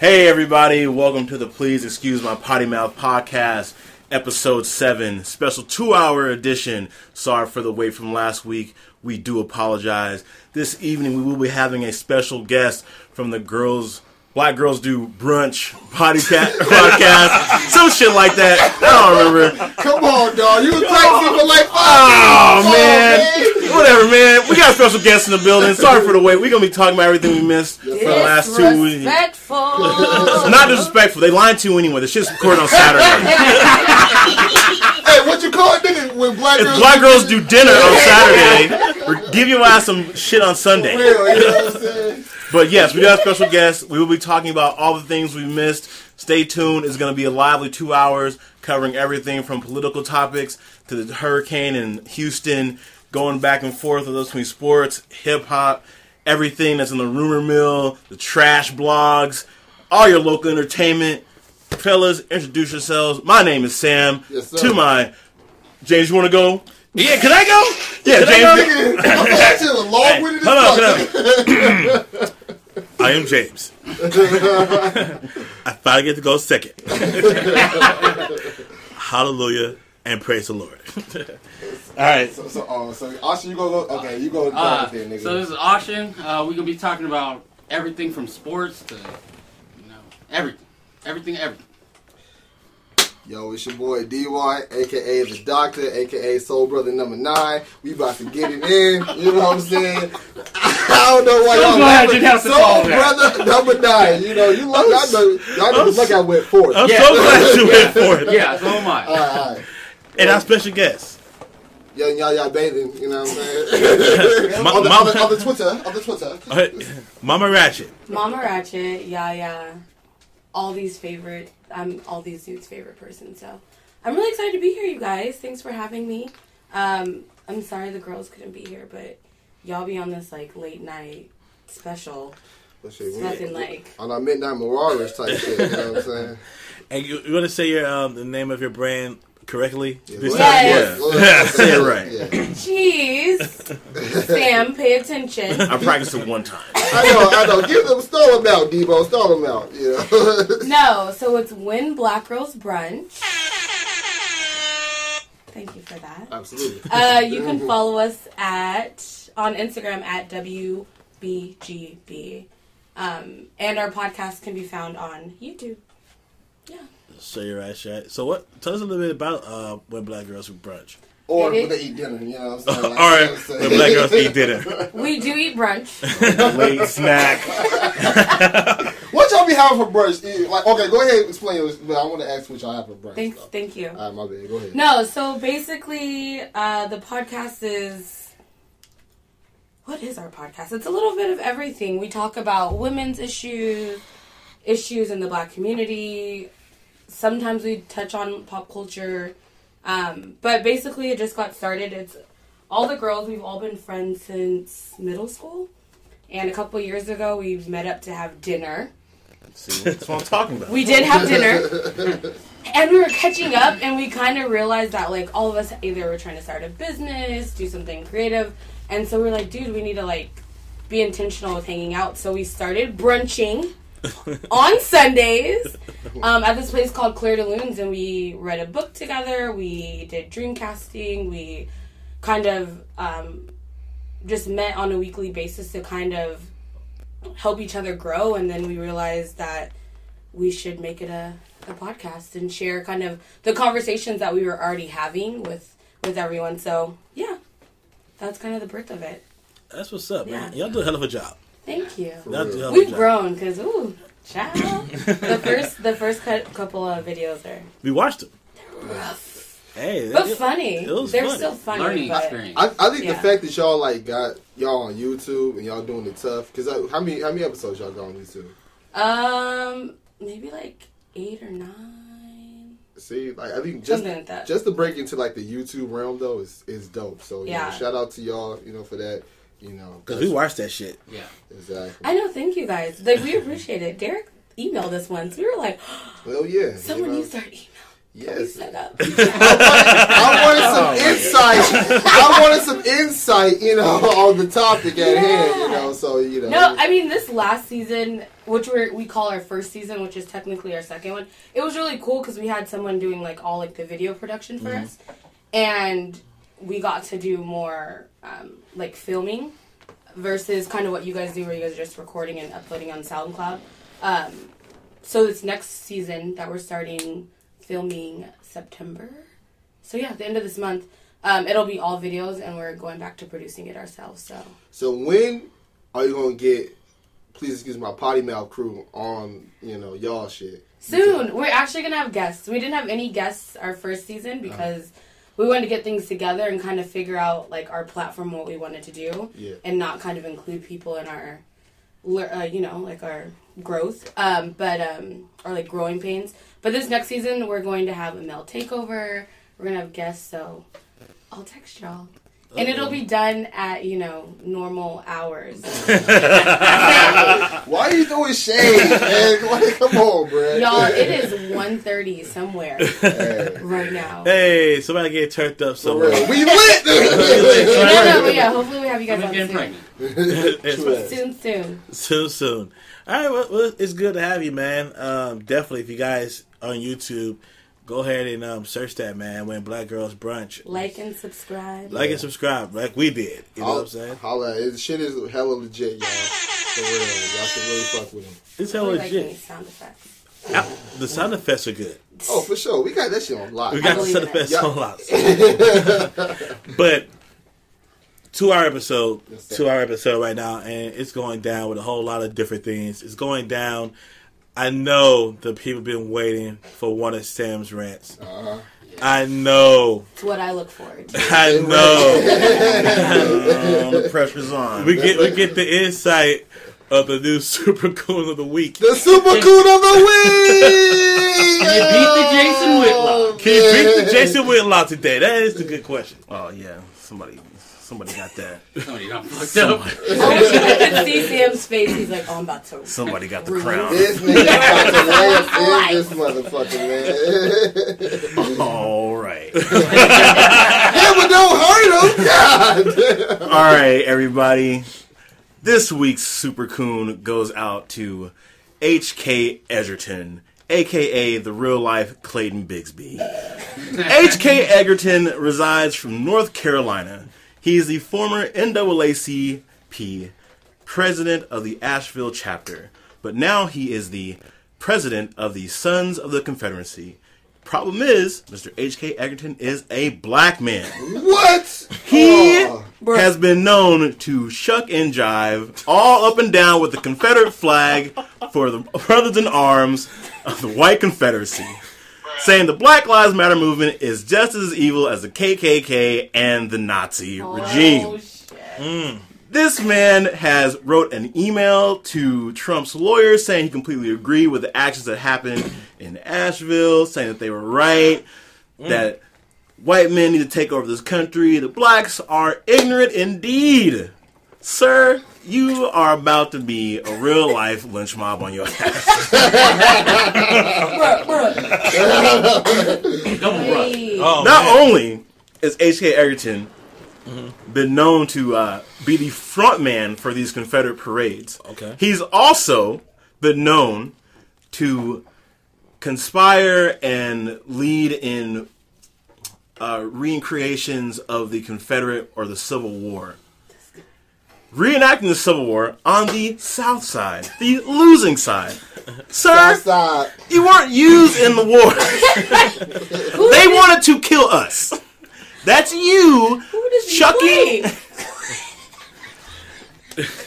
Hey, everybody, welcome to the Please Excuse My Potty Mouth podcast, episode 7, special two hour edition. Sorry for the wait from last week. We do apologize. This evening, we will be having a special guest from the Girls. Black girls do brunch podcast, podcast, some shit like that. I don't remember. Come on, dog. You was practicing for like five Oh minutes. man, whatever, man. We got a special guest in the building. Sorry for the wait. We're gonna be talking about everything we missed for the last two weeks. Disrespectful. Not disrespectful. They lied to you anyway. The shit's recorded on Saturday. Hey, what you call it, nigga? When black If girls black girls do dinner on Saturday, give your ass some shit on Sunday. real, you know what I'm saying? But yes, we got a special guest. We will be talking about all the things we missed. Stay tuned. It's going to be a lively two hours covering everything from political topics to the hurricane in Houston, going back and forth with us between sports, hip hop, everything that's in the rumor mill, the trash blogs, all your local entertainment. Fellas, introduce yourselves. My name is Sam. Yes, sir. to my James, you want to go? Yeah, can I go? Yeah, Can I James. I'm actually a long winded Hold on, hold on. I am James. I finally get to go second. Hallelujah and praise the Lord. All right. So, so, oh, so Austin, you go go. Okay, you go. Uh, there, nigga. so this is auction. Uh, we're gonna be talking about everything from sports to, you know, everything, everything, everything. Yo, it's your boy DY, aka the Doctor, aka Soul Brother Number Nine. We about to get it in. You know what I'm saying? I don't know why So y'all glad laughing. you have to Soul that. Brother Number Nine. You know, you look. Y'all know. Y'all know. I'm Look, I went fourth. I'm Yeah. so glad you went for it. Yeah, so am I. All right, all right. And our special guest. Young y'all, y'all bathing. You know what I'm saying? Ma- on, the, ma- on, the, on the Twitter, on the Twitter. Mama Ratchet. Mama Ratchet, Yaya, all these favorite. I'm all these dudes' favorite person. So I'm really excited to be here, you guys. Thanks for having me. Um, I'm sorry the girls couldn't be here, but y'all be on this like late night special. But shit, It's nothing like on our midnight marauders type shit. You know what I'm saying? And you, you want to say your um, the name of your brand correctly? Yeah, This look- time? Yes. look- Yeah, say it right. Yeah. cheese. Sam, pay attention. I practiced it one time. I know, I know. Give them, stall them out, Debo. Stall them out. You know. No, so it's When Black Girls Brunch. Thank you for that. Absolutely. Uh, you can follow us at on Instagram at WBGB. Um, and our podcast can be found on YouTube. So you're right, right. So what? Tell us a little bit about uh, when black girls eat brunch. Or It when is- they eat dinner. You know what I'm saying? All Like, right, you know what I'm saying? when black girls eat dinner. We do eat brunch. Late snack. What y'all be having for brunch? Eh, Like, okay, go ahead and explain yours, but I want to ask what y'all have for brunch. Thank, though. thank you. All right, my bad. Go ahead. No, so basically, uh, the podcast is. What is our podcast? It's a little bit of everything. We talk about women's issues, issues in the black community. Sometimes we touch on pop culture. Um, but basically, it just got started. It's all the girls, we've all been friends since middle school. And a couple years ago, we met up to have dinner. See, that's what I'm talking about. We did have dinner. and we were catching up and we kind of realized that like all of us either were trying to start a business, do something creative. And so we are like, dude, we need to like be intentional with hanging out. So we started brunching on Sundays um, at this place called Claire de Lunes and we read a book together. We did dream casting. We kind of um, just met on a weekly basis to kind of help each other grow. And then we realized that we should make it a, a podcast and share kind of the conversations that we were already having with with everyone. So yeah, that's kind of the birth of it. That's what's up, man. Y'all do a hell of a job. Thank you. Y'all do a hell of a We've grown because ooh, child. the first the first cou- couple of videos are We watched them. rough, Hey, but that- funny. it was They're funny. still funny. Learning but experience. I, I think Yeah. the fact that y'all like got y'all on YouTube and y'all doing it tough. Because how many how many episodes y'all got on YouTube? um, maybe like eight or nine, See, like I think just like that. just to break into like the YouTube realm though is is dope. So you Yeah. know, shout out to y'all, you know, for that. You know, Cause we watched that shit. yeah. exactly. I know. Thank you guys. Like we appreciate it. Derek emailed us once. We were like, Well, yeah. someone you know, used our email. Yes. Set up. I wanted some oh, insight. I wanted some insight, you know, on the topic at hand, you know. So you know. No, I mean this last season, which we we call our first season, which is technically our second one. It was really cool because we had someone doing like all like the video production for mm-hmm. us, and we got to do more um, like filming versus kind of what you guys do, where you guys are just recording and uploading on SoundCloud. Um, so this next season that we're starting filming September. So yeah, at the end of this month, um, it'll be all videos, and we're going back to producing it ourselves. So. So when are you gonna get? Please excuse my potty mouth crew on you know y'all shit. Soon, we're actually gonna have guests. We didn't have any guests our first season because we wanted to get things together and kind of figure out like our platform, what we wanted to do, Yeah. and not kind of include people in our, uh, you know, like our growth, um, but um, or like growing pains. But this next season, we're going to have a male takeover. We're gonna have guests, so I'll text y'all. And it'll be done at you know normal hours. Why are you throwing shade, man? Like, come on, bro. Y'all, it is 1.30 somewhere Hey, right now. Hey, somebody get turned up for somewhere. real. We lit. No, no, but yeah, hopefully we have you guys on soon. pregnant. Soon, soon. soon, soon. All right, well, well, it's good to have you, man. Um, definitely, if you guys on YouTube, go ahead and um, search that, man. When Black Girls Brunch, Like and subscribe. like and subscribe, like we did. You know what I'm saying? Holla, it, shit is hella legit, y'all. For real, y'all should really fuck with him. It's hella really like legit. sound effects. Ah, The sound effects are good. Oh, for sure, we got that shit on lock. We got the believe sound in it. effects Yeah. on lots. but two hour episode, Yes, sir. two hour episode right now, and it's going down with a whole lot of different things. It's going down. I know the people been waiting for one of Sam's rants. Uh-huh. I know. It's what I look forward to. I know. Um, the pressure's on. we get we get the insight of the new super coon of the week. The super coon of the week. Can you beat the Jason Whitlock? Can you beat the Jason Whitlock today? That is the good question. oh yeah, somebody, somebody got that. Somebody got fucked up. I wish I could see Sam's face. He's like, oh, I'm about to. Somebody got the crown. This nigga about to laugh in this motherfucker, man. All right. yeah, but don't hurt him. God. All right, everybody. This week's Super Coon goes out to H.K. Edgerton, aka the real life Clayton Bigsby. H.K. Edgerton resides from North Carolina. He is the former NAACP president of the Asheville chapter, but now he is the president of the Sons of the Confederacy. Problem is, Mr. H.K. Edgerton is a black man. What? He Oh. has been known to shuck and jive all up and down with the Confederate flag for the brothers in arms of the white Confederacy, saying the Black Lives Matter movement is just as evil as the KKK and the Nazi oh, regime. Oh, shit. Hmm. This man has wrote an email to Trump's lawyers saying he completely agreed with the actions that happened in Asheville, saying that they were right, hmm. that white men need to take over this country. The blacks are ignorant indeed. Sir, you are about to be a real life lynch mob on your ass. Bruh, bruh. Double bruh. Oh, Not man. only is H.K. Edgerton been known to uh, be the front man for these Confederate parades, Okay. he's also been known to conspire and lead in uh, recreations of the Confederate or the Civil War. Reenacting the Civil War on the South Side, the losing side. Sir, Outside. you weren't used in the war. They did- wanted to kill us. That's you, who Chucky.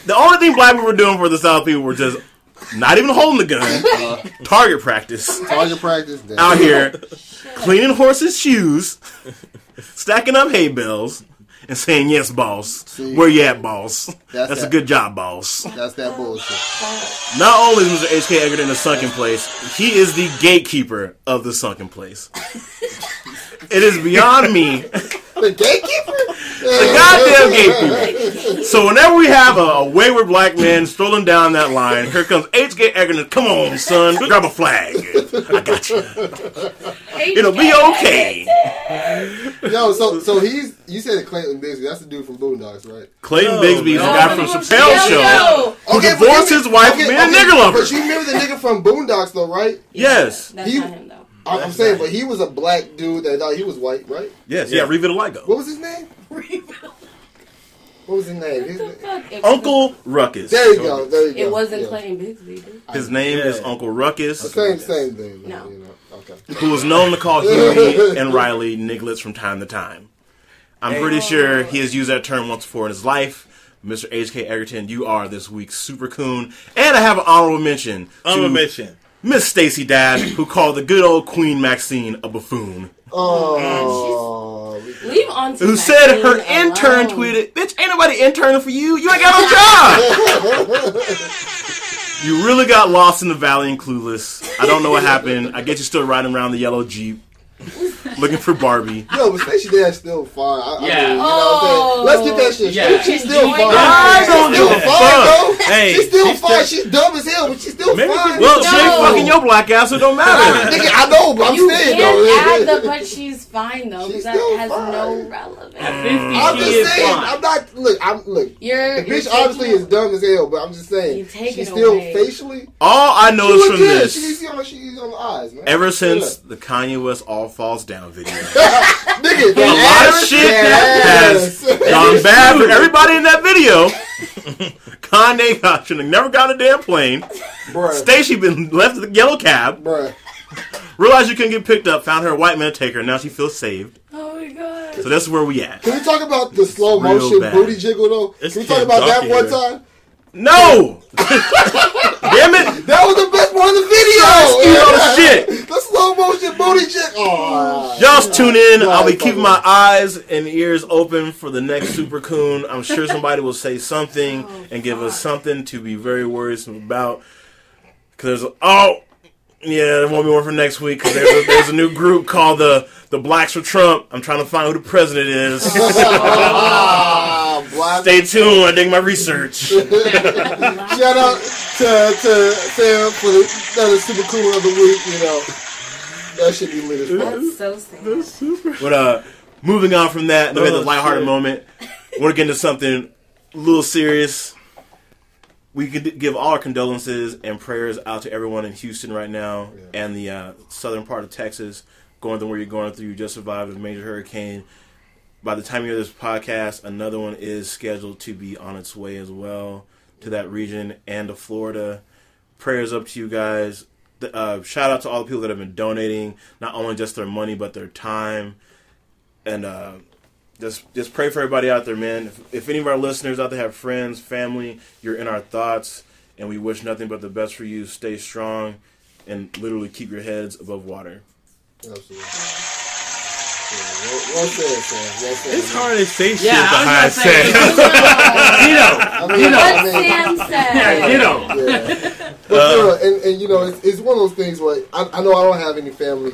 The only thing black people were doing for the South people were just not even holding the gun, uh-huh. target practice, Target practice. Out here cleaning horses' shoes, stacking up hay bales, and saying, "Yes, boss. See? Where you at, boss? That's That's, a good job, boss." That's that bullshit. Not only is Mr. H.K. Edgerton in the sunken place, he is the gatekeeper of the sunken place. it is beyond me The gatekeeper? the goddamn gatekeeper. So whenever we have a, a wayward black man strolling down that line, here comes H.K. Edgerton. Come on, son, grab a flag. I got you. It'll be okay. Yo, so so he's you said Clayton Bigsby. That's the dude from Boondocks, right? Clayton No, Bigsby is the no. guy from No, Chappelle's show no. who Okay, divorced his wife for being a nigger lover. But you remember the nigga from Boondocks though, right? Yes. That's He- not him though. I- I'm saying, right. but he was a black dude that thought he was white, right? Yes, yeah, Yeah. Reva Deligo. What was his name? What was his name? His, What the fuck? It Uncle Ruckus. there you go. There you go. It wasn't Yeah. Clayton Bigsby. His name Yeah. is Uncle Ruckus, Same same thing. No. You know. Okay. who was known to call Huey and Riley nigglets from time to time. I'm pretty sure he has used that term once before in his life. Mr. H.K. Edgerton, you are this week's super coon. And I have an honorable mention Honorable to mention. Miss Stacey Dash, who called the good old Queen Maxine a buffoon. Oh, we- Leave Auntie Who said her Maxine intern alone. tweeted, Bitch, ain't nobody interning for you. You ain't got no job. you really got lost in the valley and clueless. I don't know what happened. I get you're still riding around the yellow Jeep looking for Barbie. Yo, but Stacey Dash's still fine. I, I Yeah. mean, you know what I'm saying? Oh. Let's get that shit Yeah. She's still Enjoy fine. that. I don't she's give still a fine, fuck. though. Hey, she's still she's fine. still- she's dumb as hell, but she's still Maybe fine. Well, she ain't fucking your black ass, so it don't matter. Nigga, I know, but I'm You saying can't though. add the but she's fine though She's because that still has fine. no relevance. At 50, I'm she just is saying. fine. I'm not. Look, I'm look. You're The you're bitch obviously is dumb as hell, but I'm just saying You take she's still facially. All I know is from this. She's on, she's on the eyes, man. Ever since the Kanye West All Falls Down video, nigga, a lot of shit has gone bad for everybody in that video. Kanye got should have never got on a damn plane. Bruh, Stacey been left in the yellow cab. bruh. Realized you couldn't get picked up. Found her a white man to take her. Now she feels saved. Oh my god. So that's where we at. Can we talk about the slow motion bad. booty jiggle though? It's Can we talk about that one here. time? No. Damn it. That was the best part of the video. Excuse all the shit. The slow motion booty jiggle. Oh, Y'all tune in. Nah, I'll be keeping it. my eyes and ears open for the next Super Coon. I'm sure somebody will say something Oh, and give us something to be very worrisome about. Because there's oh yeah, there won't be one for next week. Because there's a, there's a new group called the the Blacks for Trump. I'm trying to find who the president is. Stay tuned. I dig my research. Shout out to, to Sam for the another super coon of the week. You know that should be lit as fuck. That's so sad. But uh, moving on from that, we had the Oh, lighthearted shit. moment. Want to get into something a little serious. We could give all our condolences and prayers out to everyone in Houston right now and the uh, southern part of Texas, going through where you're going through. You just survived a major hurricane. By the time you hear this podcast, another one is scheduled to be on its way as well to that region and to Florida. Prayers up to you guys. Uh, shout out to all the people that have been donating, not only just their money but their time and uh, just just pray for everybody out there, man. If, if any of our listeners out there have friends, family, you're in our thoughts, and we wish nothing but the best for you. Stay strong, and literally keep your heads above water. Absolutely. Yeah, well, well said, Sam. Well said. It's hard to say shit Yeah, behind I was gonna say, set. I Ditto. What Sam said. Yeah, ditto. Yeah. But for real, and, and you know, it's, it's one of those things where I, I know I don't have any family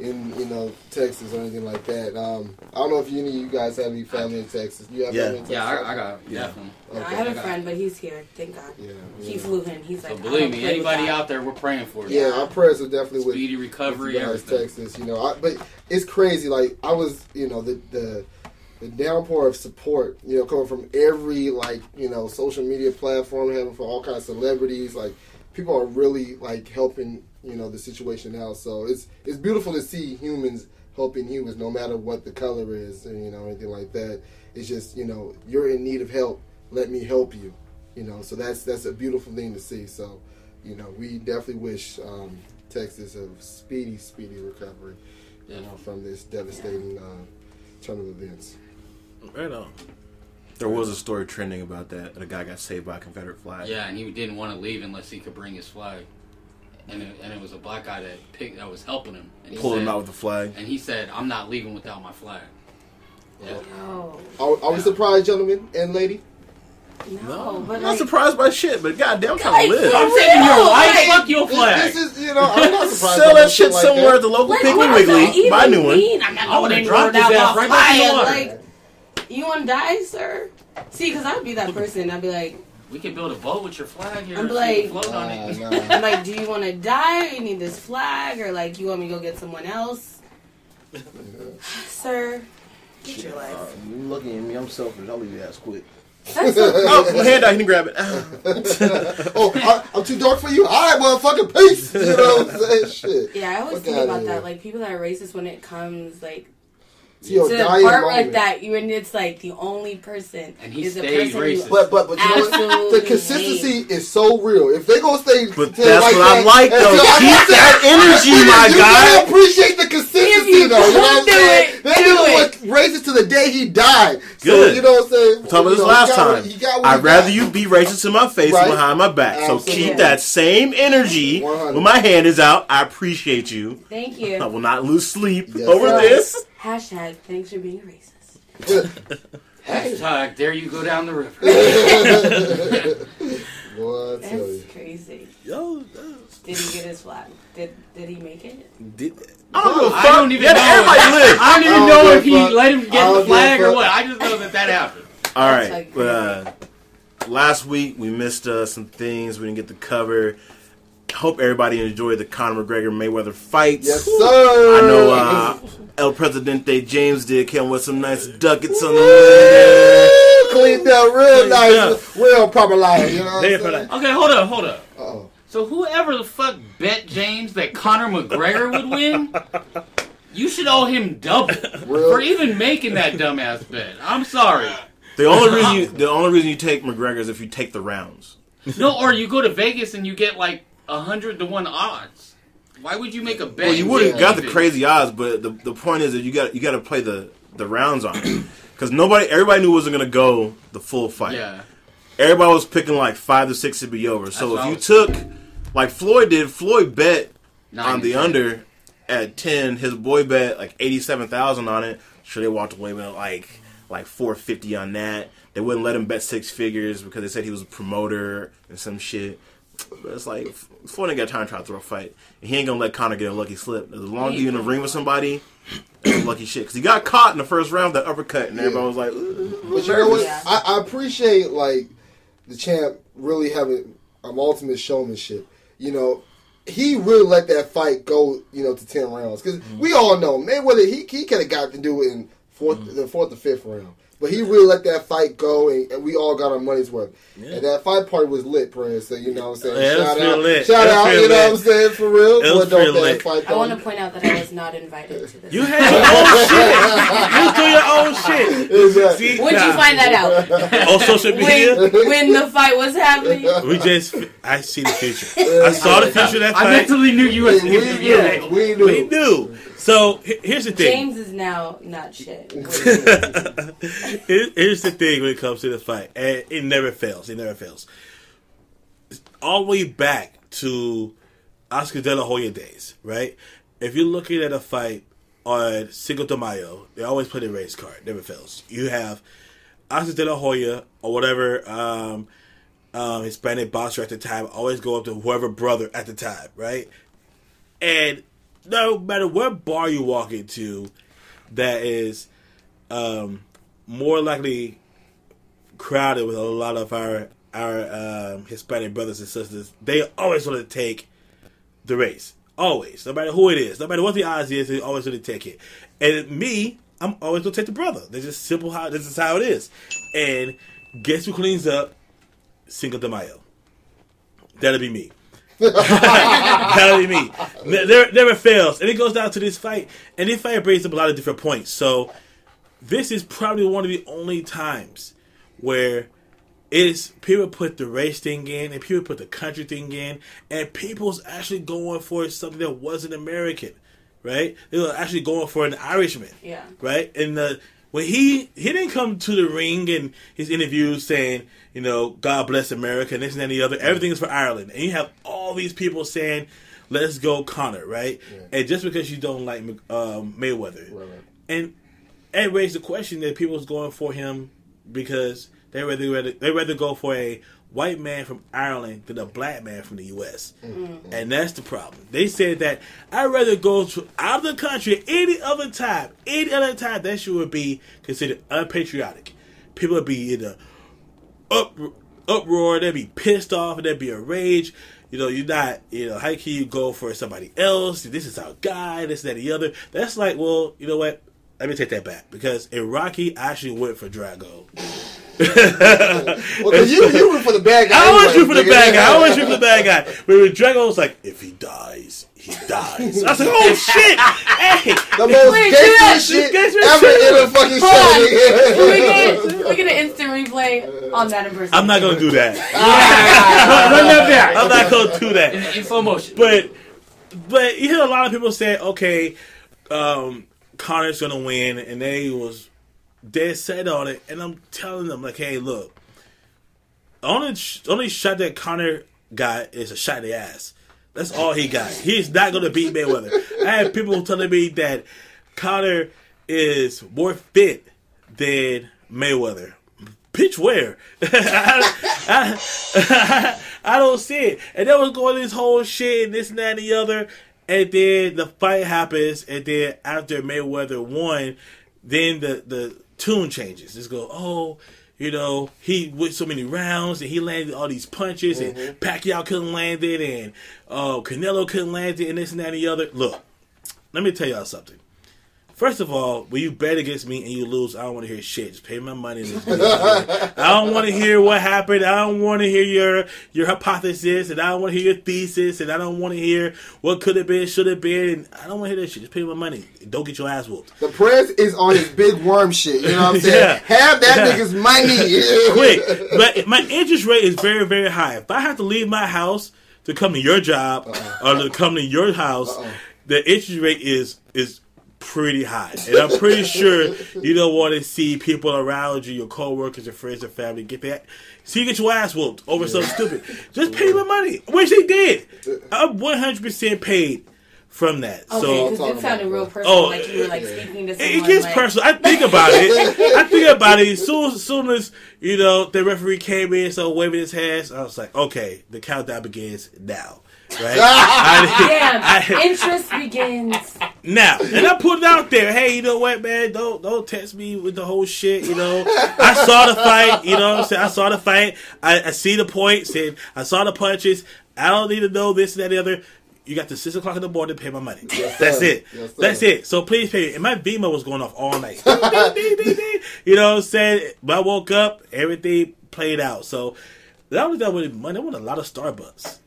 in you know Texas or anything like that. Um, I don't know if any of you guys have any family in Texas. You have Yeah. family in Texas? Yeah, I, I got Yeah. definitely. No, I have a friend, but he's here. Thank God. Yeah, He yeah. flew in. He's like, So I believe me, anybody out there, we're praying for you. Yeah, our prayers are definitely with Speedy with recovery, you guys. Texas. You know, I, but it's crazy. Like I was, you know, the the the downpour of support, you know, coming from every like you know social media platform, having for all kinds of celebrities. Like people are really like helping, you know, the situation out. So it's it's beautiful to see humans helping humans, no matter what the color is, and you know, anything like that. It's just you know, you're in need of help. Let me help you. You know, so that's that's a beautiful thing to see. So, you know, we definitely wish um, Texas a speedy, speedy recovery, you know, from this devastating uh, turn of events. Right on. There was a story trending about that. that A guy got saved by a Confederate flag. Yeah, and he didn't want to leave unless he could bring his flag. And it, and it was a black guy that picked, that was helping him. And he pulled said, him out with the flag. And he said, "I'm not leaving without my flag." Yeah. No, Are, are we surprised, gentlemen and lady? no, but I'm not like, surprised by shit, but goddamn, kind Like, of live. I'm saving your real, life. like- Fuck your flag. this is, you know, I'm not surprised. Sell that shit like somewhere that. at the local like, Piggly what does that Wiggly. Buy a even new one. I'm not I would've dropped anywhere his ass right back in the flag. water. Like, you want to die, sir? See, because I'd be that person. I'd be like, We can build a boat with your flag here. I'm so like- can float on it. nah. I'm like, do you want to die? Or you need this flag, or like, you want me to go get someone else? Sir, get your life. You looking at me? I'm selfish. I'll leave your ass quick. That's so Oh, my hand out. He can grab it. Oh, I, I'm too dark for you. All right, motherfucker, peace. You know what I'm saying? Shit. Yeah, I always Fuck think about that. Like people that are racist when it comes like To your to the dying part moment. like that, you and it's like the only person And he is the person racist. who But but but you know what? Absolutely The consistency is so real. If they gonna stay, But to that's what I that, like, though. so I Keep want that energy, my you guy. gotta appreciate the consistency, If you though. You know what I'm do saying? it, That do nigga it. was racist to the day he died. So Good. you know what I'm saying? We talked about this last he got what- time. he got what I'd rather you be racist to my face Right. behind my back. So keep that same energy when my hand is out. I appreciate you. Thank you. I will not lose sleep over this. Hashtag thanks for being a racist. Hashtag, there you go down the river. Boy, I tell you. That's crazy. Yo, that's- Did he get his flag? Did did he make it? did, I don't give a I fuck. don't even Yeah, know. everybody live. I don't even I don't know if he fuck. let him get the flag or what. I just know that that happened. All right, like but uh, last week we missed uh, some things we didn't get to cover. Hope everybody enjoyed the Conor McGregor Mayweather fights. Yes, sir. I know uh, El Presidente James did came with some nice ducats on the way. Cleaned up real Cleaned nice, real proper line. You know what I'm saying? Okay, hold up, hold up. Uh-oh. So whoever the fuck bet James that Conor McGregor would win, you should owe him double Real- for even making that dumbass bet. I'm sorry. The only reason you the only reason you take McGregor is if you take the rounds. No, or you go to Vegas and you get like a hundred to one odds. Why would you make a bet? Well, you would have got the crazy odds, but the the point is that you got you got to play the the rounds on it because nobody everybody knew it wasn't gonna go the full fight. Yeah, Everybody was picking like five to six to be over. So That's if you took like Floyd did, Floyd bet on the under at ten. His boy bet like eighty seven thousand on it. Sure, they walked away with like like four fifty on that. They wouldn't let him bet six figures because they said he was a promoter and some shit. But it's like Floyd ain't got time to try to throw a fight. And he ain't gonna let Conor get a lucky slip. As long as you in the ring with somebody, it's lucky shit. Because he got caught in the first round, that uppercut, and everybody was like, "Ooh." But you know what? Yeah. I, I appreciate like the champ really having um, ultimate showmanship. You know, he really let that fight go. You know, to ten rounds because we all know Mayweather. He he could have got to do it in 4th the fourth or fifth round. But he really let that fight go, and, and we all got our money's worth. And that fight party was lit, Prince. So you know what I'm saying? Yeah, shout out, lit. shout out. real You know what I'm saying? For real. It was What dope real lit. fight I want to point out that I was not invited to this. you had your own shit. You do your own shit. Exactly. See, When'd you find that out? on social media? when, when the fight was happening? We just, I see the future. I saw the future of that I fight. mentally knew you We, was we going to be knew. it. We knew. We knew. So here's the thing. James is now not shit. Here's the thing when it comes to the fight, and it never fails. It never fails. All the way back to Oscar De La Hoya days, right? If you're looking at a fight on Cinco de Mayo, they always play the race card. Never fails. You have Oscar De La Hoya or whatever um, um, Hispanic boxer at the time always go up to whoever brother at the time, right? And no matter what bar you walk into, that is um, more likely crowded with a lot of our our um, Hispanic brothers and sisters. They always want to take the race, always, no matter who it is, no matter what the odds is, they always want to take it. And me, I'm always gonna take the brother. That's just simple how this is how it is. And guess who cleans up Cinco de Mayo? That'll be me. That'll be me. Ne- Never, never fails. And it goes down to this fight. And this fight brings up a lot of different points. So this is probably one of the only times where it's people put the race thing in and people put the country thing in and people's actually going for something that wasn't American. Right? They were actually going for an Irishman Yeah. right? And the when he he didn't come to the ring in his interviews saying, you know, God bless America and this and that the other. Everything is for Ireland, and you have all these people saying, "Let's go, Conor," right? And just because you don't like um, Mayweather, Right, right. and it raised the question that people's going for him because they rather they rather go for a white man from Ireland than a black man from the U.S. Mm-hmm. And that's the problem. They said that I'd rather go to out of the country any other time, any other time that shit would be considered unpatriotic. People would be in a up, uproar, they'd be pissed off, and there'd be a rage. You know, you're not. You know, how can you go for somebody else? This is our guy. This, that, the other. That's like, well, you know what? Let me take that back because in Rocky, I actually went for Drago. Well, 'cause you you root for the bad guy. I always anyway, root for the bad guy. I always root for the bad guy. But with Drago, was like, if he dies, he dies. I was like, oh shit! Hey, The most Wait, gangster do shit Gangster ever shit. in a fucking Hold on. show. Can we get, we get an instant replay on that in person. I'm not gonna do that. Run that back. I'm not gonna do that. in, in slow motion. But but you hear a lot of people say, okay, um, Conor's gonna win, and they was dead set on it. And I'm telling them like, hey, look, only only shot that Conor got is a shot in the ass. That's all he got. He's not gonna beat Mayweather. I had people telling me that Conor is more fit than Mayweather. Pitch where? I, I, I don't see it. And they was going this whole shit and this and that and the other. And then the fight happens, and then after Mayweather won, then the the tune changes. Just go, oh, you know, he went so many rounds and he landed all these punches, and Pacquiao couldn't land it, and uh, Canelo couldn't land it, and this and that and the other. Look, let me tell y'all something. First of all, when you bet against me and you lose, I don't want to hear shit. Just pay my money. And I don't want to hear what happened. I don't want to hear your your hypothesis, and I don't want to hear your thesis, and I don't want to hear what could have been, should have been. And I don't want to hear that shit. Just pay my money. Don't get your ass whooped. The press is on his big worm shit. You know what I'm saying? Yeah. Have that Yeah. nigga's money. Quick, but my interest rate is very, very high. If I have to leave my house to come to your job uh-uh. or to come to your house, uh-uh. the interest rate is is pretty high, and I'm pretty sure you don't want to see people around you, your coworkers, your friends, your family get that. So you get your ass whooped over something stupid. Just pay my money, which they did. I'm 100 percent paid from that. Okay, so because it sounded real oh, personal, Oh, like you were like speaking to someone. it gets like, personal. I think about it. I think about it. As soon, as soon as you know the referee came in, so waving his hands, I was like, okay, the countdown begins now. Right Damn, I, I, interest begins. now, and I put it out there. Hey, you know what, man? Don't don't text me with the whole shit. You know, I saw the fight. You know, what I'm saying I saw the fight. I, I see the points, and I saw the punches. I don't need to know this and that and the other. You got to six o'clock in the morning to pay my money. That's sir. it. Yes. That's it. So please pay me. And my Venmo was going off all night. You know what I'm saying? When I woke up, everything played out. So that was that with money. I won a lot of Starbucks.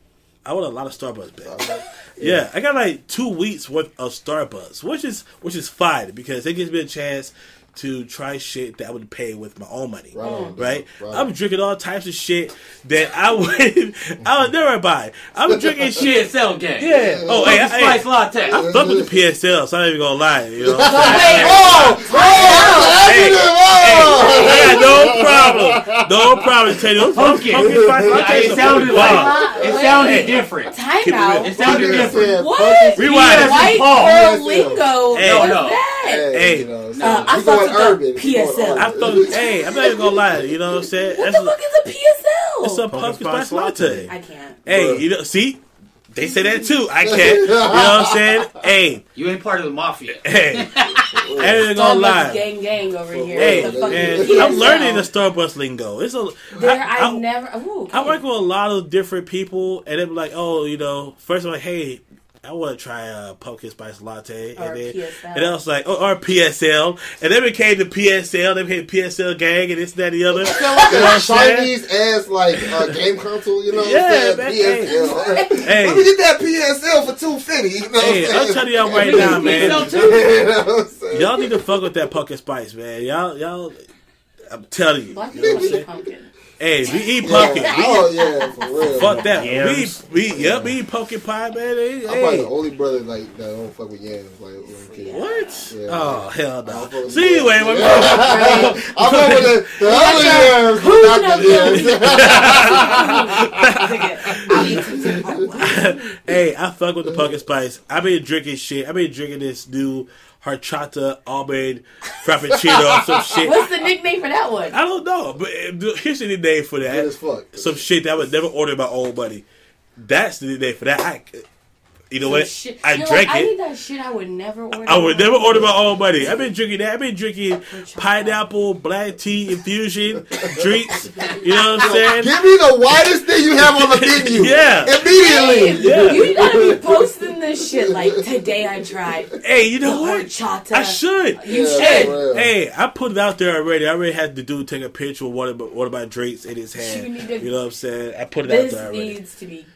I want a lot of Starbucks bet. Yeah, I got like two weeks worth of Starbucks, which is which is fine because it gives me a chance to try shit that I would pay with my own money. Right mm. on, Right? right. I'm drinking all types of shit that I would I would never buy. I'm drinking shit. PSL gang. Yeah. Oh, hey, Pumpkin I, spice hey, latte. I fuck with the PSL, so I'm not even gonna lie. You know. Wait, Oh, oh, Hey, oh, I got no problem. No problem. Tell you, those Pumpkin. pumpkin spice lattes it are sounded like bomb. it Wait. sounded different. time it out. It sounded different. What? Rewind it. White girl lingo. Hey. No, no. That? Hey, you know, so uh, I we going with the urban. PSL. I urban. thought, hey, I'm not even gonna lie. You know what I'm saying? What That's the fuck is a PSL? It's a pumpkin spice latte. I can't. Hey, you know, see, they say that too. I can't. You know what I'm saying? Hey, You ain't part of the mafia. hey, I ain't Starbucks gonna lie. gang gang over here. Hey, What the fuck man, is I'm learning the Starbucks lingo. It's a. There, I- I've I- never. Ooh, I work with a lot of different people, and they're like, "Oh, you know." First, I'm like, "Hey, I want to try a pumpkin spice latte," Or and then PSL. and I was like, "Oh, or PSL," and then became the PSL. They became PSL gang, and this, that, and the other. Sound like You know a? Chinese ass like uh, game console, you know what Yeah, I'm man, saying? PSL. Hey. Let me get that PSL for two fifty. You know Hey, what I'm I'm saying? telling y'all right now, man. PSL you know what I'm saying? Y'all need to fuck with that pumpkin spice, man. Y'all, y'all. I'm telling you. Black You know people what I'm eat saying? pumpkin. Hey, we eat pumpkin. Yeah. We Oh yeah, for real. Fuck that. Yams. We we yep, we eat pumpkin pie, man. Hey, I'm probably the only brother like that don't fuck with yams. Like, okay. What? Yeah. Oh hell no. fuck with See anyway, yams. when we- I fuck with the, the other yams, but not the yams. hey, I fuck with the pumpkin spice. I've been drinking shit. I've been drinking this new horchata almond frappuccino or some shit. What's the nickname for that one? I don't know, but uh, here's the name for Good as that. fuck. Some shit that I would never order my own money. That's the name for that. I, You know what? Shit. I You're drank like, I need that shit. I would never order. I would my never own. order my own money. I've been drinking that. I've been drinking pineapple, black tea infusion drinks. You know what I'm saying? Give me the widest thing you have on the menu. Yeah. Immediately. Yeah. You gotta be posting this shit like today. I tried Hey, you know what? horchata. I should. You Yeah, should. for hey, I put it out there already. I already had the dude take a picture of one of my, one of my drinks in his hand. You need to- You know what I'm saying? I put it out there already. This needs to be.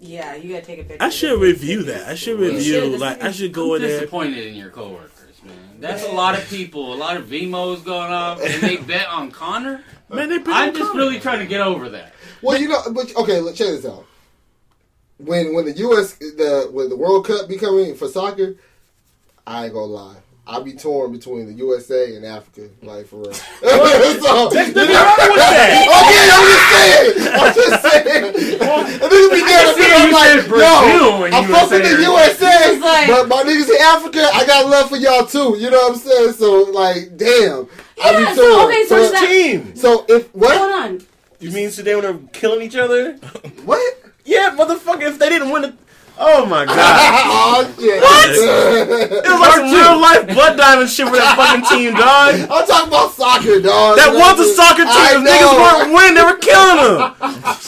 Yeah, you gotta take a picture. I should review that. I should review. should. Like I should I'm go in there. disappointed in your coworkers, man. That's a lot of people, a lot of Venmos going off, and they bet on Conor. Man, they I'm just really trying to get over that. Well, you know, but okay, let's check this out. When when the U.S. the when the World Cup be coming for soccer, I ain't gonna lie. I be torn between the USA and Africa, like for real. so, okay, I'm just saying. I'm just saying. and then you be there, and I'm like, said Brazil yo, I'm fucking the USA. USA, like- but my niggas in Africa, I got love for y'all too. You know what I'm saying? So, like, damn, I Yeah, be so, torn. okay, so so, is that- Team. so if what? Hold on. You mean today when they're killing each other? What? Yeah, motherfucker. If they didn't win it, oh my god. oh shit! It was like some real life blood diamond shit with that fucking team, dog. I'm talking about soccer, dog. That You know was a soccer saying? team. I If niggas know. weren't winning, they were killing them.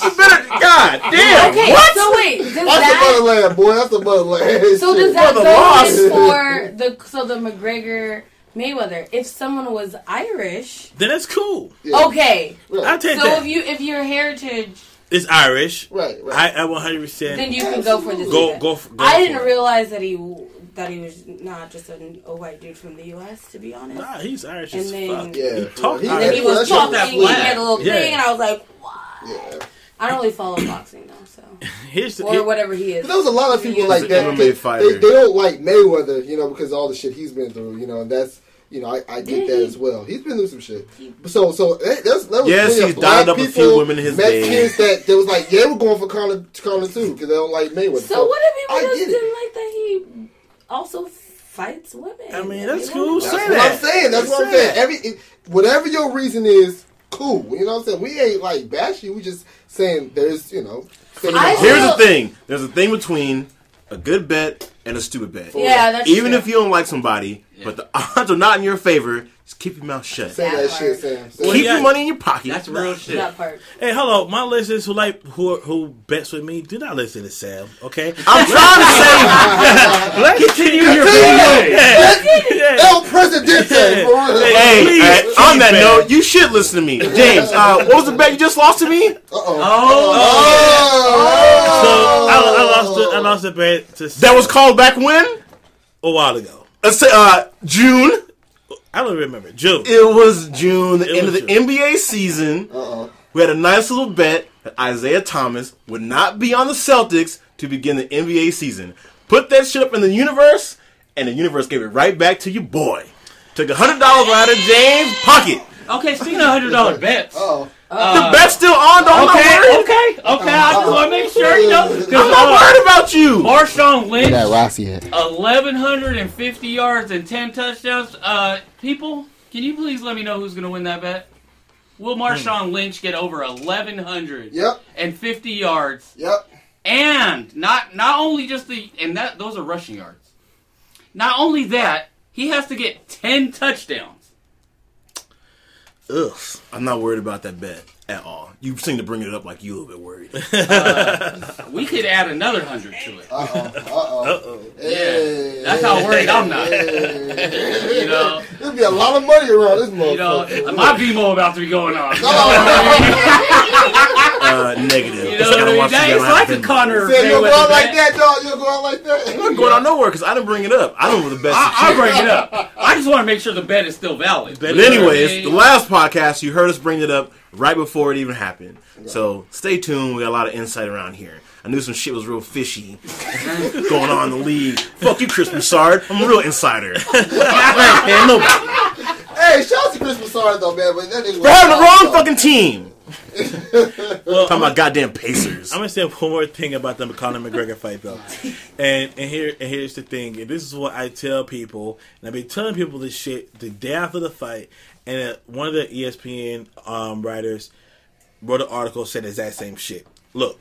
You better, god damn. Okay, what? so wait, does That's the that motherland, boy. That's the motherland. so Shit. does that the go for the so the McGregor Mayweather? If someone was Irish, Then that's cool. Yeah. okay. I Right, take So that. if you if your heritage, it's Irish. right. right. I, I 100. percent then you can go for this. Go go. f- go I didn't it. realize that he that he was not just an, a white dude from the U.S. To be honest. Nah, he's Irish And as then- fuck. Yeah, he for talk real. And then he was That's talking, that he black. had a little Yeah. thing, and I was like, what? Yeah. I don't really follow boxing though, so Here's the, or here- whatever he is. But there was a lot of people like that. They, they, they don't like Mayweather, you know, because of all the shit he's been through, you know, and that's. You know, I, I get Did that as well. He's been through some shit. So, so that, that's, that was Yes, he's black dialed up a few women in his Mexicans that, that was like, yeah, we're going for Conor, Conor too because they don't like Mayweather. So what if people I just didn't like that he also fights women? I mean, that's wanna cool. know. Say That's that. what I'm saying. That's what I'm saying. that. Every it- whatever your reason is, cool. You know what I'm saying? We ain't like bash you. We just saying there's you know. things I out feel- Here's the thing. There's a thing between a good bet and a stupid bet. Yeah, that's Even true. if you don't like somebody, but the odds are not in your favor, just keep your mouth shut. Say That that shit, Sam. Say Keep yeah. your money in your pocket. That's real shit. that part. Hey, hello, my listeners who like who who bets with me. Do not listen to Sam. Okay, I'm trying to say, let's continue your that. El Presidente. For real. hey, Please, please, on that man. note, you should listen to me, James. Uh, what was the bet you just lost to me? Uh-oh. Oh, Oh. So I, I lost the, I lost the bet to That was called back when? a while ago. Let's say uh, June. I don't remember June. It was June, the It end of the June. NBA season. Uh-oh. We had a nice little bet that Isaiah Thomas would not be on the Celtics to begin the NBA season. Put that shit up in the universe, and the universe gave it right back to you, boy. Took a hundred dollars out of James' pocket. okay. Speaking of hundred dollar bets, Uh-oh. the bet's still on. Don't okay, I'm okay, okay. I just want to make sure you know. 'cause, I'm not uh, worried about you. Marshawn Lynch, Rossi hat. eleven hundred and fifty yards and ten touchdowns. Uh, people, can you please let me know who's going to win that bet? Will Marshawn Lynch get over eleven hundred Yep. and fifty yards? Yep. And not not only just the and that those are rushing yards. Not only that, he has to get ten touchdowns. Ugh. I'm not worried about that bet at all. You seem to bring it up like you a little bit worried. We could add another hundred to it. Uh-oh. Uh-oh. Uh-oh. Hey. That's how worried I'm not. Hey. You know, There'll be a lot of money around this you know, motherfucker. my Venmo about to be going on. Uh, negative. You 'cause know I gotta watch mean? That- It's like a opinion. Conor Sam, you'll go out like that, dog. You'll go out like that. I'm not going out nowhere because I didn't bring it up. I don't know the best. I, I'll bring it up. I just want to make sure the bet is still valid. Bet But anyways, the last podcast you heard us bring it up right before it even happened. So stay tuned. We got a lot of insight around here. I knew some shit was real fishy going on in the league. Fuck you, Chris Broussard. I'm a real insider. I ain't paying nobody. Hey, shout out to Chris Broussard though, man. But that nigga We're having the wrong wild, fucking team. Well, Talking about goddamn Pacers. I'm gonna say one more thing about the Conor McGregor fight though, and and here and here's the thing, and this is what I tell people, and I've been telling people this shit the day after the fight, and uh, one of the ESPN um, writers wrote an article said the exact same shit. Look,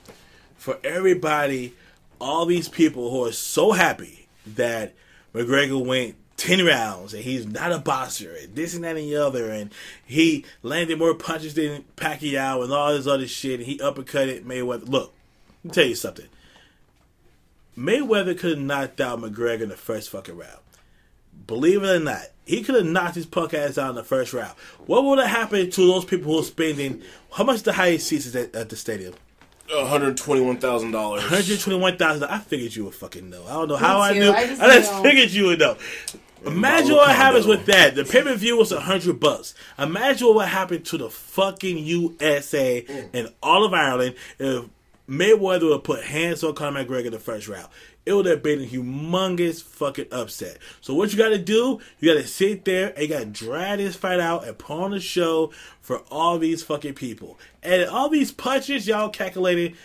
for everybody all these people who are so happy that McGregor went 10 rounds and he's not a boxer and this and that and the other and he landed more punches than Pacquiao and all this other shit and he uppercutted Mayweather. Look, let me tell you something. Mayweather could have knocked out McGregor in the first fucking round. Believe it or not, he could have knocked his punk ass out in the first round. What would have happened to those people who are spending how much the highest seats is at, at the stadium? One hundred twenty-one thousand dollars. One hundred twenty-one thousand. I figured you would fucking know. I don't know how I too. knew. I I just just, know. figured you would know. Imagine what happens with that. The pay per view was a hundred bucks. Imagine what happened to the fucking USA mm. and all of Ireland if Mayweather would put hands on Conor McGregor in the first round. It would have been a humongous fucking upset. So what you got to do? You got to sit there and you got to drag this fight out and put on a show for all these fucking people. And all these punches y'all calculating.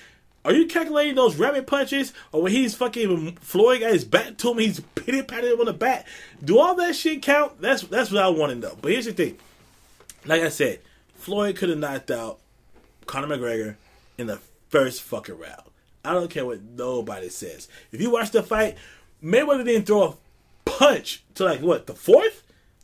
Are you calculating those rabbit punches, or when he's fucking Floyd got his back to him, he's pitty patted him on the back? Do all that shit count? That's that's what I want to know. But here's the thing: like I said, Floyd could have knocked out Conor McGregor in the first fucking round. I don't care what nobody says. If you watch the fight, Mayweather didn't throw a punch to like what the fourth,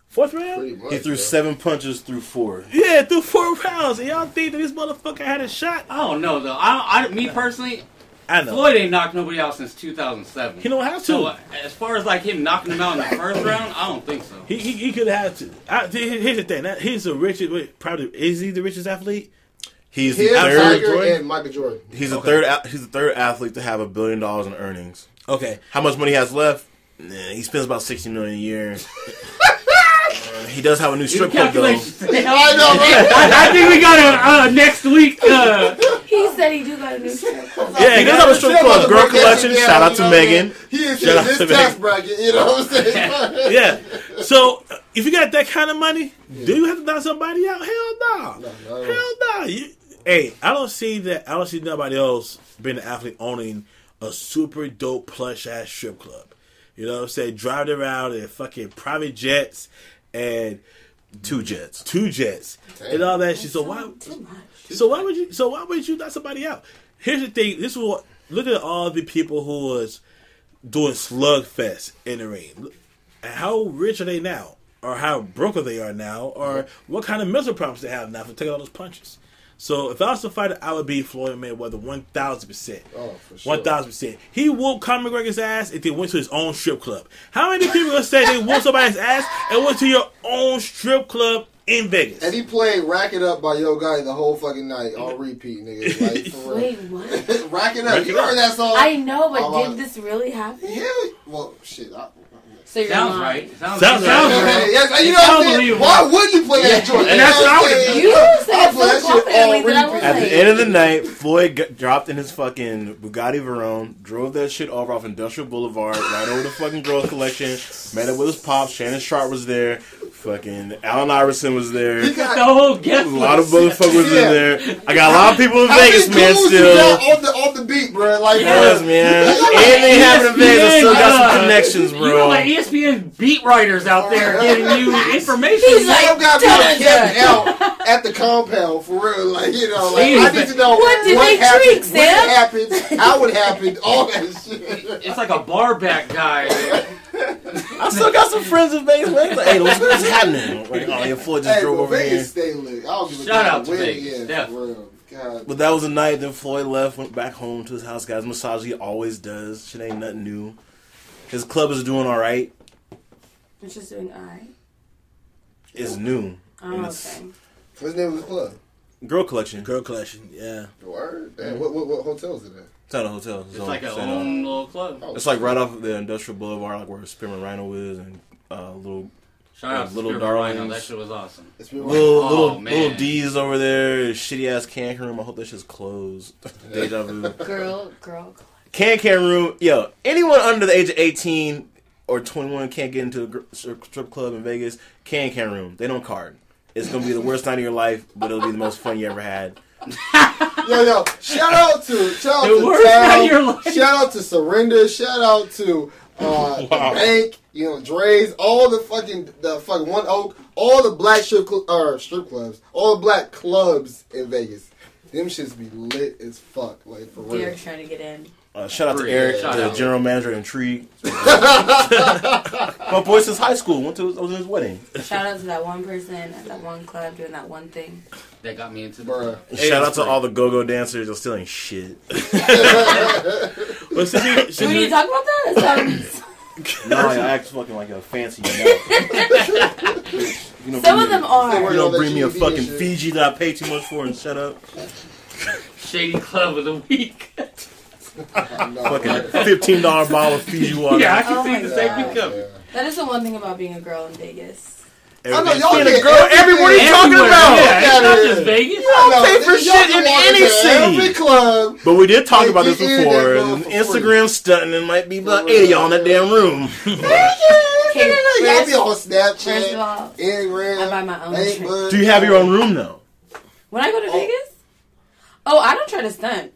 fourth round. Much. He threw bro. seven punches through four. Yeah, through four rounds, and y'all think that this motherfucker had a shot? I don't know though. I, I me personally, I know. Floyd ain't knocked nobody out since 2007. He don't have to. So uh, as far as like him knocking him out in the first round, I don't think so. He, he, he could have to. I, here's the thing. That, he's the richest. Wait, probably is he the richest athlete? He's Him, the third. Tiger, Jordan? and Michael Jordan. He's the Okay. third. He's the third athlete to have a billion dollars in earnings. Okay. How much money he has left? Nah, he spends about sixty million a year. Uh, he does have a new strip club though. I know, right? I, I think we got a uh, next week. Uh, He said he do got a new strip club. Yeah, he does have a strip club. Girl collection. Shout out to Megan. He is Shout in out this to tax Megan. bracket. You know what I'm saying? Yeah. So if you got that kind of money, do you have to knock somebody out? Hell no. No, no. Hell no. You, hey, I don't see that. I don't see nobody else being an athlete owning a super dope plush ass strip club. You know what I'm saying? Driving around in fucking private jets and Two jets. two jets and all that shit. So why? So why would you? So why would you knock somebody out? Here's the thing. This is what. Look at all the people who was doing slugfest in the ring. How rich are they now, or how broke are they are now, or what kind of mental problems they have now for taking all those punches? So if I was to fight, I would be Floyd Mayweather one thousand percent. Oh, for sure. One thousand percent. He whooped Conor McGregor's ass if they went to his own strip club. How many people gonna say they whooped somebody's ass and went to your own strip club in Vegas? And he played "Rack It Up" by Yo Gotti the whole fucking night on repeat, nigga. Like for. Wait, what? Rack It Up. Rack you It Up. heard that song? I know, but did I- this really happen? Yeah. Well, shit. I, So you're sounds lying. right. Sounds, Sounds sounds right. right. yes, you It know what I'm saying? Why would you play that joint? and that's what I would've You said I'll it play that so shit confidently that I was. At like, the end of the night, Floyd got, dropped in his fucking Bugatti Veyron, drove that shit over off Industrial Boulevard, right over the fucking girls collection. Met up with his pops. Shannon Sharpe was there. Fucking Allen Iverson was there. He The whole guest A lot of motherfuckers Yeah. in there. I got a lot of people in How many Vegas, man. dudes Still, got on the on the beat, bro. Like, yes, bro. man. Like, Anything happening in Vegas, I still got some connections, bro. You know, like. ESPN beat writers out there giving you information. He's like, Some got people dun, camping dun. out at the compound for real. Like, you know, like Jeez, I need to know What did they happened, drink, when Sam? it happened, how it happened, all that shit. it's like a bar back guy. I still got some friends in Vegas, man. Like, hey, what's, what's happening? Like, oh, yeah, Floyd just Hey, drove but over here. Vegas stay lit. I don't give a Shout damn out to when, Vegas, Yeah, yeah. for real. God. But that was the night. Then Floyd left, went back home to his house, Guys, massage. He always does. Shit ain't nothing new. His club is doing all right. It's just doing alright. It's new. Oh, And it's okay. What's the name of the club? Girl collection. Girl collection, yeah. The word? Damn, what, what, what hotel is it at? It's not a hotel. It's like a own little club. Oh, It's like right off of the Industrial Boulevard, like where Spearmint Rhino is, and uh, little Shout out Little Little Rhino. Darlings. That shit was awesome. It's little Oh, little man. little D's over there. Shitty ass can can room. I hope that shit's closed. Deja vu. Girl, girl. Can can room. Yo, anyone under the age of eighteen or twenty one can't get into a strip strip club in Vegas. Can can room. They don't card. It's gonna be the worst night of your life, but it'll be the most fun you ever had. Yo, yo, shout out to shout out The to worst night of your life. shout out to Surrender, shout out to uh, Wow. the Bank, you know, Dre's, all the fucking the fucking One Oak, all the black strip cl- or strip clubs, all the black clubs in Vegas. Them shits be lit as fuck, like for real. Derek's trying to get in. Uh, shout out to Free. Eric, Shout the out. general manager of Intrigue. My boy since high school went to his, I was in his wedding. Shout out to that one person at that one club doing that one thing. That got me into Bruh. Shout out to free. all the go-go dancers. They're still ain't shit. Well, since you, since Do we need you, to talk about that? That sounds- No, I act fucking like a fancy. You know. Some of them are. You don't bring me a fucking shit. Fiji that I pay too much for and shut up. Shady Club of the Week. Fucking fifteen dollar bottle of Fiji water. yeah, I can Oh see the same become. yeah. That is the one thing about being a girl in Vegas. I know y'all Being get a girl, everything. everywhere what are you talking about? Yeah, it's Fuck not outta just here. Vegas. don't No, pay for shit in any city. Every club. But we did talk about this before. there, bro, free. Instagram stunting and might be about For eight of y'all in that damn room. Okay, Y'all be first, on Snapchat, first of all, Instagram, I buy my own ain't Do you have your own room though? when I go to Oh. Vegas, oh, I don't try to stunt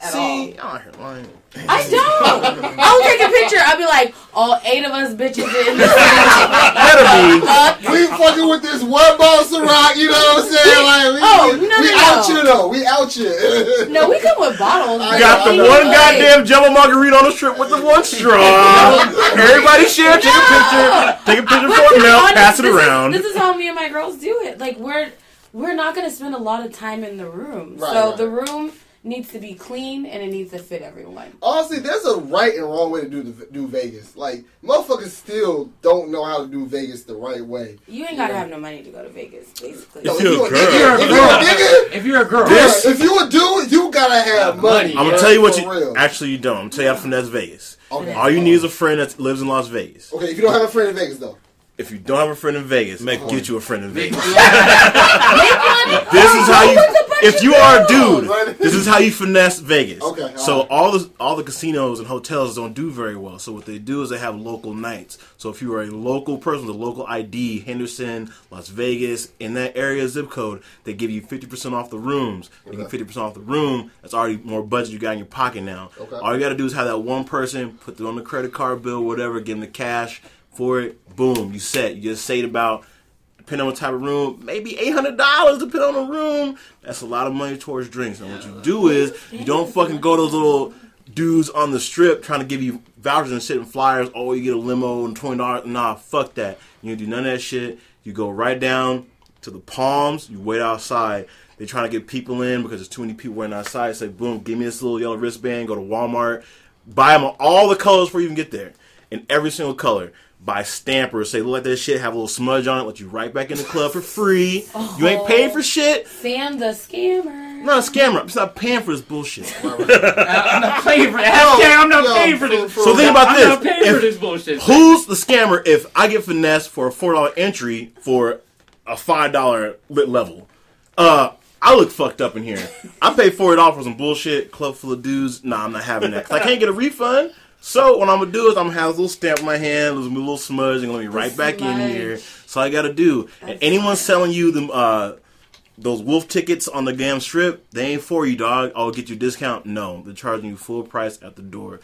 at all. See, I hear lying. I don't. I'll take a picture. I'll be like, all eight of us bitches in the Better be. We fucking with this one ball Ciroc, you know what I'm saying? Like, we, Oh, we, no, we no, out no. you though. We out you. No, we come with bottles. I Got the I know. one goddamn Jello margarita on the strip with the one straw. Everybody share, take a picture, take a picture But for to a melt, pass it this is- around. this is how me and my girls do it. Like we're we're not gonna spend a lot of time in the room. Right, so right. the room needs to be clean and it needs to fit everyone. Honestly, there's a right and wrong way to do the, do Vegas. Like motherfuckers still don't know how to do Vegas the right way. You ain't gotta have no money to go to Vegas, basically. No, If you're a girl. nigga, if you're a nigga, If you're a girl, This- if you a dude, you gotta have Have money. money, I'm gonna tell you what you real. actually you don't. I'm gonna tell you how to finesse Vegas. Okay. All you need is a friend that lives in Las Vegas. Okay, if you don't have a friend in Vegas though. If you don't have a friend in Vegas, Make one. get you a friend in Vegas. Make. This is how you. With a bunch If you are a dude, this is how you finesse Vegas. Okay, So alright. all the all the casinos and hotels don't do very well. So what they do is they have local nights. So if you are a local person with a local ID, Henderson, Las Vegas, in that area zip code, they give you fifty percent off the rooms. You get fifty percent off the room. That's already more budget you got in your pocket now. Okay. All you got to do is have that one person put it on the credit card bill, whatever, give them the cash for it. Boom, you set. You just saved about depending on what type of room, maybe eight hundred dollars depending on the room. That's a lot of money towards drinks. And what you do is you don't fucking go to those little dudes on the strip trying to give you vouchers and shit and flyers. Oh, you get a limo and twenty dollars. Nah, fuck that. You do none of that shit. You go right down to the Palms. You wait outside. They're trying to get people in because there's too many people waiting outside. Say, boom, give me this little yellow wristband. Go to Walmart, buy them all the colors before you even get there, in every single color. Buy stampers. Say, look at that shit. Have a little smudge on it. Let you right back in the club for free. You ain't paying for shit. Sam the scammer. I'm not a scammer. I'm just not paying for this bullshit. I'm not paying for that. Yo, I'm not yo, paying for for- this. for- So think about I'm this. not paying for If- this bullshit. Who's the scammer if I get finessed for a four dollar entry for a five dollar lit level? Uh, I look fucked up in here. I paid forty dollars for some bullshit. Club full of dudes. Nah, I'm not having that. 'Cause I can't get a refund. So what I'm gonna do is I'm gonna have a little stamp in my hand, a little smudge, and let me right back in here. So I gotta do. And anyone smart. selling you the uh those wolf tickets on the damn strip, they ain't for you, dog. I'll get you a discount. No, they're charging you full price at the door.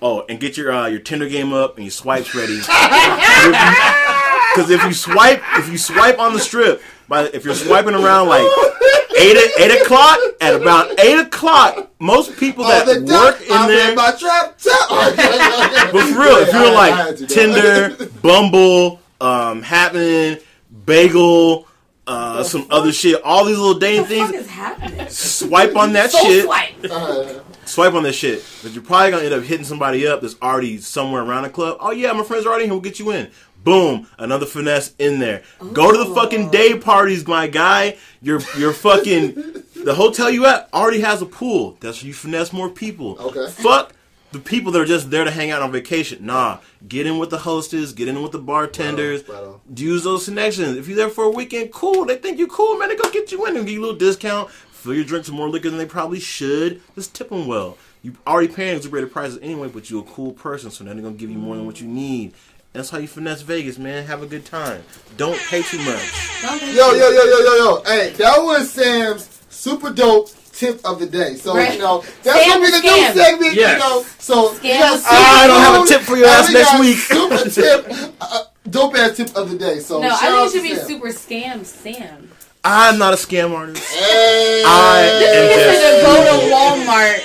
Oh, and get your uh, your Tinder game up and your swipes ready. Because if you swipe, if you swipe on the strip, by if you're swiping around like eight eight o'clock at about eight o'clock, most people Oh, that the work duck, in I'm there. in my trap. trap. But for real, if you're I- I like Tinder, Bumble, um, Happening, Bagel, uh, some other shit, all these little dating the things, is swipe on that So shit. swipe. Uh, Swipe on that shit. But you're probably gonna end up hitting somebody up that's already somewhere around the club. Oh yeah, my friends are already here. We'll get you in. Boom, another finesse in there. Go to the fucking oh. day parties, my guy. You're you're fucking the hotel you at already has a pool. That's where you finesse more people. Okay. Fuck the people that are just there to hang out on vacation. Nah, get in with the hostess, get in with the bartenders. Right on, right on. Use those connections. If you're there for a weekend, cool. They think you're cool, man. They go get you in and give you a little discount. Fill your drinks with more liquor than they probably should. Just tip them well. You already paying exorbitant prices anyway, but you're a cool person, so now they're gonna give you more than what you need. That's how you finesse Vegas, man. Have a good time. Don't pay too much. Yo, yo, yo, yo, yo, yo. Hey, that was Sam's super dope tip of the day. So Right. you know that's Sam gonna be the the scam. new segment. Yes. You know, so we Scam got I don't have a tip for your ass next week. Super tip, uh, dope ass tip of the day. So No, shout I out think it should to be Sam. super scam Sam. I'm not a scam artist. Hey. I am This just- is to go to Walmart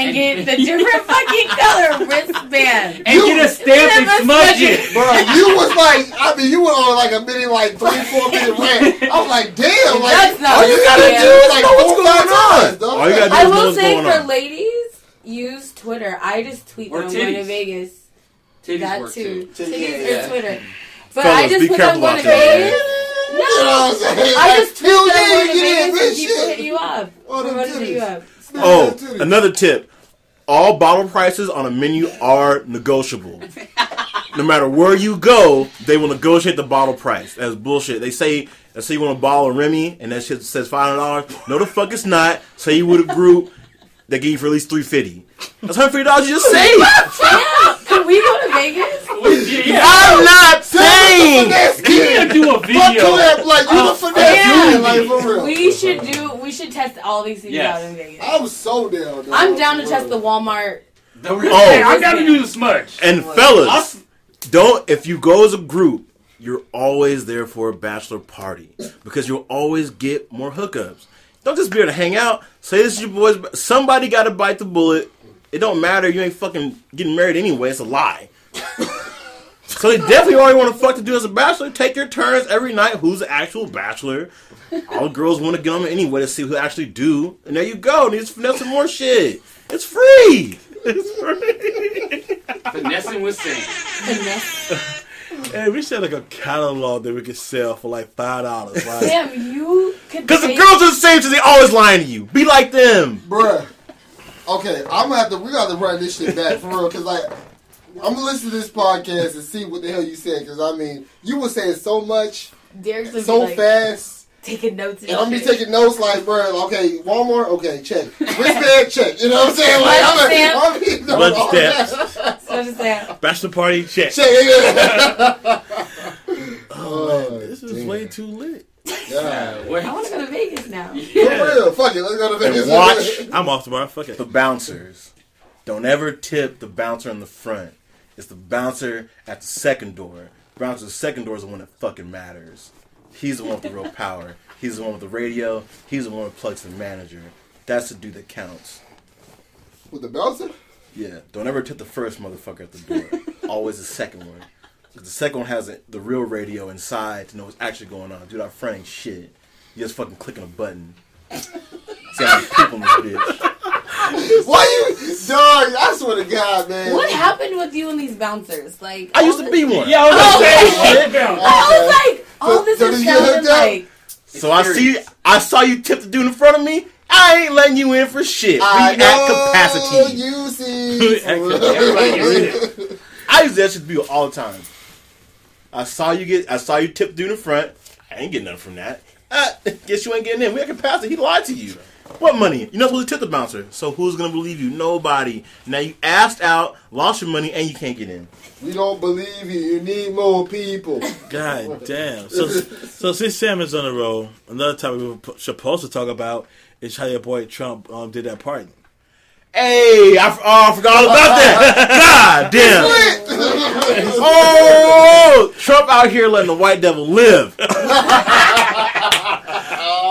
and get the different fucking color wristband. And get a stamp and Never smudge smudge it. Bro, you was like, I mean, you went on like a mini, like three, four minute rant. I was like, damn, like, That's not all you a gotta do is like Know what's going on. times. All you gotta do I is know will say for on. ladies, use Twitter. I just tweet Or when I'm going to. Vegas. Titties That work too. too. Titties Yeah. or Twitter. But Fellas, I just be put careful I'm going out to there, Vegas. You know what I'm No. saying? I Like, just tweet hell that I'm yeah, you get Vegas and this people hit you up. Oh, them Promoted you up. Oh, another tip. All bottle prices on a menu are negotiable. No matter where you go, they will negotiate the bottle price. That's bullshit. They say, let's say you want a bottle of Remy, and that shit says five hundred dollars. No, the fuck it's not. Say you with a group, they give you for at least three fifty. That's hundred fifty dollars you just saved. Yeah. Can we go Vegas? Yeah, I'm not saying. We finesse You do a Fuck video. collab, like, you the uh, finesse yeah. kid, like, for real. We should do. We should test all these things Yes. out in Vegas. I'm so down, dog. I'm down to test the Walmart. The real- Oh. Hey, I gotta do the smudge. And I'll fellas, s- don't if you go as a group, you're always there for a bachelor party because you'll always get more hookups. Don't just be there to hang out. Say this is your boys. Somebody got to bite the bullet. It don't matter. You ain't fucking getting married anyway. It's a lie. so they definitely already want to fuck to do as a bachelor. Take your turns every night. Who's the actual bachelor? All the girls want to get on anyway to see who actually do. And there you go. And just finesse some more shit. It's free. It's free. finessing with Sam. Finesse. Hey, we should have like a catalog that we could sell for like five dollars. Right? Sam, you could. Because the girls are the same, so they always lying to you. Be like them. Bruh. Okay, I'm gonna have to. We gotta run this shit back for real, cause like I'm gonna listen to this podcast and see what the hell you said, cause I mean you were saying so much, Derek's so like, fast, taking notes. And and I'm gonna be taking notes like, bro, okay, Walmart, okay, check, wristband, check. You know what I'm saying? Like I'm, Stamp. I'm, I'm doing Blood all steps. that. So just say, Bachelor party, check. Check. Yeah. oh, oh This is way too lit. Yeah. Wait. I want to go to Vegas now. For real, fuck it, let's go to Vegas. And watch I'm off tomorrow. Fuck it. the bouncers. Don't ever tip the bouncer in the front. It's the bouncer at the second door. Bouncer at the second door is the one that fucking matters. He's the one with the real power. He's the one with the radio. He's the one who plugs the manager. That's the dude that counts. with the bouncer. Yeah, don't ever tip the first motherfucker at the door. Always the second one. the second one has a, the real radio inside to know what's actually going on. Dude, our friend ain't shit. You just fucking clicking a button. See how many people in this bitch. Why you, dog? I swear to God, man. What happened with you and these bouncers? Like I used to be one. Yeah, I was gonna say Oh. I was like, all So- this so is did you sounding like. So I see, I saw you tip the dude in front of me. I ain't letting you in for shit. We I at know capacity. You see, Everybody I used to that shit to be all the time. I saw you get, I saw you tip the dude in front. I ain't getting nothing from that. Uh, guess you ain't getting in. We at capacity. He lied to you. What money? You're not supposed to tip the bouncer. So who's gonna believe you? Nobody. Now you asked out, lost your money, and you can't get in. we don't believe you. You need more people. God damn. So, so since Sam is on the roll, another topic we were p- supposed to talk about is how your boy Trump um, did that part. Hey, I, f- oh, I forgot all about that. God damn. Oh, Trump out here letting the white devil live.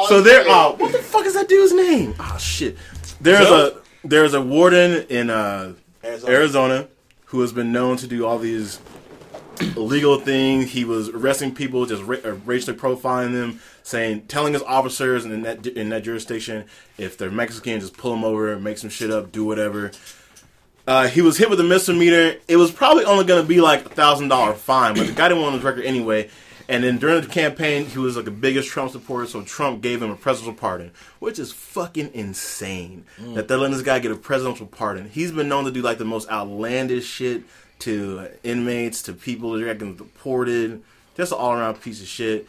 so there. Oh, what the fuck is that dude's name? Oh shit. There's Joe? a there's a warden in uh, Arizona. Arizona who has been known to do all these illegal things. He was arresting people, just ra- uh, racially profiling them, saying, telling his officers in that in that jurisdiction if they're Mexican, just pull them over, make some shit up, do whatever. Uh, he was hit with a misdemeanor. It was probably only going to be like a thousand dollar fine, but the guy didn't want his record anyway. And then during the campaign, he was like the biggest Trump supporter, so Trump gave him a presidential pardon, which is fucking insane that they're letting this guy get a presidential pardon. He's been known to do like the most outlandish shit to uh, inmates, to people that are getting deported, just an all around piece of shit.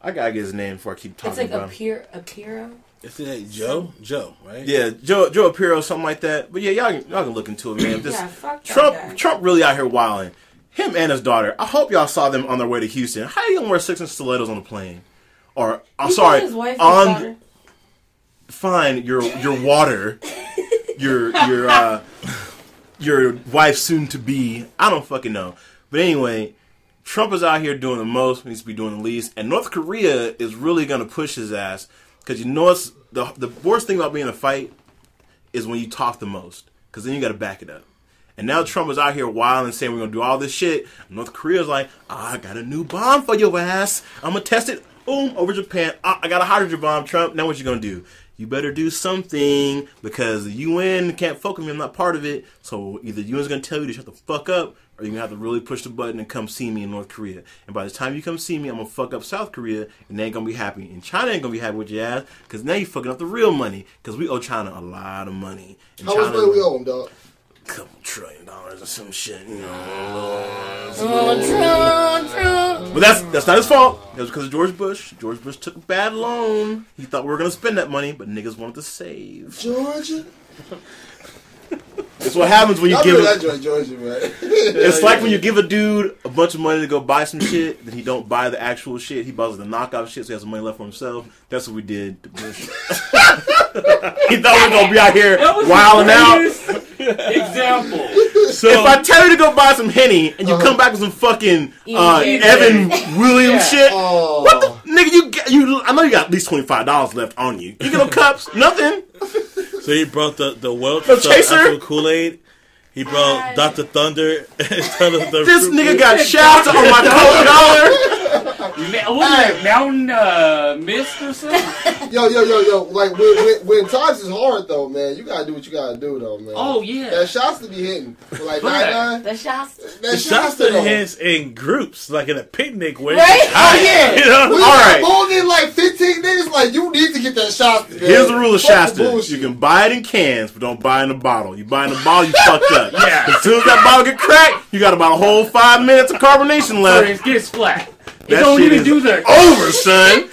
I gotta get his name before I keep talking It's like about a him. peer, a Piro. Is it Joe? Joe, right? Yeah, Joe Joe Apiro, something like that. But yeah, y'all can, y'all can look into it, man. This, Yeah, fuck that Trump guy. Trump really out here wilding. Him and his daughter. I hope y'all saw them on their way to Houston. How you gonna wear six inch stilettos on the plane? Or I'm sorry, his wife his on fine your your water, your your uh, your wife soon to be. I don't fucking know. But anyway, Trump is out here doing the most. Needs to be doing the least. And North Korea is really gonna push his ass because you know it's the the worst thing about being in a fight is when you talk the most, because then you got to back it up. And now Trump is out here wild and saying we're gonna do all this shit. North Korea's like, "Ah, I got a new bomb for your ass. I'm gonna test it. Boom, over Japan. Ah, I got a hydrogen bomb, Trump. Now what you gonna do? You better do something because the UN can't fuck with me. I'm not part of it. So either the UN's gonna tell you to shut the fuck up, or you're gonna have to really push the button and come see me in North Korea. And by the time you come see me, I'm gonna fuck up South Korea, and they ain't gonna be happy. And China ain't gonna be happy with your ass because now you're fucking up the real money because we owe China a lot of money. And How much China- money we owe them, dog? Couple trillion dollars or some shit, you know. Oh, Trump, Trump. But that's that's not his fault. It was because of George Bush. George Bush took a bad loan. He thought we were gonna spend that money, but niggas wanted to save. Georgia. It's what happens when you I give. remember A, that joint, Georgia, man. it's like when you give a dude a bunch of money to go buy some shit, then he don't buy the actual shit. He buys the knockout shit, so he has some money left for himself. That's what we did to Bush. he thought we were gonna be out here That wilding out. Example. So If I tell you to go buy some henny and you come back with some fucking uh, Evan Williams Yeah. shit, Oh. what the nigga? You you? I know you got at least twenty five dollars left on you. You get no cups, nothing. So he brought the the Welch The chaser? Kool Aid. He brought Dr. Thunder. instead of the This nigga got shafted on my coat dollar. Ma- what was it, Mountain uh, Mist or something? Yo, yo, yo, yo. Like when, when, when times is hard though, man. You gotta do what you gotta do though, man. Oh yeah. That shots to be hitting. For like nine nine. The shots. That The shots shots to to the though. hands in groups, like in a picnic where Right? Oh yeah. You know? We All more than like fifteen niggas. Like you need to get that shot. Man. Here's the rule of Fuck Shasta: you can buy it in cans, but don't buy it in a bottle. You buy it in a bottle, you fucked up. Yeah. As soon as that bottle get cracked, you got about a whole five minutes of carbonation Or left. it gets flat. It That don't shit even is do the. Over, son.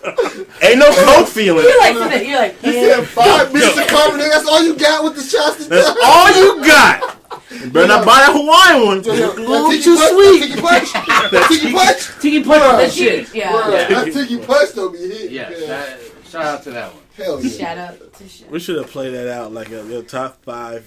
Ain't no coke feeling. You're like, you're like, You said five minutes of carbonate. That's all you got with the shots. To That's all you got. You better not buy that Hawaiian one. It's Yo, a little that too tiki sweet. that Tiki punch. That tiki punch. Tiki punch Bruh. that shit. Yeah. Bruh, Yeah. That tiki punch don't be hit. Yeah. man. That, shout out to that one. Hell yeah. Shout out to shit. we should have played that out like a your top five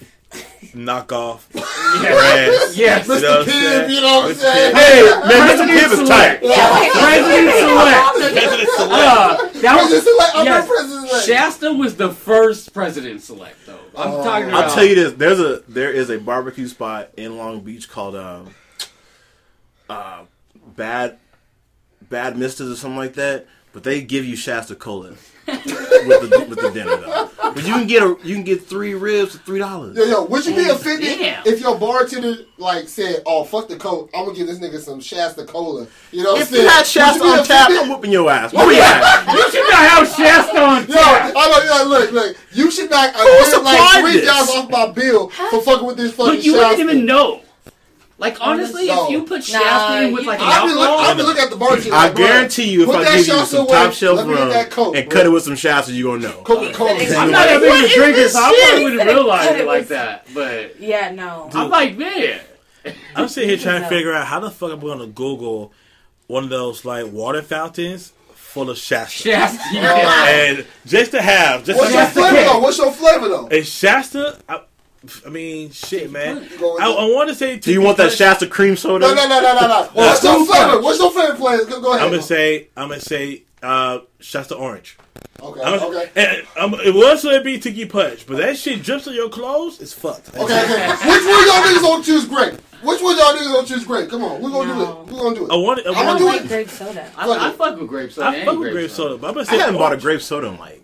knockoff Yeah. brands. Yes. You know Mr. what I'm Pibb, saying? you know what I'm saying? Hey, man, Mr. President Pibb is tight. President select. Uh, that President was, select. I'm yes. not president select. Shasta was the first president select though. I'm Oh. talking about. I'll tell you this: there's a there is a barbecue spot in Long Beach called um, uh, Bad Bad Misters or something like that. But they give you Shasta Cola with the with the dinner though. But you can get a you can get three ribs for three dollars. Yo, yo, would you be oh, offended Damn. if your bartender like said, "Oh, fuck the coke, I'm gonna give this nigga some Shasta cola"? You know what I'm If saying? you had Shasta you be on tap. I'm whooping your ass. Where we at? You should not have Shasta on Yo. I know, yo, look, look. You should not. I Who get supplied like three this? dollars off my bill for fucking with this fucking But you Shasta. wouldn't even know. Like honestly, No. if you put Nah, Shasta in with like an I'll be, look, alcohol, I'll be looking at the bartender. I like, bro, guarantee you, if I give you some away, top shelf let me get rum Coke, and bro. cut it with some Shasta, you gonna know. Coca Cola. I'm I'm not a What big is drinker, this so I shit? probably wouldn't realize it it like that. But Yeah, no. I'm like, man, I'm sitting here trying to figure out how the fuck I'm going to Google one of those like water fountains full of Shasta. Shasta. Yeah. And just to have, just What's to your Shasta flavor cake. though? What's your flavor though? Is Shasta? I, I mean, shit, man. I. I want to say. Do you want that Shasta cream soda? No, no, no, no, no, no. What's your flavor? What's your favorite flavor? Go, go ahead. I'm gonna say. I'm gonna say. Uh, Shasta orange. Okay, I'm, okay. and, um, it was gonna be Tiki Punch, but that shit drips on your clothes. It's fucked. Okay, okay. Which one y'all niggas gonna choose grape? Which one y'all niggas gonna choose grape? Come on, we gonna do it. We gonna do it. I want it. I I I'm want gonna do like it. grape soda. I, I fuck with grape soda. I fuck with grape soda, but I'm gonna I haven't bought a grape soda in like a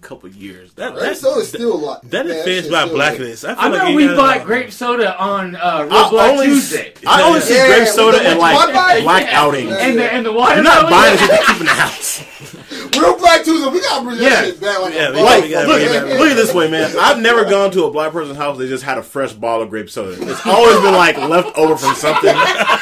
couple years. That, Grape that, soda is still a lot. that man, is finished by blackness. I, feel I like know you we gotta- bought grape soda on uh, Real Black only, Tuesday. I only see Yeah, grape soda the- in like black outings. and the and the You're not buying it to keep in the house. Real Black Tuesday, we gotta bring that shit back like Yeah, a we ball. gotta- Like, we look, bring it back. look at this way, man. I've never gone to a black person's house. They just had a fresh bottle of grape soda. It's always been like left over from something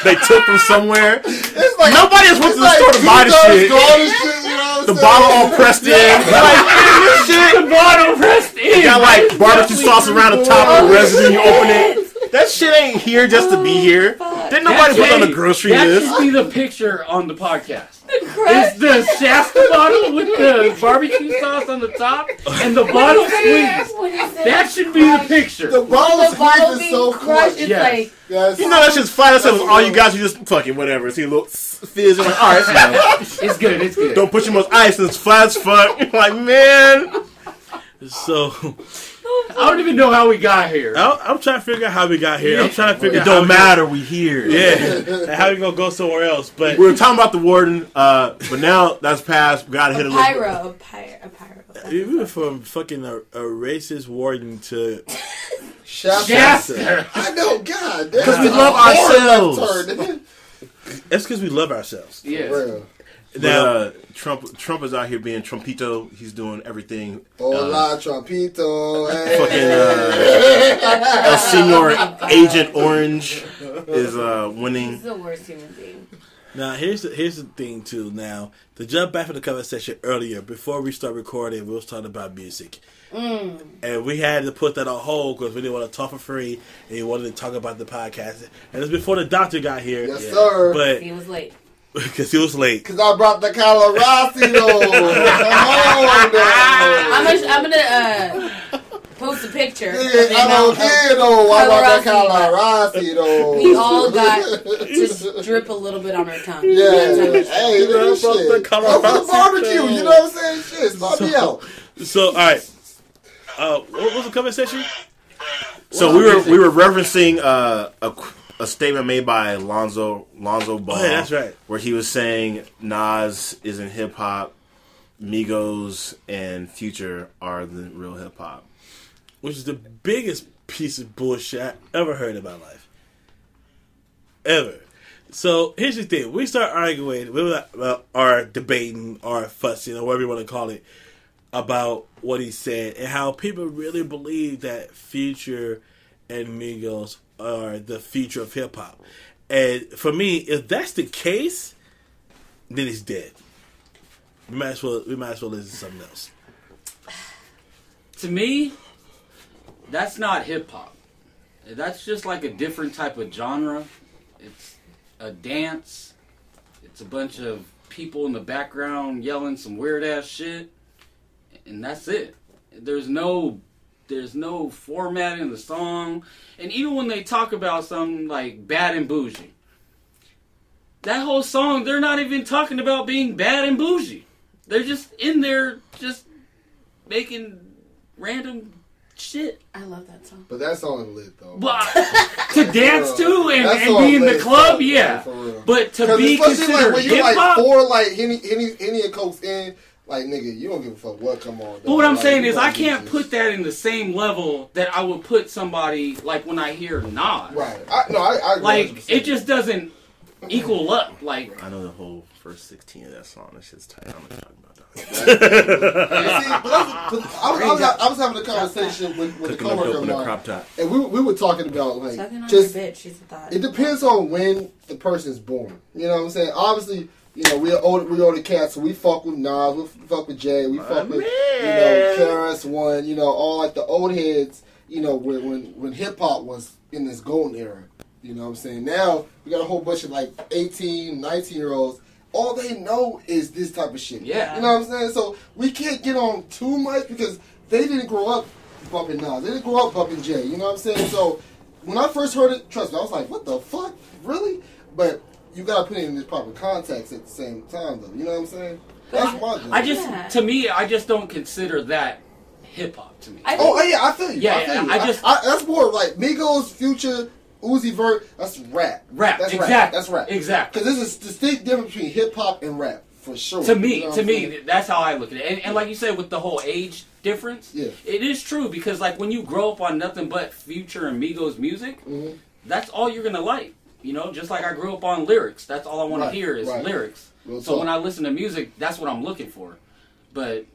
they took from somewhere. It's like, Nobody has went to the store to buy this shit. shit, you know The bottle all pressed in. Like, this shit. The bottle pressed in. You got like barbecue sauce around the top of the residue. You open it. That shit ain't here just to be oh, here. Didn't nobody put it on the grocery that list. That should be the picture on the podcast. Crust. It's the Shasta bottle with the barbecue sauce on the top and the bottle squeeze. What is it? That should be the picture. The bottle the bottle squeeze is so crushed. cool. It's Yes. like Yes. You know that shit's flat as hell. All you guys, you just fucking whatever. See a little fizz. You're like, all right, it's fine. It's good. It's good. Don't put too much ice it's flat as fuck. You're like, man. So I don't even know how we got here. I'm, I'm trying to figure out how we got here. I'm trying to figure It out how don't we matter. We here. Yeah, and how we gonna go somewhere else? But We were talking about the warden, uh, but now that's passed. We gotta hit A a little. pyro, a pyro, a pyro. we went from fucking a, a racist warden to Chef Shasta. I know, God. Because we love ourselves. that's because we love ourselves. Yes. Real. But, Now, uh, Trump Trump is out here being Trumpito. He's doing everything. Hola, Trumpito. Fucking uh, El Senor Agent Orange is uh, He's winning. the worst human being. now here's the here's the thing too. Now to jump back to the conversation earlier, before we start recording, we was talking about music, and we had to put that on hold because we didn't want to talk for free, and we wanted to talk about the podcast. And it's before the doctor got here, Yes, sir. but He was late. because he was late. Because I brought the Colorado. Come on, I'm though. gonna, I'm gonna uh, post a picture. Yeah, I don't amount of- care though. I brought the Colorado. Colorado. We all got just drip a little bit on our tongue. Yeah, That's how much- hey, You know, the. Colorado Go for the barbecue, you know what I'm saying? Shit, stop me out. So all right, uh, what was the conversation? So we were we were referencing uh, a a statement made by Lonzo Lonzo Ball. Oh, yeah, that's right. Where he was saying Nas isn't hip hop, Migos and Future are the real hip hop. which is the biggest piece of bullshit I ever heard in my life. Ever. So here's the thing: we start arguing, we are debating, or fussing, or whatever you want to call it, about what he said and how people really believe that Future and Migos are the future of hip hop. And for me, if that's the case, then it's dead. We might as well we might as well listen to something else. To me, that's not hip hop. That's just like a different type of genre. It's a dance. It's a bunch of people in the background yelling some weird ass shit, and that's it. There's no, there's no format in the song, and even when they talk about something like bad and bougie, that whole song they're not even talking about being bad and bougie. They're just in there just making random shit. I love that song. But that song is lit though. But to dance to and, and be in the club, though, yeah. for real. But to 'Cause be especially like considered when you're hip like hop. four like Henny Henny Henny and Cokes in, like nigga, you don't give a fuck what come on. But what I'm Like, saying is, I can't this. put that in the same level that I would put somebody like when I hear Nas. Right. I, no, I, I Like 100%. it just doesn't equal up. Like I know the whole first sixteen of that song. That shit's tight. I'm not talking about that. See, but that's, but I, was, I, was, I was having a conversation with, with a coworker dope of mine, crop top. and we, we were talking about like Sucking on just your bitch. She's a thought. it depends on when the person's born. You know what I'm saying? Obviously, you know we're old, we older cats, so we fuck with Nas, we fuck with Jay, we fuck with you know KRS One, you know all like the old heads. You know when when when hip hop was in this golden era. You know what I'm saying? Now we got a whole bunch of like 18, 19 year olds. All they know is this type of shit. Yeah. You know what I'm saying? So we can't get on too much because they didn't grow up bumping Nas. They didn't grow up bumping Jay. You know what I'm saying? So when I first heard it, trust me, I was like, what the fuck? Really? But you gotta put it in this proper context at the same time though. You know what I'm saying? That's my job. I just, Yeah. to me, I just don't consider that hip hop to me. I Oh yeah, I feel you. Yeah, I, feel you. I just- I, that's more like Migos, Future, Uzi Vert. That's rap. Rap, That's exactly. rap. That's rap. Exactly. Because there's a distinct difference between hip hop and rap for sure. to me, You know what to I'm me, saying? that's how I look at it. And, and like you said, with the whole age difference, Yeah. it is true because like when you grow up on nothing but Future and Migos music, Mhm. that's all you're gonna like. You know, just like I grew up on lyrics. That's all I want Right, to hear is right. lyrics. Real so talk. when I listen to music, that's what I'm looking for. But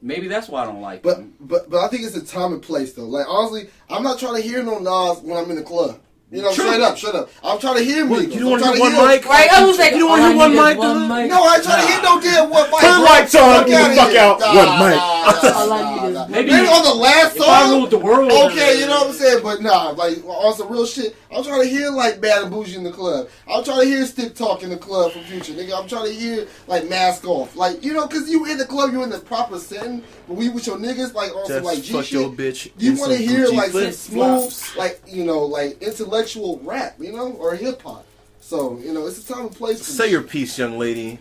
maybe that's why I don't like But them. but but I think it's a time and place though. Like honestly, I'm not trying to hear no Nas when I'm in the club. You know, True. straight up, shut up. I'm trying to hear What, Migos. you don't want to hear one mic? Right? I was like, You don't wanna oh, hear one mic, one dude? mic. No, I ain't trying to hear no damn one mic. Turn the bro. lights on, Fuck get the fuck out. Nah, One mic. nah, nah, need is nah. Maybe- Maybe on the last If I ruled the world, Okay, you know what I'm saying? But nah, like on some real shit, I'm trying to hear like Bad and Bougie in the club. I'm trying to hear Stick Talk in the club from Future, nigga. I'm trying to hear like Mask Off, like you know, cause you in the club, you in the proper setting. But we with your niggas, like on some like G fuck shit. your bitch. You want to hear like some smooth, like you know, like intellectual rap, you know, or hip hop. So you know, it's a time and place. for Say this your piece, young lady.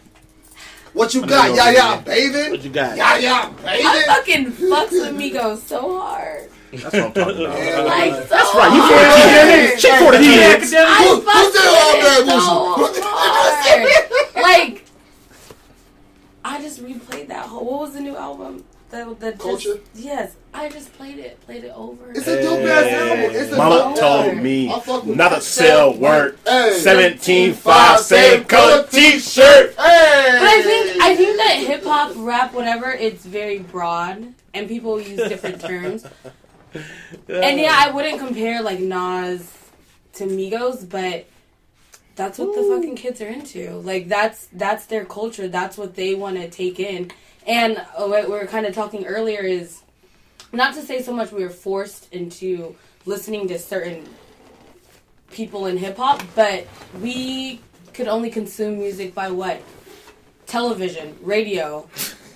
what you got, know, yeah, yeah, baby. baby. What you got? Yeah, yeah, I baby. fucking fucks with Migos so hard. That's what I'm talking about. Yeah. Like, so That's right. You hard. for the kids. She for the kids. I Who- who fucked said all with that it so bullshit? hard. Like, I just replayed that whole. What was the new album? That, that just- Culture? yes, I just played it. Played it over. It's a dope ass album. It's a Mama dope told album. me I not to that. sell work. Hey. 17.5 same color t-shirt. Hey. But I think I think that hip hop, rap, whatever, it's very broad and people use different terms. And yeah, I wouldn't compare like Nas to Migos, but that's what the fucking kids are into. Like that's that's their culture. That's what they want to take in. And uh, what we were kind of talking earlier is not to say so much we were forced into listening to certain people in hip hop, but we could only consume music by what? Television, radio,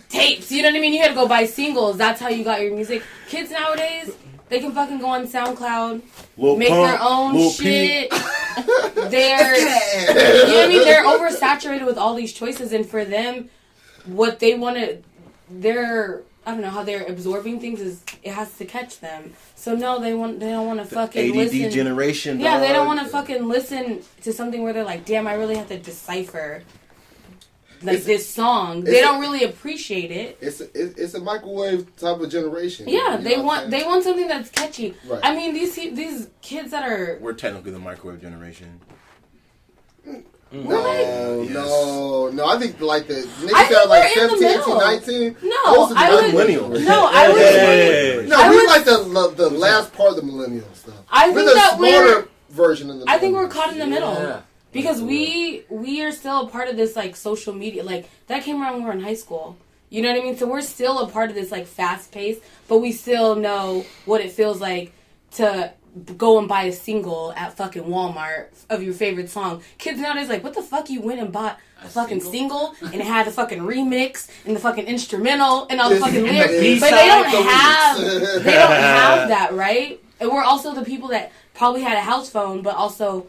tapes. You know what I mean? You had to go buy singles. That's how you got your music. Kids nowadays, they can fucking go on SoundCloud, Lil make Pump, their own Lil shit. They're you know what I mean? They're oversaturated with all these choices, and for them, what they want to, they're I don't know how they're absorbing things is it has to catch them. So no, they want they don't want to fucking ADD listen. generation. Yeah, they don't want to fucking listen to something where they're like, damn, I really have to decipher like It's- this song. They don't really appreciate it. It's a, it's a microwave type of generation. Yeah, You they want they want something that's catchy. Right. I mean, these these kids that are We're technically the microwave generation. Mm. Mm. No, Yes. no, no. I think like the I niggas think that are like we're in the 17, 18, 19. no, those are the I would millennials. no, I would. Hey. No, I we would- like the the last part of the millennials stuff. I we're think the that smarter we're- version of the. I think we're caught in the middle. Yeah. because we we are still a part of this like social media like that came around when we were in high school you know what i mean so we're still a part of this like fast pace but we still know what it feels like to go and buy a single at fucking walmart of your favorite song kids nowadays like what the fuck you went and bought a, A fucking single? single and it had the fucking remix and the fucking instrumental and all the fucking lyrics the but they don't the have they don't have that right and we're also the people that probably had a house phone but also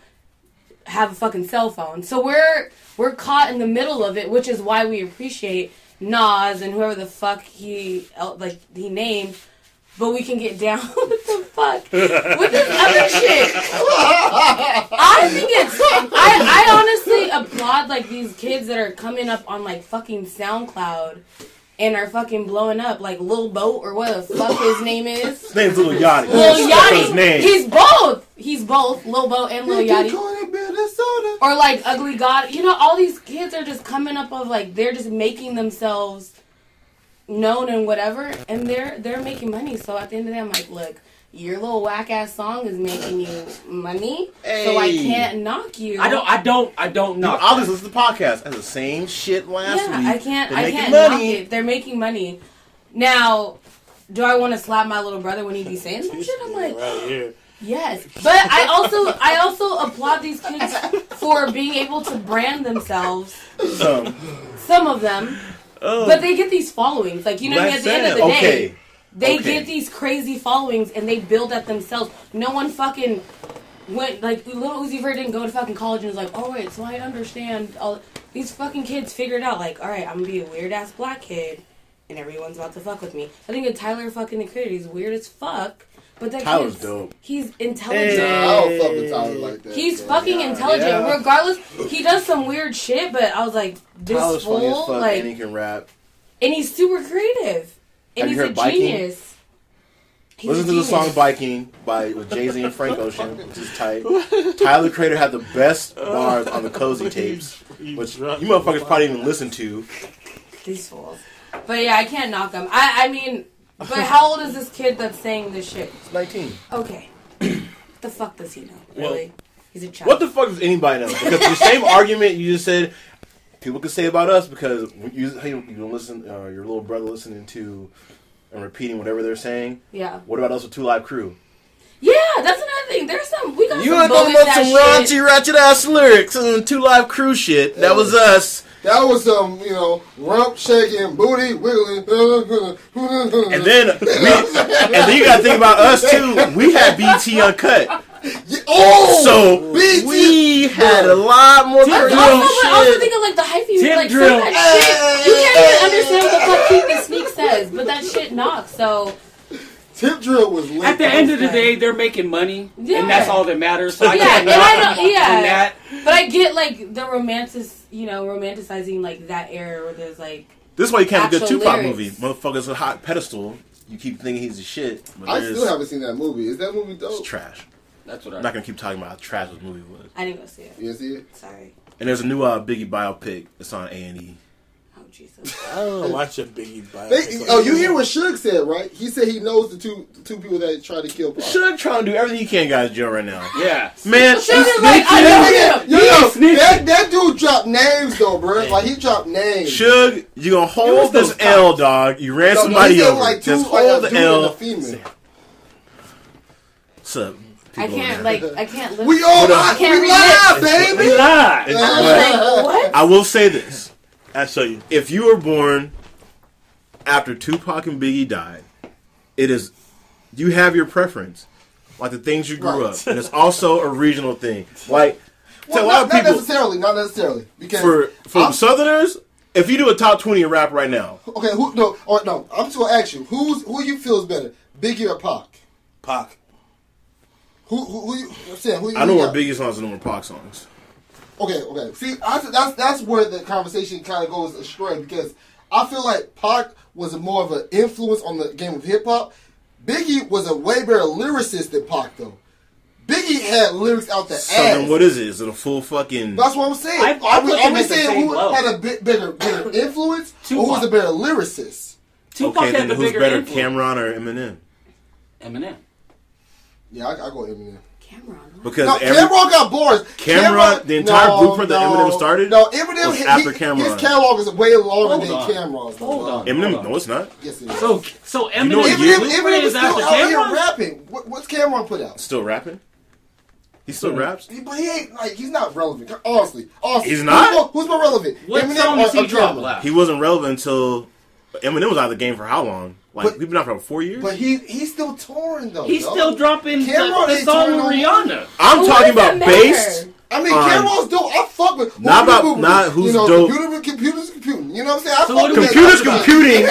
have a fucking cell phone. So we're we're caught in the middle of it, which is why we appreciate Nas and whoever the fuck he like he named. But we can get down with the fuck with this other shit. I think it's. I, I honestly applaud like these kids that are coming up on like fucking SoundCloud and are fucking blowing up like Lil Boat or what the fuck his name is. His name's Lil Yachty. Lil That's his Yachty. name. He's both. He's both Lil Boat and Lil Yachty. Or like Ugly God. You know, all these kids are just coming up of like they're just making themselves known and whatever, and they're they're making money. So at the end of the day, I'm like, look, your little whack ass song is making you money, so I can't knock you. I don't. I don't. I don't You know. obviously listen to the podcast. That's the same shit last yeah, week. I can't. They're I making can't money. knock it. They're making money. Now, do I want to slap my little brother when he be saying some shit? I'm like, right here. Yes, but I also I also applaud these kids for being able to brand themselves. Some. Some of them, Oh, but they get these followings. Like you know, at the end of the day, Okay. they okay. get these crazy followings and they build that themselves. No one fucking went like little Uzi Vert didn't go to fucking college and was like, oh, all right, so I understand. All these fucking kids figured out like, all right, I'm gonna be a weird ass black kid, and everyone's about to fuck with me. I think that Tyler fucking the Creator, he's weird as fuck, but that Tyler's kid's, dope. He's intelligent. Nah, I don't fuck with Tyler like that. He's so. fucking Yeah, intelligent. yeah. Regardless, he does some weird shit, but I was like, this Tyler's funny as fool, fuck like, and he can rap. and he's super creative, and Have you he's a heard Biking? genius. He's Listen a to the song "Biking" by with Jay Z and Frank Ocean, which is tight. Tyler the Creator had the best bars on the Cozy tapes, which you motherfuckers probably even listen to. These fools. But yeah, I can't knock them. I I mean, but how old is this kid that's saying this shit? It's 19. Okay, what the fuck does he know? Really? He's a child. What the fuck does anybody know? Because the same argument you just said, people could say about us because you you you don't listen, uh, your little brother listening to and repeating whatever they're saying. Yeah. What about us with Two Live Crew? Yeah, that's another thing. There's some we got You some ain't talking bogus about some raunchy, ratchet ass lyrics and Two Live Crew shit. That was us. That was some, you know, rump shaking, booty wiggling. And then we, and then you gotta think about us too. We had BET uncut, Yeah, oh, so BET. we had a lot more But crazy also, but also shit. think of like the hyphy, Tip like drill. some of that shit. You can't even understand what the fuck Keak da Sneak says, but that shit knocks. So Tip drill was lit. At the end of the day, they're making money, Yeah. and that's all that matters. So I Yeah, can't and I knock know- them yeah. that. But I get like the romantic, you know, romanticizing like that era where there's like This is why you can't have a good Actual Tupac lyrics. movie. Motherfucker's a hot pedestal. You keep thinking he's a shit, but I still haven't seen that movie. Is that movie dope? it's trash. That's what I'm not gonna keep talking about how trash this movie was. I didn't go see it. You didn't see it? Sorry. And there's a new uh, Biggie biopic. It's on A and E. Jesus. I don't know. Watch a Biggie bio. They, oh, you hear what Suge said, right? He said he knows the two the two people that tried to kill Pac. Suge trying to do everything he can, guys, Joe, right now. Yeah. Man, Suge is like, I know him. Yo, yo, that, that dude dropped names though, bro. Like he dropped names. Suge, you gonna hold this those L, dog. You ran No, no, somebody he said over. like two, Just like a hold the dude and a L. female. What's up? I can't like? I can't live. We all Hold on. Can't we read live, baby. We lied. I was like, what? I will say this: I show you. if you were born after Tupac and Biggie died, it is you have your preference, like the things you grew Right. up, and it's also a regional thing. Like to Well, a lot not, of not people, necessarily, not necessarily, because for for I'm- Southerners, if you do a top twenty in rap right now, okay, who no, or no, I'm just gonna ask you, who's who you feel is better, Biggie or Pac? Pac. Who who, who you? I'm saying who you? I know who more? Biggie songs than more Pac songs. Okay, okay. See, I, that's that's where the conversation kind of goes astray because I feel like Pac was more of an influence on the game of hip hop. Biggie was a way better lyricist than Pac, though. Biggie had lyrics out the So ass. then, what is it? Is it a full fucking? That's what I'm saying. I- I are we, put are we saying who level. had a bit bigger, bigger influence, or who was a better lyricist? Tupac Okay, then the who's better, influence. Cam'ron or Eminem? Eminem. Yeah, I, I go Eminem. Cam'ron. Because No, every, Cam'ron got bars. Cam'ron- the entire blueprint that Eminem started No, Eminem was he- after he- Cam'ron. His catalog is way longer Hold than on. Cam'ron's. though. Hold on. Eminem, Hold on. no, it's not. Yes, it is. So, so Eminem, know what Eminem, Eminem is is still after out here rapping. What, what's Cam'ron put out? Still rapping? He still raps. He- But he ain't like he's not relevant. Honestly, honestly, He's not? Who's more, who's more relevant? What Eminem song or, does he or drop last? He wasn't relevant until Eminem was out of the game for how long? Like But- we've been out for about four years. But he he's still touring though. He's dog. still dropping Cam'ron the, the ain't song with Rihanna. I'm Who talking about that bass. I mean, on- Cam'ron's dope. I fuck with. Not who about- people- not who's you know, dope. Computer, computers, computing. You know what I'm saying? I So fuck with do that Computers type of stuff. computing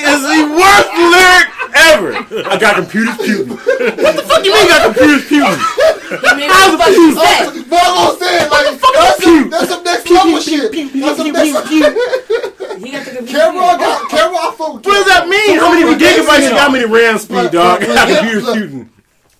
is the worst lyric ever. I got computers puting. What the fuck do you mean? You got computers puting? He made How's me it fucking feel? sick. But I'm gonna say it like that's some, that's some next level shit. That's some next. He got the computer. Cam'ron got Cam'ron. I fuck with What does that mean? How many But gigabytes you know, got? Many RAM speed, But- dog? but- Got but- computers look, puting.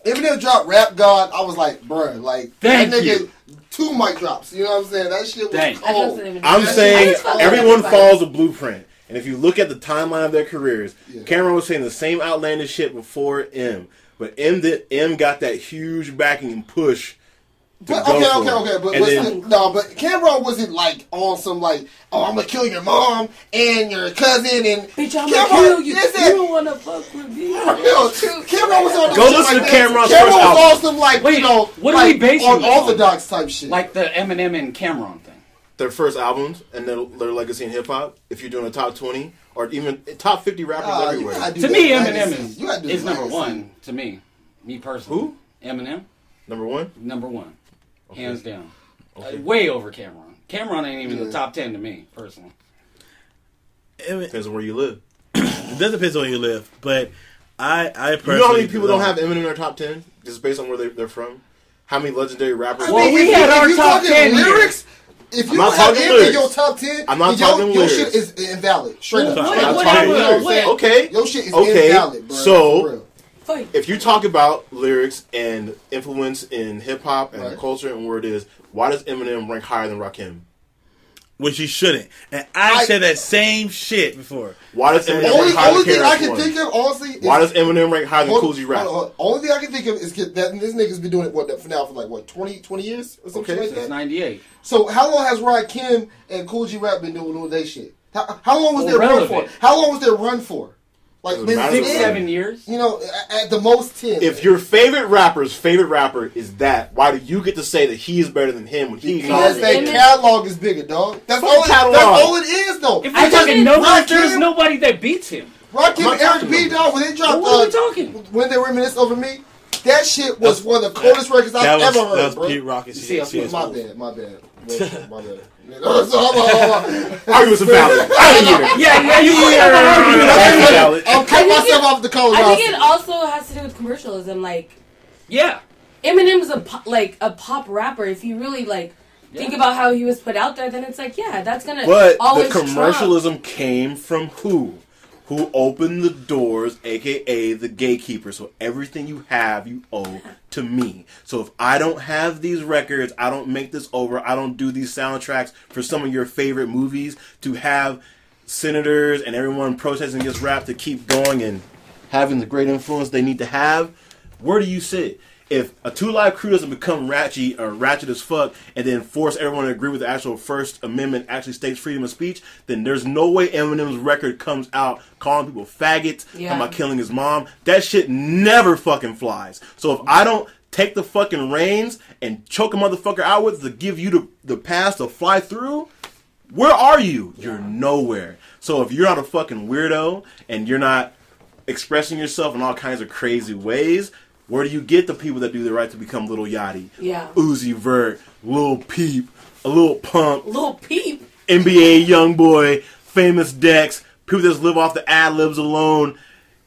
Eminem dropped Rap God. I was like, bruh, like Thank that nigga. you. Two mic drops. You know what I'm saying? That shit was Thank you. cold. I'm I saying just fuck with everyone everybody. follows a blueprint. And if you look at the timeline of their careers, Yeah. Cam'ron was saying the same outlandish shit before M. But M did, M got that huge backing and push. To But go okay, for okay, it. okay, but, And but then- no, but Cam'ron wasn't like on some like, oh, I'm gonna kill your mom and your cousin and Bitch, I'm Cam'ron, gonna kill you. yes, You don't wanna fuck with me. Yo, Cam'ron was on Go shit listen like to. Cam'ron's Cam'ron first was album. on some like Wait, you know, what are like, we basing on orthodox type shit. Like the Eminem and Cam'ron thing. their first albums and their, their legacy in hip hop, if you're doing a top 20 or even eh, top 50 rappers Nah, you everywhere. gotta that me, legacy. Eminem is, You is number one. To me, me personally. Who? Eminem, Number one? number one, Okay. hands down. Okay. Uh, way over Cam'ron. Cam'ron ain't even Yeah. the top ten to me personally. It, Depends on where you live. it does depend on where you live, but I, I personally You know how many people don't have Eminem in their top 10? Just based on where they, they're from? How many legendary rappers? I Well, mean, we if you- had our you top talking 10 here. lyrics. If you I'm not don't have talking in your top ten, I'm not your, talking your lyrics. shit is invalid. Straight up. Up. what- You know what- what I'm what- saying? Okay. Your shit is Okay, invalid, bro. so- For real. Fight. If you talk about lyrics and influence in hip hop and Right. culture and where it is, why does Eminem rank higher than Rakim? which he shouldn't. And I, I- said that same shit before. Why does Eminem Only, rank higher only than thing I KRS can One? think of, honestly, is Why does Eminem rank higher than Hold- Kool G Rap? hold on, hold on. Only thing I can think of is get that this nigga's been doing it what for now for like what 20, 20 years or something Okay. like Since that. '98. So how long has Rakim and Kool G Rap been doing all their shit? How, how long was Well, their run for? How long was their run for? Like Doesn't been matter. Six, ten? seven years. You know, at, at the most ten. If your favorite rapper's favorite rapper is that, why do you get to say that he is better than him when he because knows their catalog is bigger, dog. That's all. It, catalog. that's all it is, though. If I we're just- talking Rakim- there's nobody that beats him. Rakim I'm not and Eric B. Dog when they dropped Well, what are uh, we talking? when they reminisce over me, that shit was one of the coldest records I've was, ever heard, that was bro. Pete Rock and See, My bad, my bad. My bad. So, hold on, hold on. Arguments are valid. Out of here. Yeah, yeah, you Arguments are valid. I'll cut myself it- off the color. I think it also has to do with commercialism. Like Yeah. Eminem's a pop, like a pop rapper. If you really like think about how he was put out there, then it's like yeah, that's gonna But the always trump. commercialism came from who? Who opened the doors, aka the gatekeeper. So everything you have, you owe to me. So if I don't have these records, I don't make this over, I don't do these soundtracks for some of your favorite movies, to have senators and everyone protesting against rap to keep going and having the great influence they need to have, where do you sit? If a two live crew doesn't become ratchet or ratchet as fuck and then force everyone to agree with the actual First Amendment actually states freedom of speech, then there's no way Eminem's record comes out calling people faggots, Yeah. talking about killing his mom. That shit never fucking flies. So if I don't take the fucking reins and choke a motherfucker out with to give you the, the pass to fly through, where are you? You're nowhere. So if you're not a fucking weirdo and you're not expressing yourself in all kinds of crazy ways, where do you get the people that do the right to become Little Yachty, Yeah. Uzi Vert, Lil Peep, a Little Pump, Little peep. NBA Young Boy, Famous Dex, people that just live off the ad libs alone?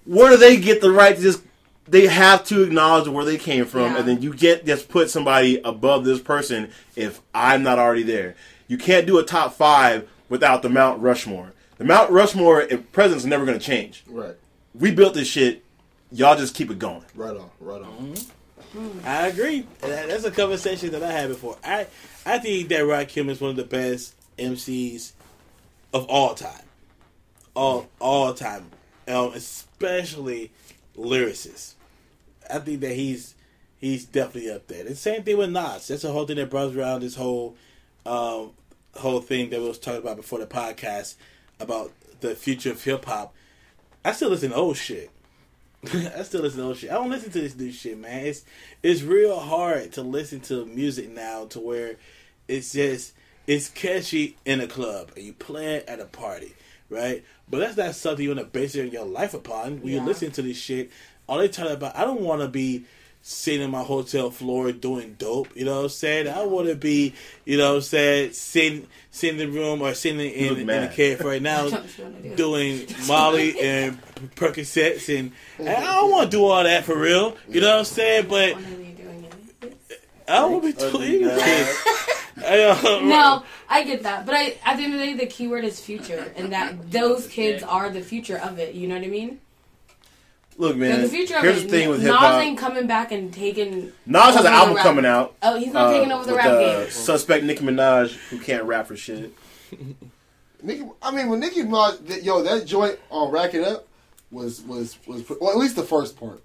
Where do they get the right to just? They have to acknowledge where they came from, Yeah. and then you get just put somebody above this person if I'm not already there. You can't do a top five without the Mount Rushmore. The Mount Rushmore presence is never going to change. Right, We built this shit. Y'all just keep it going. right on, right on. I agree. That's a conversation that I had before. I I think that Rakim is one of the best MCs of all time, all all time, um, especially lyricists. I think that he's he's definitely up there. The same thing with Nas. That's a whole thing that brought around this whole um, whole thing that we was talking about before the podcast about the future of hip hop. I still listen to old shit. I still listen to old shit. I don't listen to this new shit, man. It's it's real hard to listen to music now to where it's just it's catchy in a club and you play it at a party, right? But that's not something you want to base your life upon. When you listen to this shit, all they talk about. I don't want to be sitting in my hotel floor doing dope. You know what I'm saying? I want to be, you know what I'm saying, sitting sitting in the room or sitting in, look in the mad. cave right now Don't you wanna do it? doing Molly and Percocets and, and I don't want to do all that for real. You know what I'm saying? But When are you doing it? I don't want to be doing anything. I, uh, No, I get that, but I at the end of the day, the keyword is future, and that those kids are the future of it. You know what I mean? Look, They're man. the future of Here's it. the thing with hip Nas hop. ain't coming back and taking. Nas has an album rap- coming out. Oh, he's not taking uh, over the with, rap uh, game. Suspect Nicki Minaj, who can't rap for shit. Nicki, I mean, when Nicki Minaj, yo, that joint on Rake It Up was was was well, at least the first part.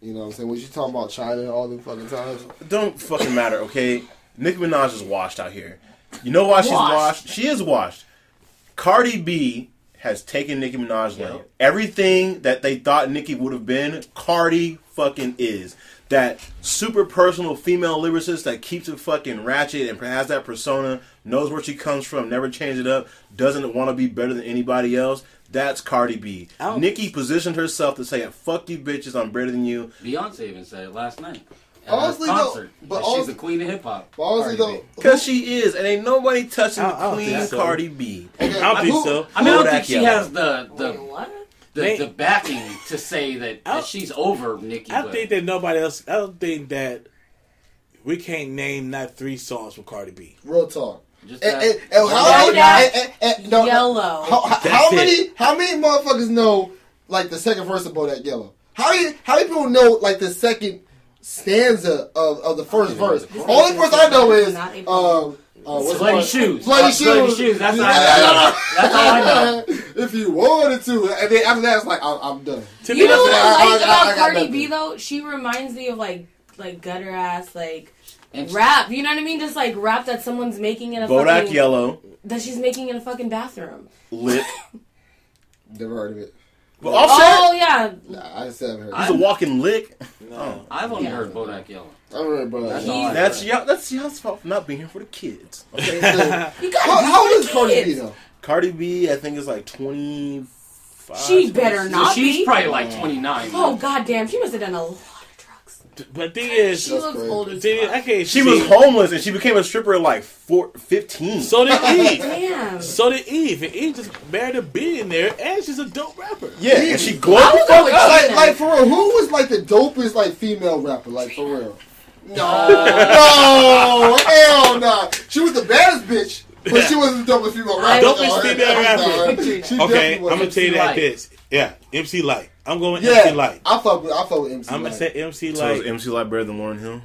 You know what I'm saying? Was you talking about China all the fucking times? Don't fucking matter, okay? Nicki Minaj is washed out here. You know why she's Washed. washed? She is washed. Cardi B has taken Nicki Minaj's lane. Everything that they thought Nicki would have been, Cardi fucking is. That super personal female lyricist that keeps it fucking ratchet and has that persona, knows where she comes from, never change it up, doesn't want to be better than anybody else. That's Cardi B. Nicki positioned herself to say, "Fuck you, bitches. I'm better than you." Beyonce even said it last night. At Honestly, her though, but that she's honestly- the queen of hip hop. Honestly, Cardi though, Because she is, and ain't nobody touching I- the I queen think so. Cardi B. okay, I don't think so. I mean, I don't think she Yellow. has the the, what? the, the backing to say that, that she's over Nicki. I but think that nobody else. I don't think that we can't name not three songs from Cardi B. Real talk. just And, that- and, and how, and- and- and- no, Yellow. How, how, That's it. many? How many motherfuckers know like the second verse about that Yellow? How many? How many people know like the second stanza of, of the first verse? the. Only verse I know is Not um, uh, what's Bloody it shoes. Bloody Uh, shoes. Bloody shoes. That's all I Yeah. know. That's all I know. if you wanted to, and then after that, it's like I'm, I'm done. To You know that's what I- I I- like about I got Cardi nothing. B though? She reminds me of like like gutter ass like And rap. You know what I mean? Just like rap that someone's making in a Bodak fucking Yellow, that she's making in a fucking bathroom. lit. Never heard of it. But Offset, Oh yeah, Nah, I just haven't heard. he's Of a walking lick. no. I've only Yeah. heard Bodak Yellow. I don't heard, bro. That's How, That's heard. y'all. That's y'all's fault for not being here for the kids. Okay. you got how old is Cardi B kids. though? Cardi B, I think is like twenty five. She better So not she's be. probably like 29. Oh goddamn, she must have done a lot of drugs. But the thing is, She That's looks crazy. old the as thing I can't. She see- was homeless and she became a stripper at like four, 15. So did Eve. Damn. so did Eve. And Eve just married a billionaire, and she's a dope rapper. yeah, and she I glowed the fuck with up. like, like for real, who was like the dopest like female rapper? Like for real? No, no, hell no. She was the baddest bitch, but she wasn't the dopest female rapper. Dopest No, female no, rapper. She Okay, definitely I'm gonna tell you that this. Yeah, MC Lyte. I'm going Yeah, MC Lyte. I fuck with I fuck with MC. Light. I'm gonna say MC So is Light. MC Lyte better than Lauryn Hill?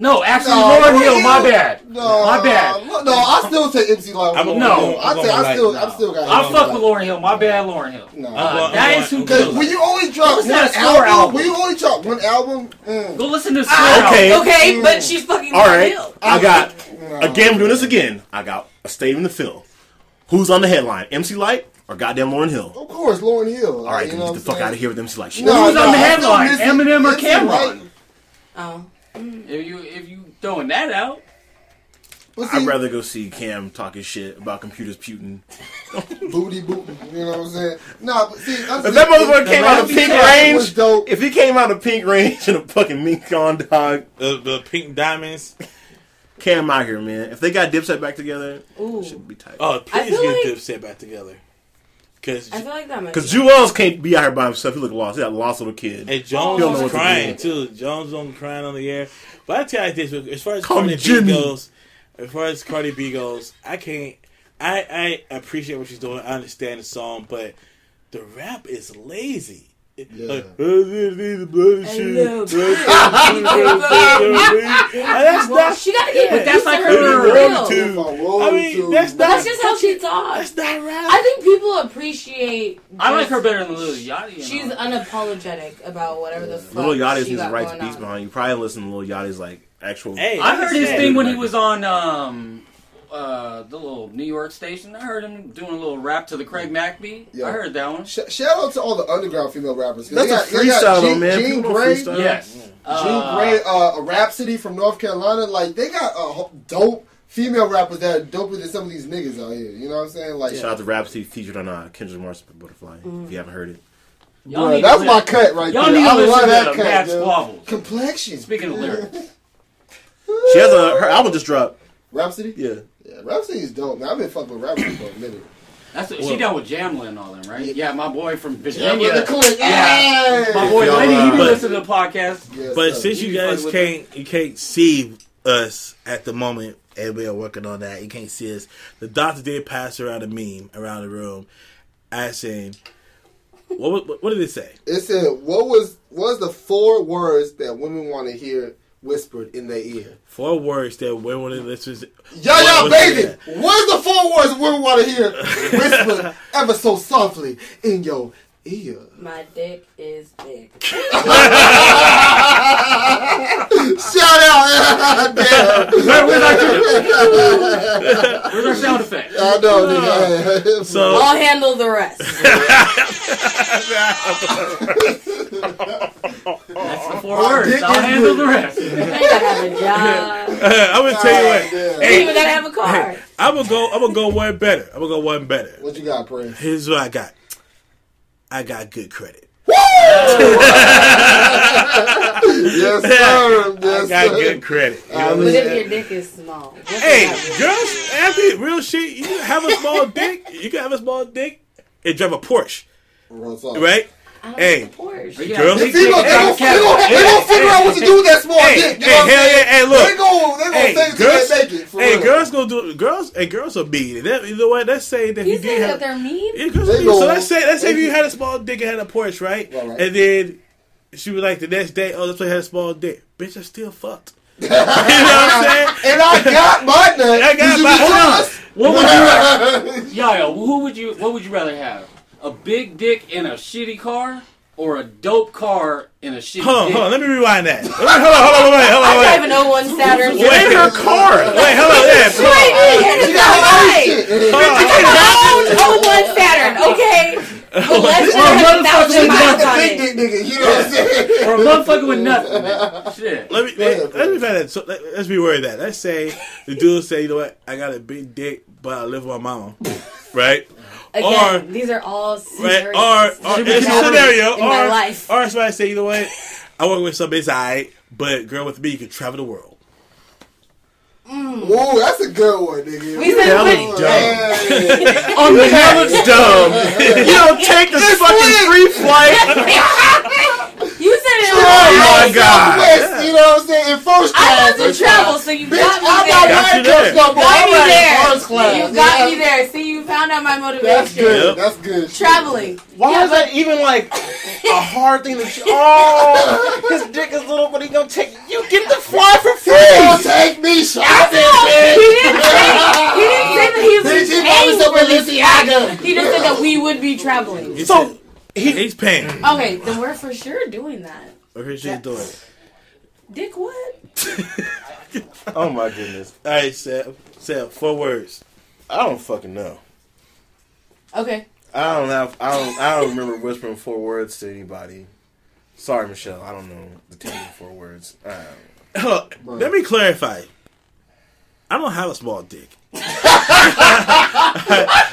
No, actually, No, Lauren Lauryn Hill. My bad. No, my bad. No, no, I still take MC Lyte. I'm over gonna- Hill. I'm I say I still, no. I'm still got. I MC fuck Light. with Lauryn Hill. My bad, Lauryn Hill. No. Uh, going- that I'm is who Cause good. when you only drop Listen one that album, album. when you only drop one album, mm, Go listen to Square okay. Album. Okay, but she's fucking All right, Hill. I got, no. again, I'm doing this again. I got a statement to fill. Who's on the headline? MC Lyte or goddamn Lauryn Hill? of course, Lauryn Hill. All right, you then know get the I'm fuck out of here with them Light shit. No, Who's no, on the headline? miss it. Eminem or MC Cam'ron? Light. Oh. If you if you throwing that out, But see, I'd rather go see Cam talking shit about computers puting. booty booty. You know what I'm saying? Nah, but see, that's If that motherfucker came out of pink range, dope. if he came out of pink range and a fucking mink on dog, The, the pink diamonds. Cam out here, man. If they got Dipset back together, Ooh. should be tight. Oh, please get like- Dipset back together. Because I feel like that Because be- Juelz can't be out here by himself. He look lost. He got lost little kid. and Jones Don't know was what to crying too. Jones was crying on the air. But I tell you this: as far as Call me Cardi B goes, as far as Cardi B goes, I can't. I I appreciate what she's doing. I understand the song, but the rap is lazy. Yeah. Like, "Oh, this is the bloody Hello, shit." That's Well, not. she gotta get But that's like her her- real. Real I mean, to- that's not. that's just how she talks. That's not rap. I think people appreciate. I like her better than Lil Yachty. She's all. unapologetic about whatever the fuck. Little Yachty's she needs to got write going beats behind you. Probably listen to Little Yachty's like actual. Hey, I heard his thing when he was on um uh the little New York station. I heard him doing a little rap to the Craig Mack beat. Yeah. I heard that one. Sh- shout out to all the underground female rappers. That's they a got- they got freestyle though, Jean- man. Jean Grae, freestyle. Yes. Jean Uh, Grae, uh, a Rapsody from North Carolina. Like they got a dope female rappers that are doper than some of these niggas out here. You know what I'm saying? Like, Shout out to Rapsody featured on uh, Kendrick Lamar's Butterfly. If you haven't heard it, y'all bruh, that's my cut right Y'all there. need to I listen love that cut. Matt dude. Squabbles. Complexion. Speaking of lyrics, she has a her album just dropped. Rapsody. Yeah, Yeah, Rapsody is dope. Man, I've been fucking with Rapsody for a minute. that's what, Well- she down with Jamla and all them, right? Yeah. Yeah, my boy from Virginia. with the click. Yeah. Hey! My boy Y'all, Lenny, he uh, be listening to the podcast. Yes, But sir. since You you guys can't, you can't see us at the moment, and we are working on that. You can't see us. The doctor did pass around a meme around the room, asking, "What? What, what did it say?" It said, "What was what was the four words that women want to hear whispered in their ear?" Four words that women to listen. Yeah, was baby. is the four words women want to hear whispered ever so softly in your ear? My dick is big. Shout out! Damn. Where's our Where's our sound effect? I know, ah. nigga. So- I'll handle the rest. That's the four words. I'll handle big. the rest. I gotta have a job. I'm gonna tell you what. God damn. I even gotta have a car. I'm gonna go. I'm gonna go one better. I'm gonna go one better. What you got, Prince? Here's what I got. I got good credit. Yes, sir. I Yes, got sir. good credit. You know what I'm But Yeah. if your dick is small. Hey, that? girls, Anthony, real shit. You have a small dick. You can have a small dick and drive a Porsche, right? I don't Hey. the Porsche. Girls- big See, look, they gonna, they cat. gonna, they gonna figure out what to do with that small Hey, dick. You hey, know what I'm hell saying? yeah, hey, look. They gonna, they gonna Hey, say girls, they make it. For hey, real. girls gonna do girls. Hey, girls are mean. That, you know what? Let's say that You you say did that have. they're mean? Yeah, girls They are mean. go- so let's say let's say they- you had a small dick and had a Porsche, right? Right, right. And then she was like the next day, oh, this one had a small dick. Bitch, I still fucked. you know what I'm saying? And I got my nut. I got my- be hold on. What would you rather? Yaya, who would you? What would you rather have? A big dick in a shitty car, or a dope car in a shitty Hold on, dick? hold on. Let me rewind that. Let me- hold on, hold on, wait, hold on, I wait. drive an 01 Saturn. Wait, her car. Wait, hold on. Yeah, hold on. Right, She got her own shit. Hold on. I own 01 Saturn, okay? But less than Well, a motherfucker, miles The on big it. dick nigga, you know what I'm saying? Or a motherfucker with nothing. man. Shit. Let me let, let me find that. So let, let's be worried that. Let's say the dude say, you know what, I got a big dick, but I live with my mama, right? Again, Or these are all right? scenarios. Or or Should in a scenario, in my or life. or somebody say, you know what, I work with somebody that's alright, but girl with me, you can travel the world. Mm. Whoa, that's a good one, nigga. We said Hell put- is On the hell it's dumb. You don't take this fucking free flight. You said it. Oh my was- God. Southwest, you know what I'm saying? In first class. I class. want to travel, so you Bitch, got me I'm there. not Got you there. coach no more. got I'm me there. first class. You got Yeah. me there. See, you found out my motivation. That's good. Yep. That's good. Traveling. Why Yeah, is that even like a hard thing to? Oh, his dick is little, but he gonna take. You get the fly for free. He gonna take me shopping, He didn't say. He didn't say that he was Bitch, he paying bought for me some this. Balenciaga. He just said that we would be traveling. So said- he he's paying. Okay, then we're for sure doing that. Okay, she's doing it. Dick, what? Oh my goodness. All right, Sam. Sam, four words. I don't fucking know. Okay. I don't have. I don't. I don't remember whispering four words to anybody. Sorry, Michelle. I don't know the ten four words. Um, Hold. Let me clarify. I don't have a small dick.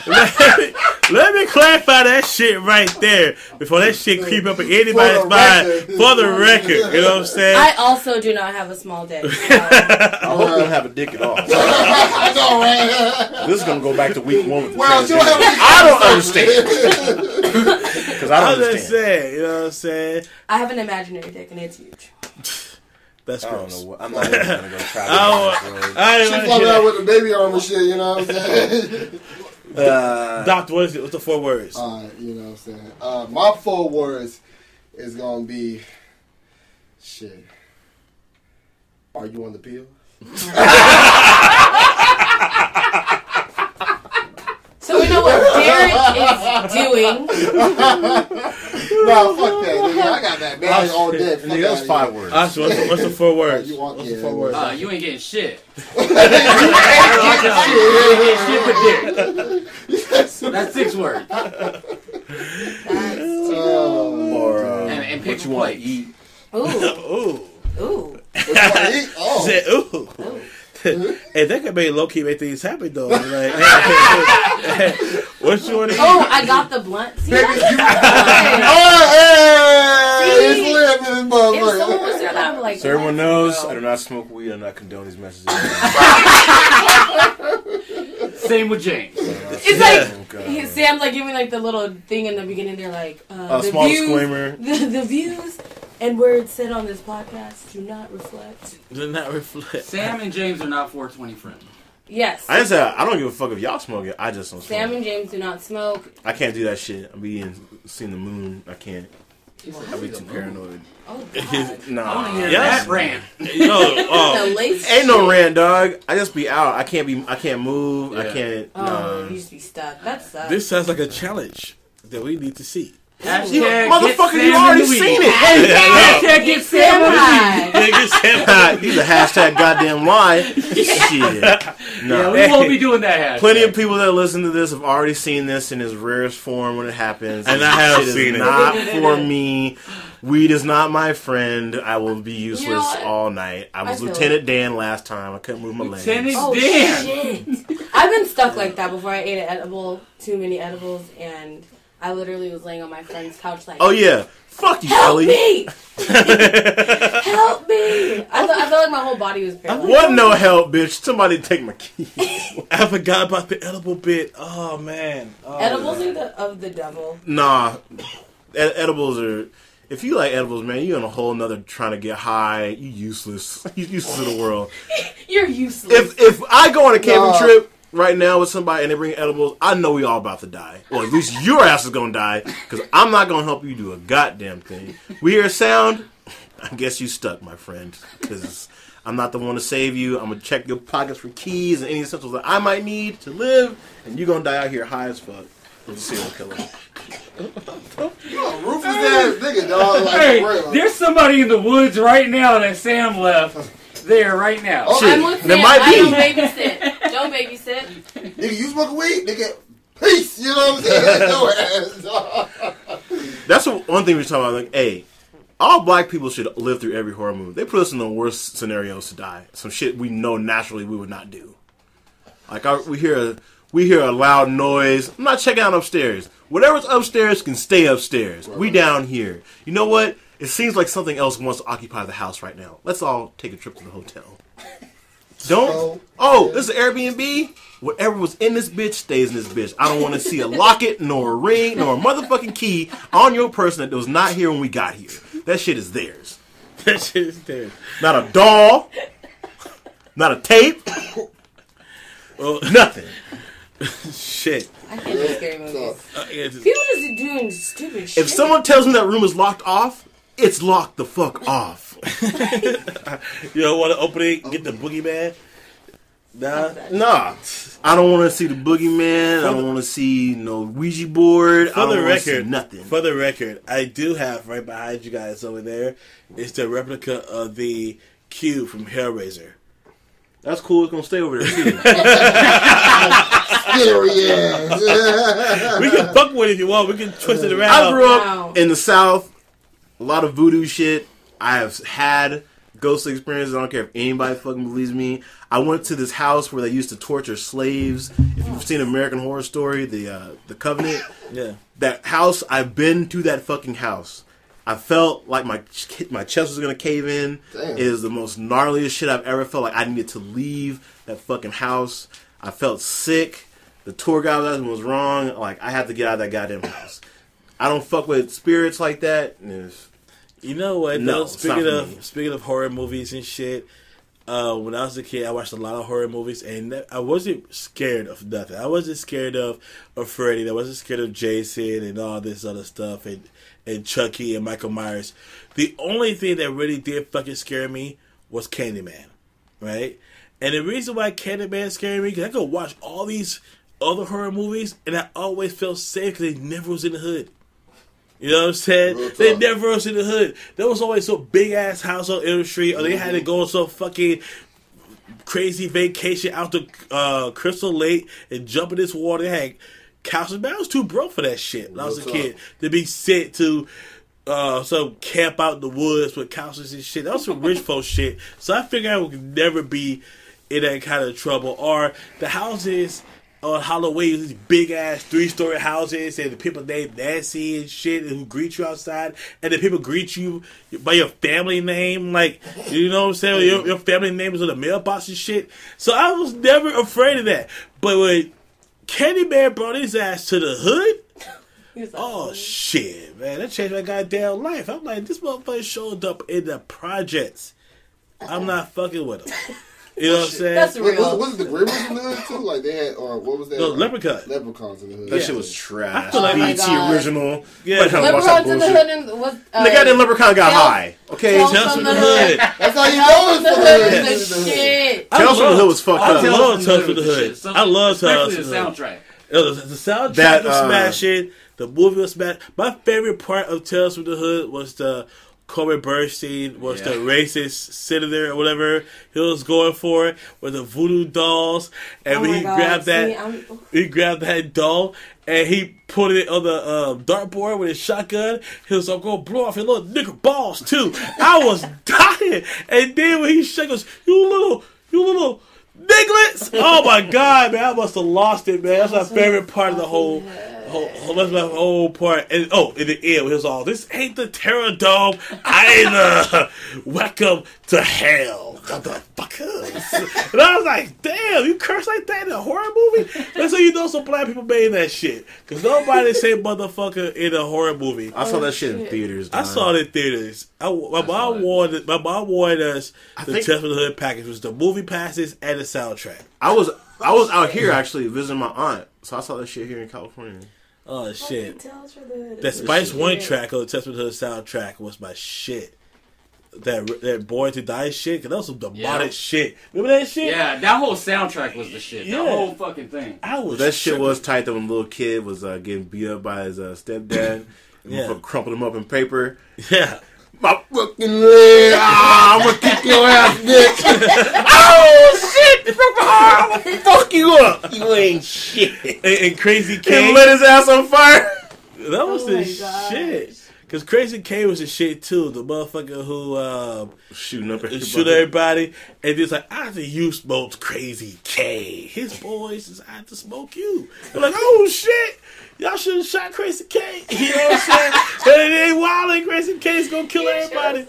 Let, me, let me clarify that shit right there before that shit creep up in anybody's the mind. record. For the record, you know what I'm saying? I also do not have a small dick. so- I hope you don't have a dick at all. I know, right? This is gonna go back to week one with Well, you don't have transgender. I don't understand because I I'm don't just understand. saying, you know what I'm saying? I have an imaginary dick and it's huge. That's I don't gross. know. What, I'm not even gonna go try I this road. I She didn't floating want out with the baby arm and shit, you know what I'm saying? Uh, Doctor, what is it? What's the four words? Alright, you know what I'm saying? Uh, my four words is gonna be shit. Are you on the pill? So we know what Derek is doing. Nah, fuck that, nigga. I got that man all day. Fuck nigga, that's five here. words. Oscar, what's, the, what's the four words? You want- what's yeah, the four yeah. words? Uh, you ain't getting shit. Shit, That's six words. That's, Oh, or uh, And- and what pick you a want to eat. ooh, Ooh. ooh. What you wanna eat? Oh. Said, ooh. Hey, that could make low key make things happen though. Like, what you want to eat? Oh, I got the blunt. See, Baby, you- Oh, hey! See? It's lit If someone was motherfucker. there, I'd be like, So everyone knows let's I do not smoke weed. I do not condone these messages. Same with James. It's like he, Sam's like giving like the little thing in the beginning. They're like, uh, A the small views, disclaimer. The, the views and words said on this podcast do not reflect. Does not reflect. Sam and James are not 420 friends. Yes, I just said I don't give a fuck if y'all smoke it. I just don't smoke. Sam it. and James do not smoke. I can't do that shit. I'm being seeing the moon. I can't. I'll be too paranoid. Oh God. Nah. I want to hear Yes. that rant. You know, oh, Ain't no rant, dog. I just be out. I can't be. I can't move. I can't. Oh, nah. you used to be stuck. That sucks. this sounds like a challenge that we need to see. Hashtag You- get motherfucker, you already weed. seen it. Hashtag get Sam in the weed. high. He's a hashtag goddamn lie. Shit. Yeah, No. we won't be doing that hashtag. Plenty of people that listen to this have already seen this in its rarest form when it happens. And I have seen it. Not for me. Weed is not my friend. I will be useless know all night. I was I feel Lieutenant Dan last time. I couldn't move my legs. Lieutenant- Oh Damn. shit! I've been stuck like that before. I ate an edible, too many edibles, and I literally was laying on my friend's couch like, Oh yeah. Fuck you, help Ellie. me, help me!" I, th- I felt like my whole body was paralyzed. What no help, bitch? Somebody take my keys. I forgot about the edible bit. Oh man. Oh, Edibles are the, of the devil. nah. Ed- edibles are. If you like edibles, man, you on a whole nother trying to get high. You useless. You useless to the world. You're useless. If if I go on a camping Nah. trip right now with somebody and they bring edibles, I know we all about to die. Or at least your ass is gonna die because I'm not gonna help you do a goddamn thing. We hear a sound. I guess you stuck, my friend, because I'm not the one to save you. I'm gonna check your pockets for keys and any essentials that I might need to live, and you're gonna die out here high as fuck. With a serial killer. Rufus ass nigga, dog. Like, Hey, for real. there's somebody in the woods right now that Sam left there right now. Oh, Shit, I'm with there Sam. might I be. don't babysit. Don't babysit. Nigga, you smoking weed? Nigga, peace. You know what I'm saying? No ass. That's what, one thing we're talking about. Like, hey, all black people should live through every horror movie. They put us in the worst scenarios to die. Some shit we know naturally we would not do. Like I, we hear a we hear a loud noise. I'm not checking out upstairs. Whatever's upstairs can stay upstairs. We down here. You know what? It seems like something else wants to occupy the house right now. Let's all take a trip to the hotel. Don't. Oh, this is Airbnb. Whatever was in this bitch stays in this bitch. I don't want to see a locket, nor a ring, nor a motherfucking key on your person that was not here when we got here. That shit is theirs. that shit is there. Not a doll. Not a tape. Well, Nothing. shit. I hate those scary so, movies. Uh, yeah, just- People just doing stupid shit. If someone tells me that room is locked off, it's locked the fuck off. you don't want to open it, get the boogeyman. Nah, Nah, I don't want to see the boogeyman. I don't want to see no Ouija board. I for don't the wanna see record, nothing. For the record, I do have right behind you guys over there. It's the replica of the cube from Hellraiser. That's cool. It's gonna stay over there too. scary ass. We can fuck with it if you want. We can twist it around. I grew up Wow. in the South. A lot of voodoo shit. I have had ghostly experiences. I don't care if anybody fucking believes me. I went to this house where they used to torture slaves. If you've seen American Horror Story, the uh, the Covenant, yeah. that house. I've been to that fucking house. I felt like my my chest was gonna cave in. Damn. It is the most gnarliest shit I've ever felt. Like I needed to leave that fucking house. I felt sick. The tour guide was wrong. Like I had to get out of that goddamn house. I don't fuck with spirits like that. If- You know what? No, though? speaking of me. speaking of horror movies and shit, uh, when I was a kid, I watched a lot of horror movies, and I wasn't scared of nothing. I wasn't scared of of Freddy. I wasn't scared of Jason and all this other stuff, and and Chucky and Michael Myers. The only thing that really did fucking scare me was Candyman, right? And the reason why Candyman scared me because I could watch all these other horror movies, and I always felt safe because they never was in the hood. You know what I'm saying? Real They talk. never was in the hood. There was always some big ass house on Elm Street, or they had to go on some fucking crazy vacation out to uh, Crystal Lake and jump in this water. They had couches. Man, I was too broke for that shit when I was a Real kid to be sent to uh, some camp out in the woods with couches and shit. That was some rich folk shit. So I figured I would never be in that kind of trouble. Or the houses on Halloween, these big ass three story houses, and the people named Nancy and shit and who greet you outside, and the people greet you by your family name, like you know what I'm saying? Your, your family name is on the mailbox and shit. So I was never afraid of that. But when Candyman brought his ass to the hood, like, Oh shit, man! That changed my goddamn life. I'm like, this motherfucker showed up in the projects. I'm not fucking with him. You know what I'm saying? That's Wait, real. was, was it the Grimmers in the hood too? Like they had, or what was that? No, like, Leprechaun. Leprechauns in the hood. that Yeah. shit was trash. feel like- Oh BT original. Yeah. Like, kinda watch that Leprechauns in the hood and what? Uh, The goddamn leprechaun got Tales- high. Okay, Tales Tales from from the the hood. hood. That's how you Tales know from the hood the shit. Tales from the Hood was fucked I up. love Tales from the Hood. I love Tales from the Hood. soundtrack. It was- the soundtrack That, was uh, smashing. The movie was smash. My favorite part of Tales from the Hood was the Corbin Bernsen was the Yeah. racist senator or whatever he was going for with the voodoo dolls, and Oh when he God, grabbed that, see, he grabbed that doll and he put it on the um, dartboard with his shotgun. He was like, "Gonna blow off his little nigger balls too." I was dying, and then when he shook us, "You little, you little." Nigglets! Oh my god, man! I must have lost it, man. That's my favorite part of the whole, whole, whole that's my whole part. And oh, in the end, it was all this ain't the Terror Dome either. Welcome to hell, motherfuckers. And I was like, damn, you curse like that in a horror movie? That's how you know some black people made that shit. Because nobody say motherfucker in a horror movie. I saw that oh, shit in shit. theaters. I dog. saw it in theaters. I, my saw mom it. wanted my mom wanted us the think- Test of the Hood package was the movie passes and the soundtrack. I was I was out here actually visiting my aunt, so I saw that shit here in California. Oh shit! Tales from the. That Spice shit. One track on the Test of the Hood soundtrack was my shit. That that boy to die shit, cause that was some demonic Yeah. shit. Remember that shit? Yeah, that whole soundtrack was the shit. Yeah. The whole fucking thing. I was That shit tripping. was tight. That when little kid was uh, getting beat up by his uh, stepdad, and Yeah. fucking crumpled him up in paper. yeah. My fucking leg! Ah, I'm gonna kick your ass, bitch! oh shit! You broke arm! I'm gonna fuck you up! You ain't shit! And, and Crazy He K. lit his ass on fire. That was Oh the shit. Because Crazy K was the shit too. The motherfucker who uh, Shooting up everybody. shoot everybody, and just like after you smoked Crazy K, his boys decided to smoke you. They're like, oh shit, y'all should have shot Crazy K. You know what I'm saying? and they wilding Crazy K's gonna kill everybody.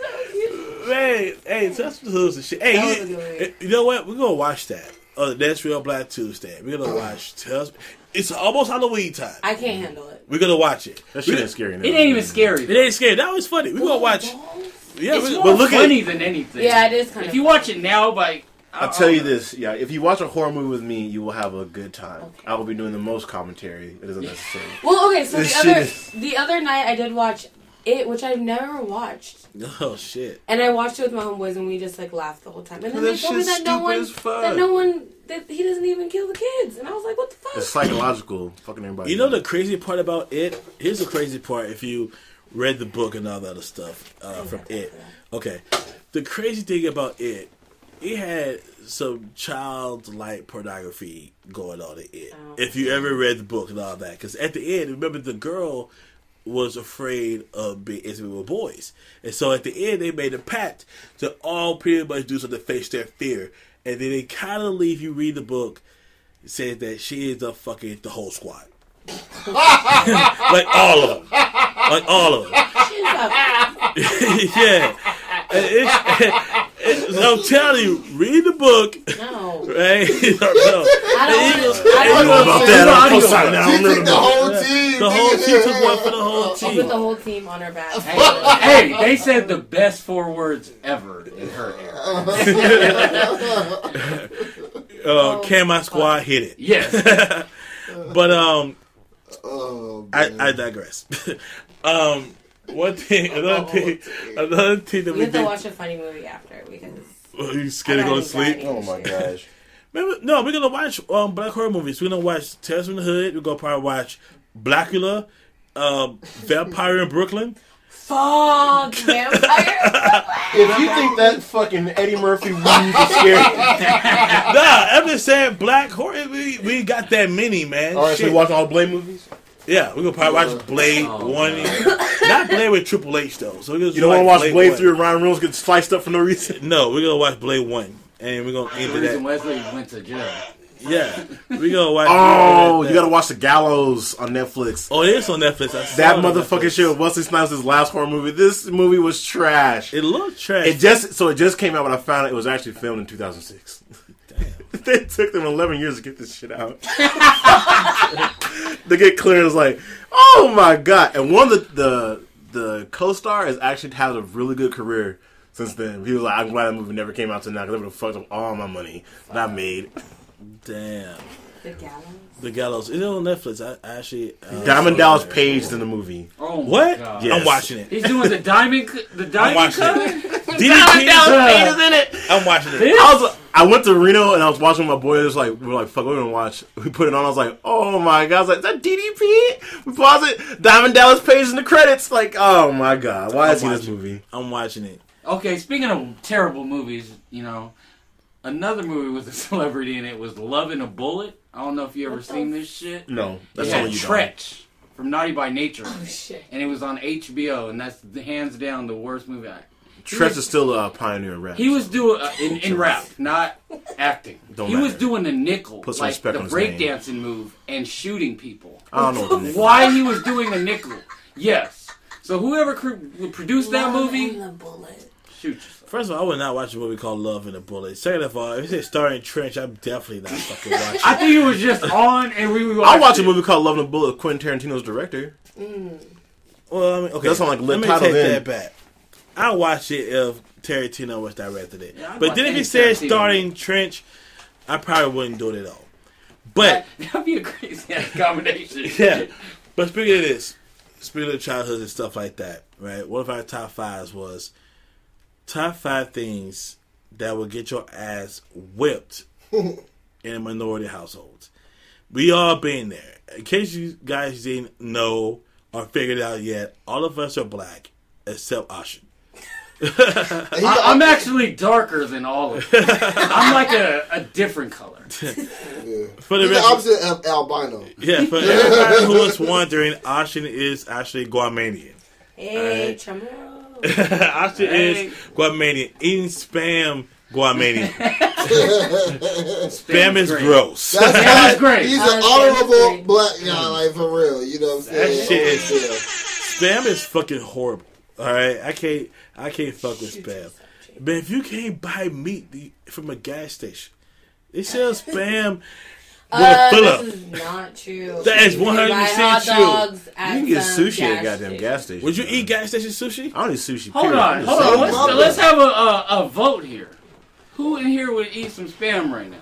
Man, hey, that's the shit. Hey, was you, a good movie. you know what? We're gonna watch that. Uh, that's real Black Tuesday. We're gonna watch. Tales. It's almost Halloween time. I can't handle it. We're gonna watch it. That shit We- ain't scary. Now. It ain't even scary. It ain't scary. That was funny. We're gonna watch. Yeah, It's we, more but look at funny than anything. Yeah, it is kind of If of. you watch it now, like I'll tell you this, yeah. If you watch a horror movie with me, you will have a good time. Okay. I will be doing the most commentary. It isn't necessary. Well, okay, so the This shit other is- the other night I did watch it, which I've never watched, Oh shit. and I watched it with my homeboys, and we just like laughed the whole time. And then they told me that no one, that no one, that he doesn't even kill the kids, and I was like, what the fuck? It's psychological. Fucking everybody. You know the crazy part about it? Here's the crazy part if you read the book and all that other stuff uh, from it. Okay. The crazy thing about it, it had some childlike pornography going on in it. Oh. If you ever read the book and all that. Because at the end, remember the girl was afraid of being intimate with boys. And so at the end, they made a pact to all pretty much do something to face their fear. And then they kind of leave you read the book says that she is up fucking the whole squad. like all of them. Like all of them. She's a- yeah. And It's, it's, I'm telling you, read the book. no, Right? no. I don't. And want you- I don't know about that. I'm audio. co-signing. I She don't know took the whole team. The whole nigga. she took one for the whole team. She put the whole team on her back. Hey, hey, they said the best four words ever in her era. Uh, can my squad hit it? Yes. But um, Oh, I. I digress. um, one thing, another thing, another thing that We we have to watch a funny movie after because. You scared to go to sleep? Oh my gosh. Remember, no, we're gonna watch um, black horror movies. We're gonna watch Tales from the Hood. We're gonna probably watch Blackula, um, Vampire in Brooklyn. Fuck vampire. If you think that fucking Eddie Murphy weave is scary, Nah, I'm just saying black horror. We, we got that many, man. all right, so Shit. you watch all the Blade movies. Yeah, we're gonna probably watch Blade Oh, one. Not Blade with Triple H though. So we're gonna You don't want to watch Blade one. through Ryan Reynolds get sliced up for no reason. No, we're gonna watch Blade one, and we're gonna reason that. Wesley went to jail. Yeah, we're gonna watch. Oh, that- you gotta watch The Gallows on Netflix. Oh, it is on Netflix. That motherfucking shit Wesley Snipes' last horror movie. This movie was trash. It looked trash. It just so it just came out but I found it was actually filmed in 2006. they took them 11 years to get this shit out. to get clear, it's like, oh my god! And one of the the, the co-star has actually had a really good career since then. He was like, I'm glad that movie never came out to now because it would have fucked up all my money that I made. Damn. the gallows. The Gallows. It's on Netflix. I, I actually. Uh, Diamond Dallas Page is in the movie. Oh my What? God. Yeah. I'm watching it. He's doing the diamond, c- the I'm diamond watching cut. it. DDP. Page is in it. I'm watching it. I was I went to Reno and I was watching my boys like we were like fuck we're gonna watch we put it on I was like oh my god I was like is that DDP we pause it Diamond Dallas Page in the credits like oh my god why is he in this watching. movie I'm watching it. Okay, speaking of terrible movies, you know, another movie with a celebrity in it was Love in a Bullet. I don't know if you ever What the seen this shit. no that's it not had you don't Treach from Naughty by Nature, Oh shit. and it was on HBO, and that's hands down the worst movie. I, Treach is still a pioneer in rap he was doing uh, in, in rap, not acting. Don't he was doing the nickel, Put some like respect the on his breakdancing move, and shooting people. I don't know what the nigga- Why he was doing the nickel? Yes. So whoever cr- produced that Love movie, and the bullet. shoot yourself. First of all, I would not watch a movie called Love and a Bullet. Second of all, if it says starring Treach, I'm definitely not fucking watching. I think it was just on, and we watched I watched watch a movie called Love and a Bullet Quentin Tarantino's director mm. well, I mean, okay. That's not like Let me title take then. that back. I'll watch it if Tarantino was directed it. Yeah, but then if any it says Tarantino starring Treach, I probably wouldn't do it at all. But That'd be a crazy ass combination. yeah. But speaking of this, speaking of childhood and stuff like that, right? One of our top fives was top five things that will get your ass whipped in a minority households. We all been there. In case you guys didn't know or figured out yet, all of us are black except Ashin. And he- I, I'm actually darker than all of them. I'm like a, a different color. yeah. For the He's the rest, opposite of albino. yeah, for everybody who was wondering, Ashin is actually Guamanian. Hey, Alright. Chamorro. Oscar Hey. is Guamanian. Eating spam, Guamanian. spam is great. gross. That's That was great. He's That an was honorable black guy, like for real. You know what I'm saying? That shit is- Yeah. spam is fucking horrible. All right, I can't, I can't fuck with spam. But if you can't buy meat from a gas station, they sell spam. Well, Uh, fill up. this is not true. That is You can 100% buy hot true. at You can get sushi at gas goddamn station. gas station. Would you eat gas station sushi? I don't eat sushi. Hold period. on, hold on. Let's, let's have a, a, a vote here. Who in here would eat some spam right now?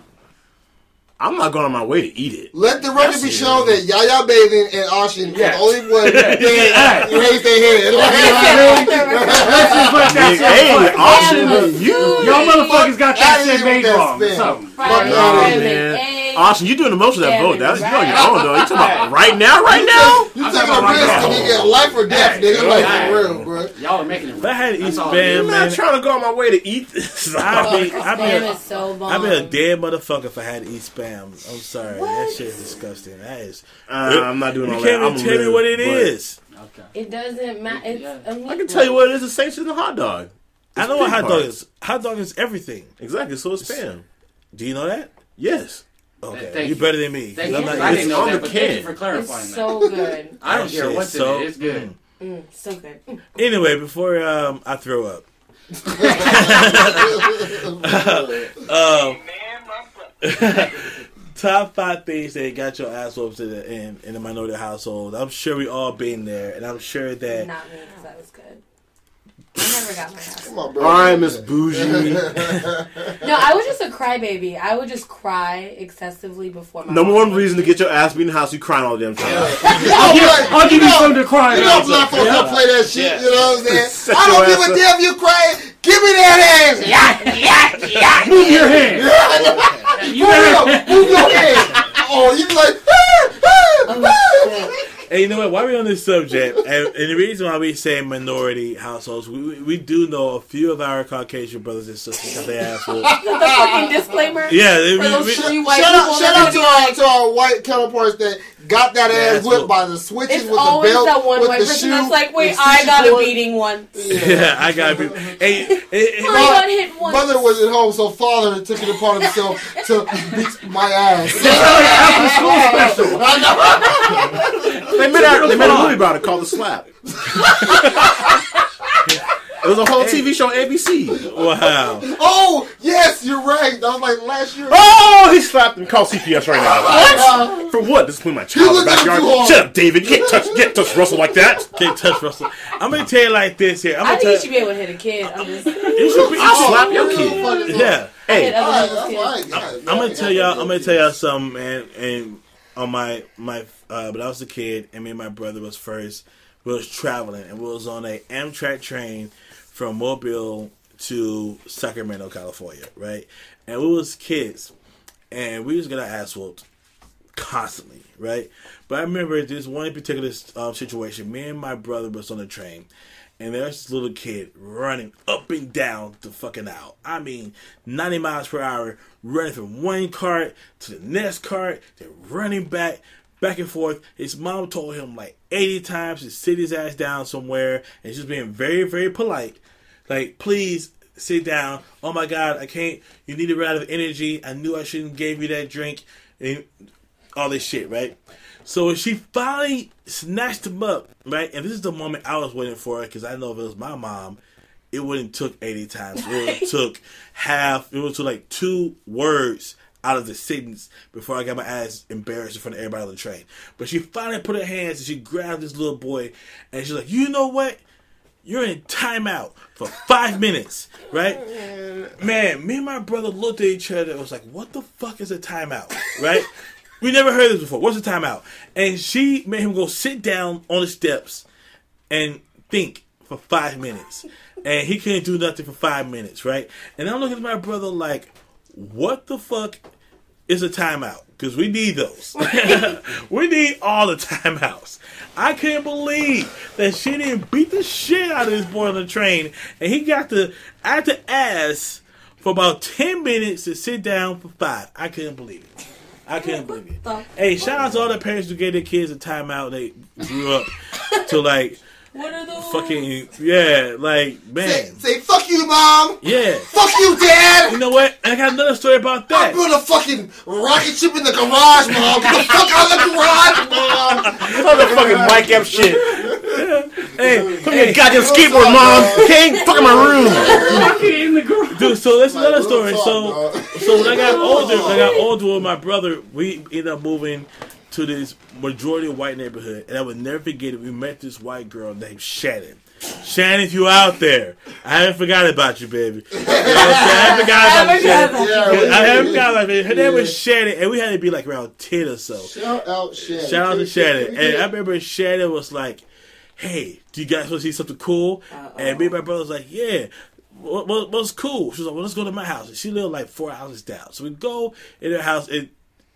I'm not going on my way to eat it. Let the record be shown that Yaya Bathing and Oshin Yeah. are the only one that Hey. raised their hand. Let's just put that shit Hey, on the front. Austin, Spam you. Y'all motherfuckers got that I shit made that wrong. or. Something. Fuck Fried no, ham man. And eggs. Austin, you doing the most of that Yeah, vote. That's you on your right. own, though. You talking about right now, right now? You I'm taking talking a about risk right to now. get life or death, Hey, nigga. Like hey. for real, bro. Y'all are making it If I had to eat That's all. spam, I'm not trying to go on my way to eat this. I'd be, Oh, I'd be, spam a, is so. I'd be a dead motherfucker if I had to eat spam. I'm sorry, that What? shit is disgusting. That is. Uh, I'm not doing You all can't that. even I'm tell me what it but is. Okay. It doesn't matter. It's Yeah. I can tell you what it is. It's the same shit in the hot dog. I know what pig hot dog is. Hot dog is everything. Exactly. So it's spam. Do you know that? Yes. Okay, Thank you you. better than me. Thank I'm you. not I used didn't know on that, the but thank you can. for It's clarifying that. so good. I don't That care shit what's is in it. It's good. Mm, so good. Mm. Anyway, before um, I throw up, um, top five things that got your ass whooped in, the- in in the minority household. I'm sure we all been there, and I'm sure that Not me, because I was good. I never got my ass. Come on, bro. All right, Miss Bougie. No, I was just a crybaby. I would just cry excessively before my Number one would reason to get your ass beat in the house, you crying all the damn time. I'll give, I'll give you something to cry You know, about. black folks don't play that shit. Yeah. You know what I'm saying? Set I don't your give a up. damn if you crying. Give me that ass. Yeah, yeah, yeah. Move your hand. You For real. Move your hand. Oh, you be like. Oh, shit. Hey, you know what? While we're on this subject, and, and the reason why we say minority households, we, we, we do know a few of our Caucasian brothers and sisters got their ass whooped. the fucking disclaimer. Yeah, they, For we, those we, three white Shout people out, shout out to gonna our, to our white counterparts that got that ass whipped cool. by the switches It's with always the belt, that one with white the person shoe, that's like, wait, I got a beating once. yeah, I got a beating. Hey, hey, hey, I got hit once. Mother was at home, so father took it upon himself to beat my ass. After school special. They made, a, they made a movie about it called The Slap. it was a whole TV show on ABC. wow. Oh, yes, you're right. That was like last year. Oh, he slapped and called CPS right now. What? For what? Discipline my child in the looked at him backyard. too. Shut up, David. You can't touch, you can't touch Russell like that. Can't touch Russell. I'm gonna tell you like this here. I'm I gonna think you tell should be able to hit a kid. I'm just. you should be. I'll slap your kid. fucking- Yeah. Hey, hit All right, other that's people's fine. kids. Yeah, I'm yeah, gonna tell y'all. I'm gonna tell y'all something, man. And on my my, uh, but I was a kid, and me and my brother was first. We was traveling, and we was on a Amtrak train from Mobile to Sacramento, California, right? And we was kids, and we was gonna ass whooped constantly, right? But I remember this one particular um, situation. Me and my brother was on the train, and there's this little kid running up and down the fucking aisle. I mean, 90 miles per hour, running from one cart to the next cart, then running back, back and forth. His mom told him like 80 times to sit his ass down somewhere, and she's being very, very polite. Like, please sit down. Oh my God, I can't. You need a out of energy. I knew I shouldn't gave you that drink. And all this shit, right? So she finally snatched him up, right? And this is the moment I was waiting for because I know if it was my mom, it wouldn't took 80 times. It would have took half. It would took like two words out of the sentence before I got my ass embarrassed in front of everybody on the train. But she finally put her hands and she grabbed this little boy and she's like, you know what? You're in timeout for five minutes, right? Oh, man, me and my brother looked at each other and was like, what the fuck is a timeout, right? we never heard this before. What's the timeout? And she made him go sit down on the steps and think for five minutes. And he couldn't do nothing for five minutes, right? And I'm looking at my brother like, what the fuck is a timeout? Because we need those. we need all the timeouts. I can't believe that she didn't beat the shit out of this boy on the train, and he got to I had to ask for about ten minutes to sit down for five. I couldn't believe it. I couldn't believe it. the Hey, shout out to all the parents who gave their kids a timeout. They grew up to like What are those? fucking yeah, like man, say fuck you, mom. yeah. Fuck you, dad. You know what? I got another story about that. I that. built a fucking rocket ship in the garage, mom. Get the fuck out of the garage, mom. Motherfucking Mike Epps shit. Hey, Put me a goddamn skateboard, mom. King, fuck in my room. in the garage. dude. So that's Like, another story. So, so when I got older, when I got older with my brother, we ended up moving to this majority white neighborhood, and I would never forget it. We met this white girl named Shannon. Shannon, if you out there, I haven't forgot about you, baby. You know what I'm saying? I haven't forgot about you, Shannon. Yeah, we- I haven't forgot about you. Her name was Shannon, and we had to be like around ten or so. Shout out Shannon. Shout out to Shannon. And I remember Shannon was like, "Hey, do you guys want to see something cool?" And me and my brother was like, "Yeah." What, what, what's cool? She was like, "Well, let's go to my house." And she lived like four houses down, so we go in her house. in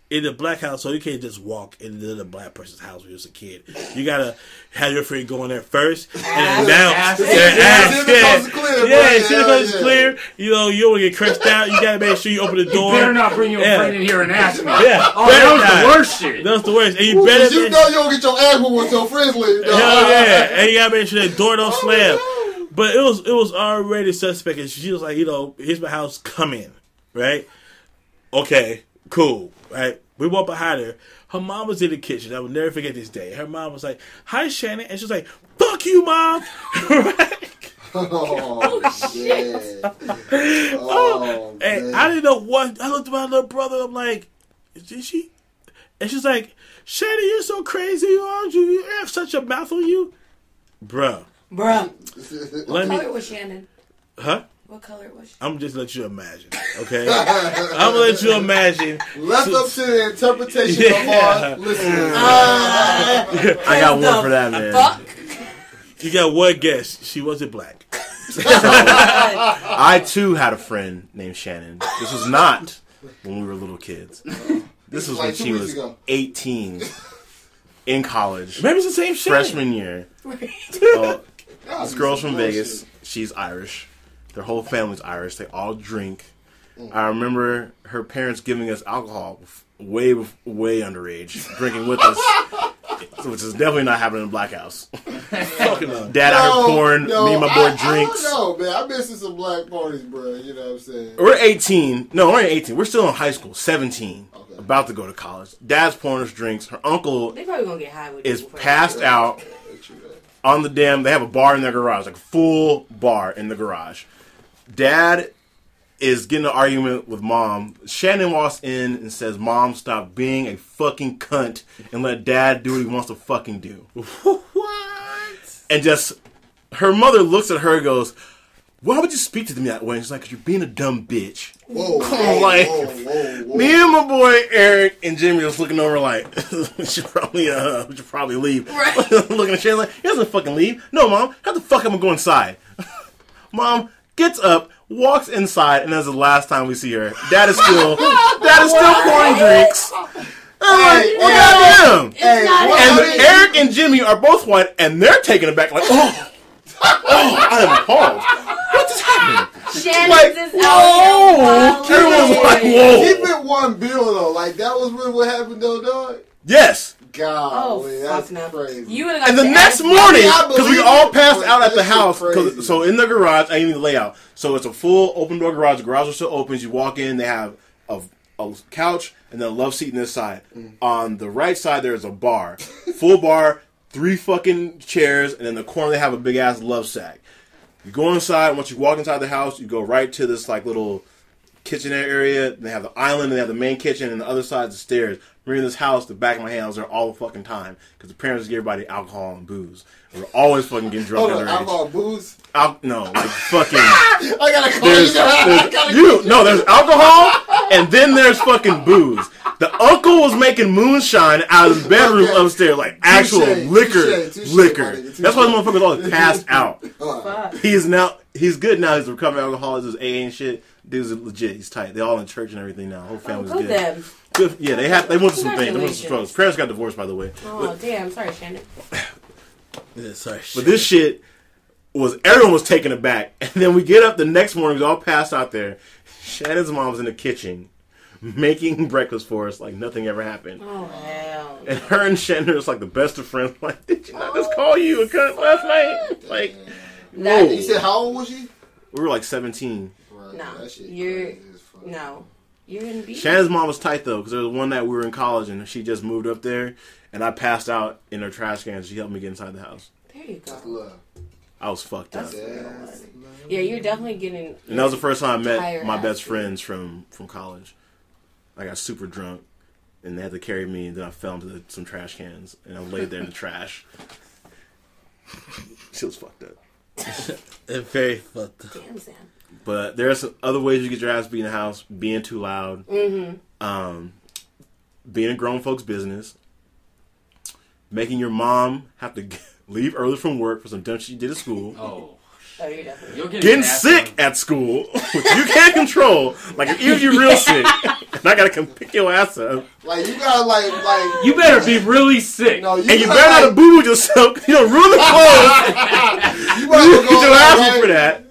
in the black house, so you can't just walk into the black person's house when you're a kid. You gotta have your friend go in there first and ah, announce. Ask. Yeah, Yeah, ask, see yeah. clear. Yeah, see Yeah, the coast is yeah. clear. You know, you don't wanna get crushed out. You gotta make sure you open the door. Better not bring your Yeah. friend in here and ask me. Yeah. Oh, that was the worst shit. That's the worst. And you Ooh, better 'cause you know you don't get your ass whooped with your friends leave. dog. Hell yeah! And you gotta make sure the door don't Oh, slam. no. But it was it was already suspect, and she was like, you know, here's my house, come in, right? Okay, cool, right? We walked behind her. Her mom was in the kitchen. I will never forget this day. Her mom was like, "Hi, Shannon," and she was like, "Fuck you, mom." right? Oh, oh, shit. Oh, oh, And man. I didn't know what. I looked at my little brother. I'm like, "Is she?" And she's like, "Shannon, you're so crazy, aren't you? You have such a mouth on you, bruh." Bruh. Let What me, color was Shannon? huh? What color was she? I'm just let you imagine, okay? I'm gonna let you imagine. Left up to the interpretation Yeah. of our listeners. Uh, I got one for that, man. Fuck. You got one guess. She wasn't black. I too had a friend named Shannon. This was not when we were little kids. This was when Like two she was ago. 18 in college, Maybe it's the same shit. freshman year. Oh, uh, God, this girl's from bullshit. Vegas. She's Irish. Their whole family's Irish. They all drink. Mm. I remember her parents giving us alcohol way, way underage, drinking with us, which is definitely not happening in a black house. Fucking up. Dad out here pouring, no, me and my boy I drinks. don't know, man. I've been to some black parties, bro. You know what I'm saying? We're 18. No, we're 18. We're still in high school. 17. Okay. About to go to college. Dad's pouring us drinks. Her uncle They probably gonna get high with is passed out on the dam. They have a bar in their garage, like a full bar in the garage. Dad is getting an argument with mom. Shannon walks in and says, "Mom, stop being a fucking cunt and let Dad do what he wants to fucking do." what? And just her mother looks at her and goes, "Why would you speak to me that way?" And she's like, "Cause you're being a dumb bitch." Whoa, whoa, like- whoa, whoa, whoa. Me and my boy Eric and Jimmy was looking over like, we should probably, uh, we should probably leave. Right. looking at Shannon like, he doesn't fucking leave. No, mom, how the fuck am I going inside? mom gets up, walks inside, and that's the last time we see her. Dad is still, dad is still pouring drinks. I'm like, well, hey, goddamn. Hey, not what And I mean- Eric and Jimmy are both white, and they're taken aback like, oh, oh, I am appalled. What just happened? Shannon's Like, is whoa! out here. Everyone's wilding. like, whoa. Keep it one bill though. Like that was really what happened though, dog. Yes. God, Oh, that's fuck no. crazy. You would've got And the next morning, because we all passed out at the that shit house. 'cause- crazy. So in the garage, I need the layout. So it's a full open door garage. The garage is still open. You walk in, they have a, a couch and then a love seat in this side. Mm. On the right side, there's a bar, full bar, three fucking chairs, and in the corner they have a big ass love sack. You go inside. Once you walk inside the house, you go right to this like little kitchenette area. They have the island. and They have the main kitchen, and the other side's the stairs. We're in this house. The back of my hands are there all the fucking time because the parents give everybody alcohol and booze. We're always fucking getting drunk Hold on, underage. alcohol, booze. Al- no, like fucking. I gotta call There's, you. I gotta you no, there's alcohol and then there's fucking booze. The uncle was making moonshine out of the bedroom Okay. upstairs, like actual Touche, liquor, touche, touche, liquor. my That's why the motherfuckers all passed out. Uh, Fuck. He's now he's good now. He's a recovered alcoholic. He's AA and shit. Dude's legit. He's tight. They all in church and everything now. Whole Oh, family's go good. them. Good. Yeah, they had they went through some things. They went through some Congratulations. struggles. Parents got divorced, by the way. Oh damn, sorry, Shannon. Yeah, sorry. But this shit was everyone was taken aback. And then we get up the next morning, we all passed out there. Shannon's mom's in the kitchen making breakfast for us like nothing ever happened. Oh hell. And her and Shannon is like the best of friends. Like, did you not just call you a cunt last night? Like, That- whoa. You said how old was she? we were like 17. Right, No, that shit you're- crazy. No, you're gonna. Shannon's mom was tight though, because there was one that we were in college and she just moved up there, and I passed out in her trash can. She helped me get inside the house. There you go. Love. I was fucked up, That's Yes. Yeah, you're definitely getting. and that was the first time I met my best friends from from college. I got super drunk, and they had to carry me, and then I fell into the, some trash cans, and I laid there in the trash. She was fucked up. It's very fucked up. Damn, Sam. But there are some other ways you get your ass beat in the house: being too loud, Mm-hmm. um, being in grown folks' business, making your mom have to leave early from work for some dumb shit you did at school, Oh, Oh, you're definitely. you'll getting nasty. sick at school, which you can't control. Like if you're real sick, and I gotta come pick your ass up, Like you gotta like like You better be really sick. no, you and you better not like, have boo yourself. You know, ruin the clothes. you better You go get your like, ass right? for that.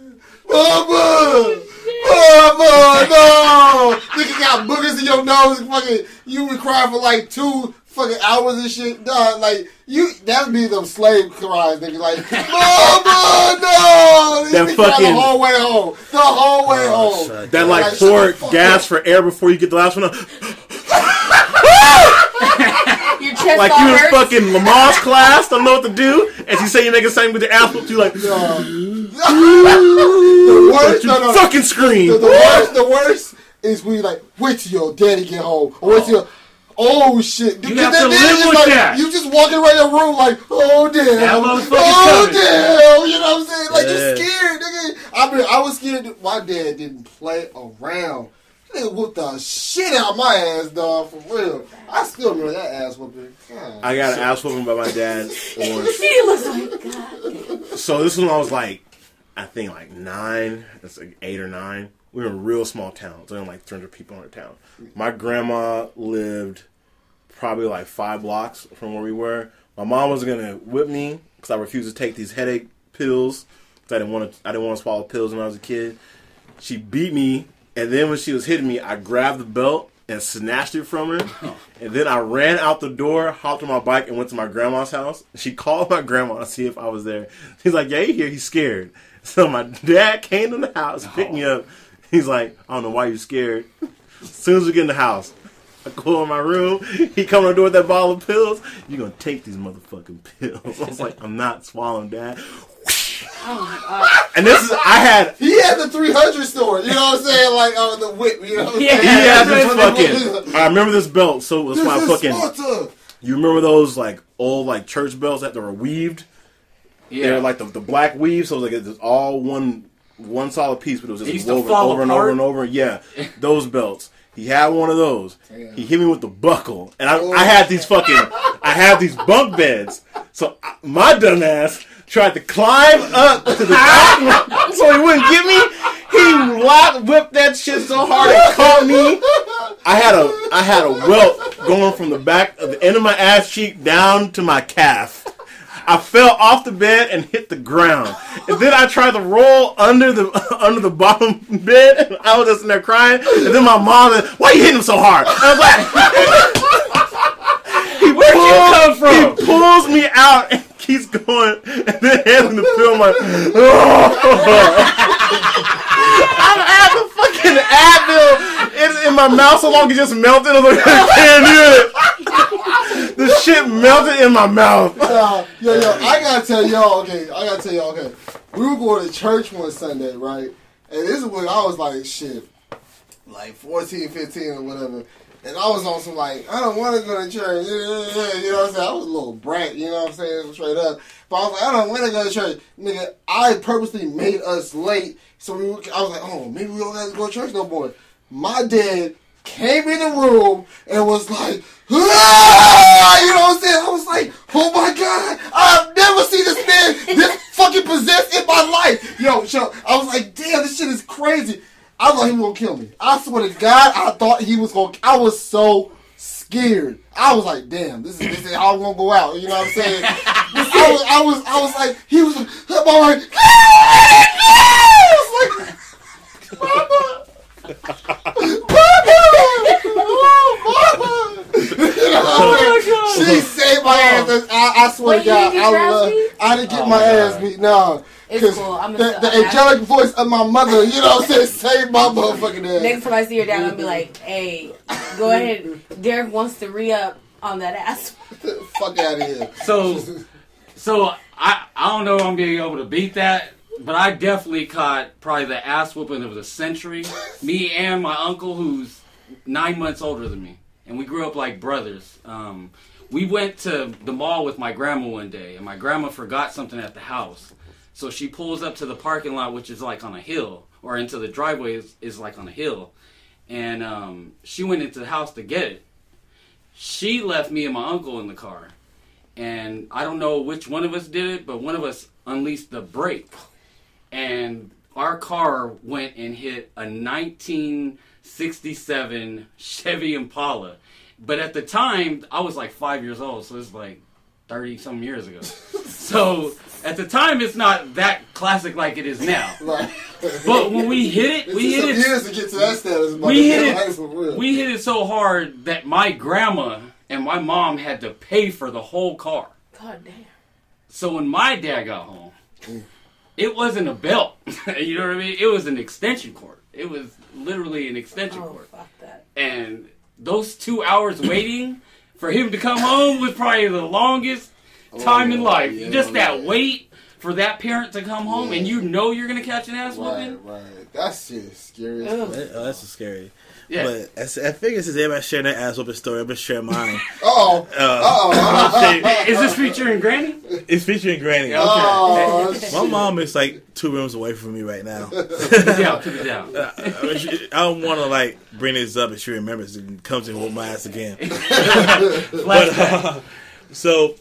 Mama! Mama, no! Nigga got boogers in your nose fucking, you been crying for like two fucking hours and shit. Dog, like, you, that'd be them slave cries, nigga. Like, Mama, no! You That be crying fucking- The whole way home. The whole way Oh, home. shit. That like Like, pour gas up. for air before you get the last one up. Your chest Like you in fucking Lamar's class, don't know what to do, and you say you make a something with your ass whooped, you like, the worst, you no, no, fucking scream. the, the worst, the worst is when you like wait till your daddy get home or wait till your oh shit. You have then- to then live with like, that. You just walking around your room like oh damn, That oh coming. damn. You know what I'm saying? Like Yeah. you're scared, nigga. I mean, I was scared. that My dad didn't play around. Nigga whooped the shit out my ass, dog. For real. I still remember that ass whooping. God. I got an ass whooping by my dad once. He looks like God. So this was when I was like, I think like nine. That's like eight or nine. We were in a real small town. There's only like 300 people in our town. My grandma lived probably like five blocks from where we were. My mom was gonna whip me because I refused to take these headache pills. 'cause I didn't want to. I didn't want to swallow pills when I was a kid. She beat me, and then when she was hitting me, I grabbed the belt and snatched it from her. And then I ran out the door, hopped on my bike, and went to my grandma's house. She called my grandma to see if I was there. He's like, "Yeah, he here. He's scared." So my dad came to the house, picked me oh. up. He's like, "I don't know why you're scared." As soon as we get in the house, I go in my room. He come on the door with that bottle of pills. You're gonna take these motherfucking pills. I was like, I'm not swallowing, Dad. Oh and this is I had He had the 300 store. You know what I'm saying? Like on the whip. You know what I'm Yeah. saying? he had this fucking. I remember this belt, so it was my This is fucking. Sparta. You remember those like old like church belts that were weaved? Yeah. They're like the, the black weave, so it was like it's all one one solid piece, but it was just used to woven fall over and over and over. Yeah, those belts. He had one of those. Damn. He hit me with the buckle, and I, Oh. I had these fucking, I had these bunk beds. So I, my dumb ass tried to climb up to the top so he wouldn't get me. He lock whipped that shit so hard it caught me. I had a I had a welt going from the back of the end of my ass cheek down to my calf. I fell off the bed and hit the ground, and then I tried to roll under the under the bottom bed. And I was just in there crying, and then my mom, said, "Why you hitting him so hard?" I was like, "He Where'd you come from? He pulls me out keeps going, and then me the film like, I'm at the fucking Advil. It's in my mouth so long it just melted. I was like, I can't do it. The shit melted in my mouth. Yo, yo, I gotta tell y'all, okay, I gotta tell y'all, okay. We were going to church one Sunday, right? And this is when I was like, shit, like 14, 15 or whatever. And I was on some like, I don't want to go to church. You know what I'm saying? I was a little brat, you know what I'm saying? Straight up. But I was like, I don't want to go to church. Nigga, I purposely made us late. So we were, I was like, oh, maybe we don't have to go to church no more. My dad came in the room and was like, ah! you know what I'm saying? I was like, oh my god, I've never seen this man this fucking possessed in my life. Yo, so I was like, damn, this shit is crazy. I thought he was gonna kill me. I swear to God, I thought he was gonna. I was so scared. I was like, damn, this is this is how I'm gonna go out. You know what I'm saying? I was, I was, I was like, he was like, I'm like, I was like, Mama, Mama. oh, mama. She saved my ass. Oh. I, I swear Wait, to you God, didn't I, your ass love, beat? I didn't get Oh, my my ass beat. No. It's 'Cause cool. I'm the, the I'm angelic voice of my mother, you know what I'm saying, saved my motherfucking ass. Next time I see your dad, I'll be like, "Hey, go ahead. Derek wants to re up on that ass." Fuck out of here. So, so I I don't know if I'm being able to beat that, but I definitely caught probably the ass whooping of the century. Me and my uncle, who's nine months older than me, and we grew up like brothers. Um, we went to the mall with my grandma one day, and my grandma forgot something at the house. So she pulls up to the parking lot, which is like on a hill, or into the driveway is, is like on a hill. And um, she went into the house to get it. She left me and my uncle in the car and I don't know which one of us did it, but one of us unleashed the brake, and our car went and hit a 1967 Chevy Impala. But at the time, I was like five years old, so it's like 30 some years ago. so at the time, it's not that classic like it is now. Like, But when we hit it, we hit it years to get to that status. we hit it. We hit it so hard that my grandma and my mom had to pay for the whole car. God damn. So when my dad got home, it wasn't a belt. you know what I mean? It was an extension cord. It was literally an extension Oh cord. fuck that. And those two hours waiting for him to come home was probably the longest oh, time in Oh, life. yeah, Just that man. wait for that parent to come home and you know you're gonna catch an ass Right, whooping. right. That shit is scary. as Ugh. That- oh, that's scary. Yeah. But as- I figure since everybody sharing their ass whooping story, I'm gonna share mine. Uh-oh. Uh, Uh-oh. Is this featuring Granny? it's featuring Granny. Yeah. Oh, My shit. mom is like two rooms away from me right now. Keep it down, keep it down. Uh, I don't want to like bring this up if she remembers and comes and whoop my ass again. But uh, so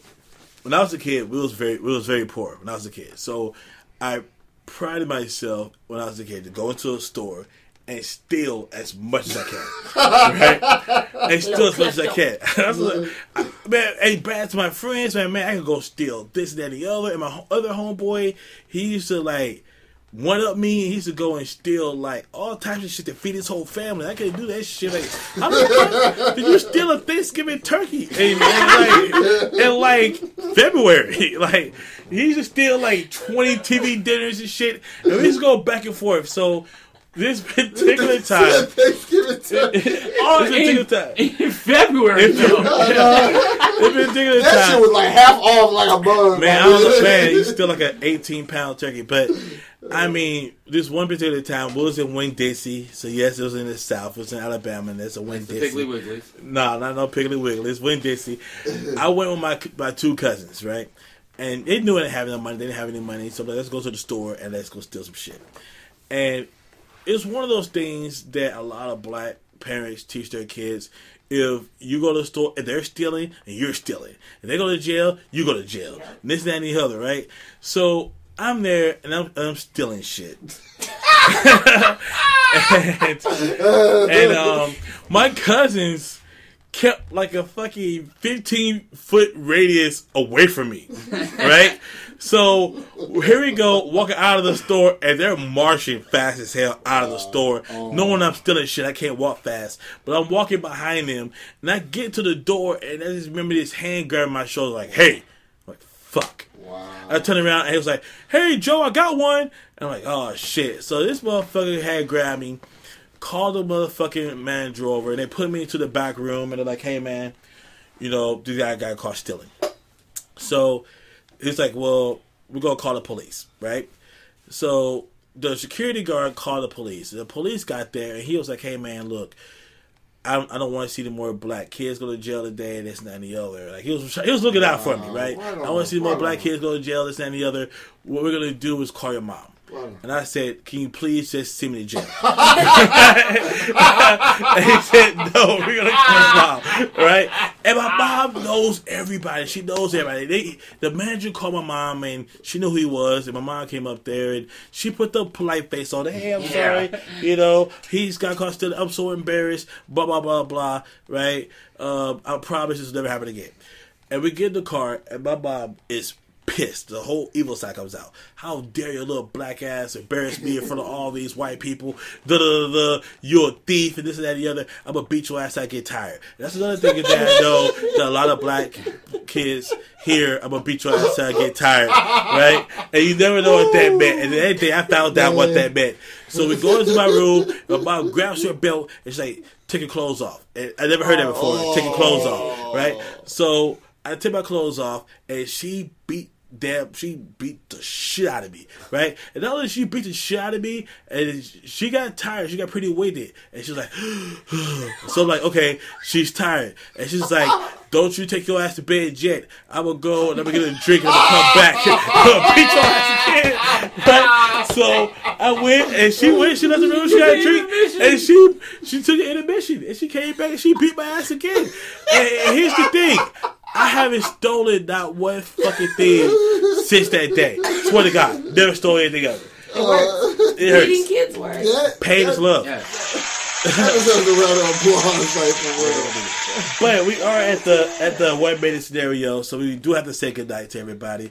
when I was a kid, we was very we was very poor when I was a kid. So I prided myself when I was a kid to go into a store and steal as much as I can, right? And steal as much as I can. I was like, I- man, hey, bad to my friends, man, man, I can go steal this, that, and the other. And my other homeboy, he used to like one up me. and He used to go and steal like all types of shit to feed his whole family. I couldn't do that shit. Like, I'm like, did you steal a Thanksgiving turkey? And, and like, in like February, like he used to steal like 20 TV dinners and shit. And we used to go back and forth. So this particular time. Thanksgiving turkey. Oh, This particular in, time. in February, though. This particular That shit time. was like half off like a bug. Man, I was man, he's still like an 18 pound turkey. But I mean, this one particular time we was in Winn Dixie. So yes, it was in the South. It was in Alabama, and there's a Winn Piggly Dixie. Wigglies. No, not no Piggly Wiggly. It's Winn Dixie. I went with my my two cousins, right? And they knew I didn't have any money. They didn't have any money, so like, let's go to the store and let's go steal some shit. And it's one of those things that a lot of black parents teach their kids. If you go to the store and they're stealing and you're stealing, and they go to jail, you go to jail. And this, that, and the other, right? So I'm there and I'm, I'm stealing shit. and, and um, my cousins kept like a fucking 15 foot radius away from me, right? So here we go, walking out of the store, and they're marching fast as hell out of the oh, store, oh. knowing I'm stealing shit. I can't walk fast, but I'm walking behind them, and I get to the door, and I just remember this hand grabbing my shoulder, like, "Hey," I'm like, "Fuck." I turned around and he was like, "Hey Joe, I got one." And I'm like, "Oh shit!" So this motherfucker had grabbed me, called the motherfucking manager over, and they put me into the back room, and they're like, "Hey man, you know this guy got caught stealing." So he's like, "Well, we're gonna call the police, right?" So the security guard called the police. The police got there, and he was like, "Hey man, look." I, I don't want to see the more black kids go to jail today, this and that and the other. Like he was, he was looking out for me, right? I want to see more black kids go to jail, this and that and the other. What we're gonna do is call your mom. And I said, "Can you please just send me to jail?" and he said, "No, we're gonna call mom, right?" And my mom knows everybody. She knows everybody. They, the manager called my mom, and she knew who he was. And my mom came up there, and she put the polite face on. Hey, I'm sorry. You know, he's got caught stealing. I'm so embarrassed. Blah blah blah blah. Right? Um, I promise this will never happen again. And we get in the car, and my mom is pissed. The whole evil side comes out. How dare your little black ass embarrass me in front of all these white people? Da da da. You're a thief and this and that and the other. I'm gonna beat your ass. I get tired. That's another thing that I know that a lot of black kids hear. I'm gonna beat your ass. I get tired. Right? And you never know what that meant. And day I found out what that meant. So we go into my room. My mom grabs her belt and she's like, "Take your clothes off." And I never heard that before. Take your clothes off. Right? So I take my clothes off, and she beat damn, she beat the shit out of me, right? And not only she beat the shit out of me, and she got tired, she got pretty winded, and she's like, so I'm like, okay, she's tired, and she's like, don't you take your ass to bed yet? I'm gonna go and I'm gonna get a drink and I'm gonna come back, beat your ass again, right? So I went and she went, she left the room, she got a drink, and she she took an intermission, and she came back and she beat my ass again. And, and here's the thing. I haven't stolen not one fucking thing since that day. Swear to God, never stole anything ever. It works. It Beating hurts. Kids works. That, Pain is love. Yeah. that deserves a round of applause, like for real. But we are at the at the one minute scenario, so we do have to say goodnight to everybody.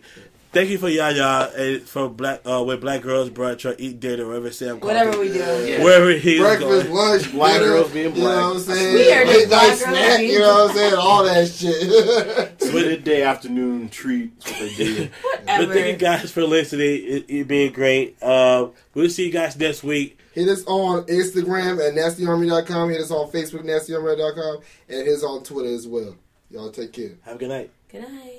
Thank you for Yaya and for black uh, with Black Girls Brunch or Eat Dinner, whatever Sam Whatever it. we do. Yeah. Wherever he is Breakfast, going. lunch, Black dinner, girls being You know black. what I'm saying? We are just black night girls snack, you know what I'm saying? All that shit. Midday afternoon treat. That's what they did. But thank you guys for listening. It, it being great. Uh, we'll see you guys next week. Hit us on Instagram at nastyarmy.com. Hit us on Facebook, nastyarmy.com. And hit us on Twitter as well. Y'all take care. Have a good night. Good night.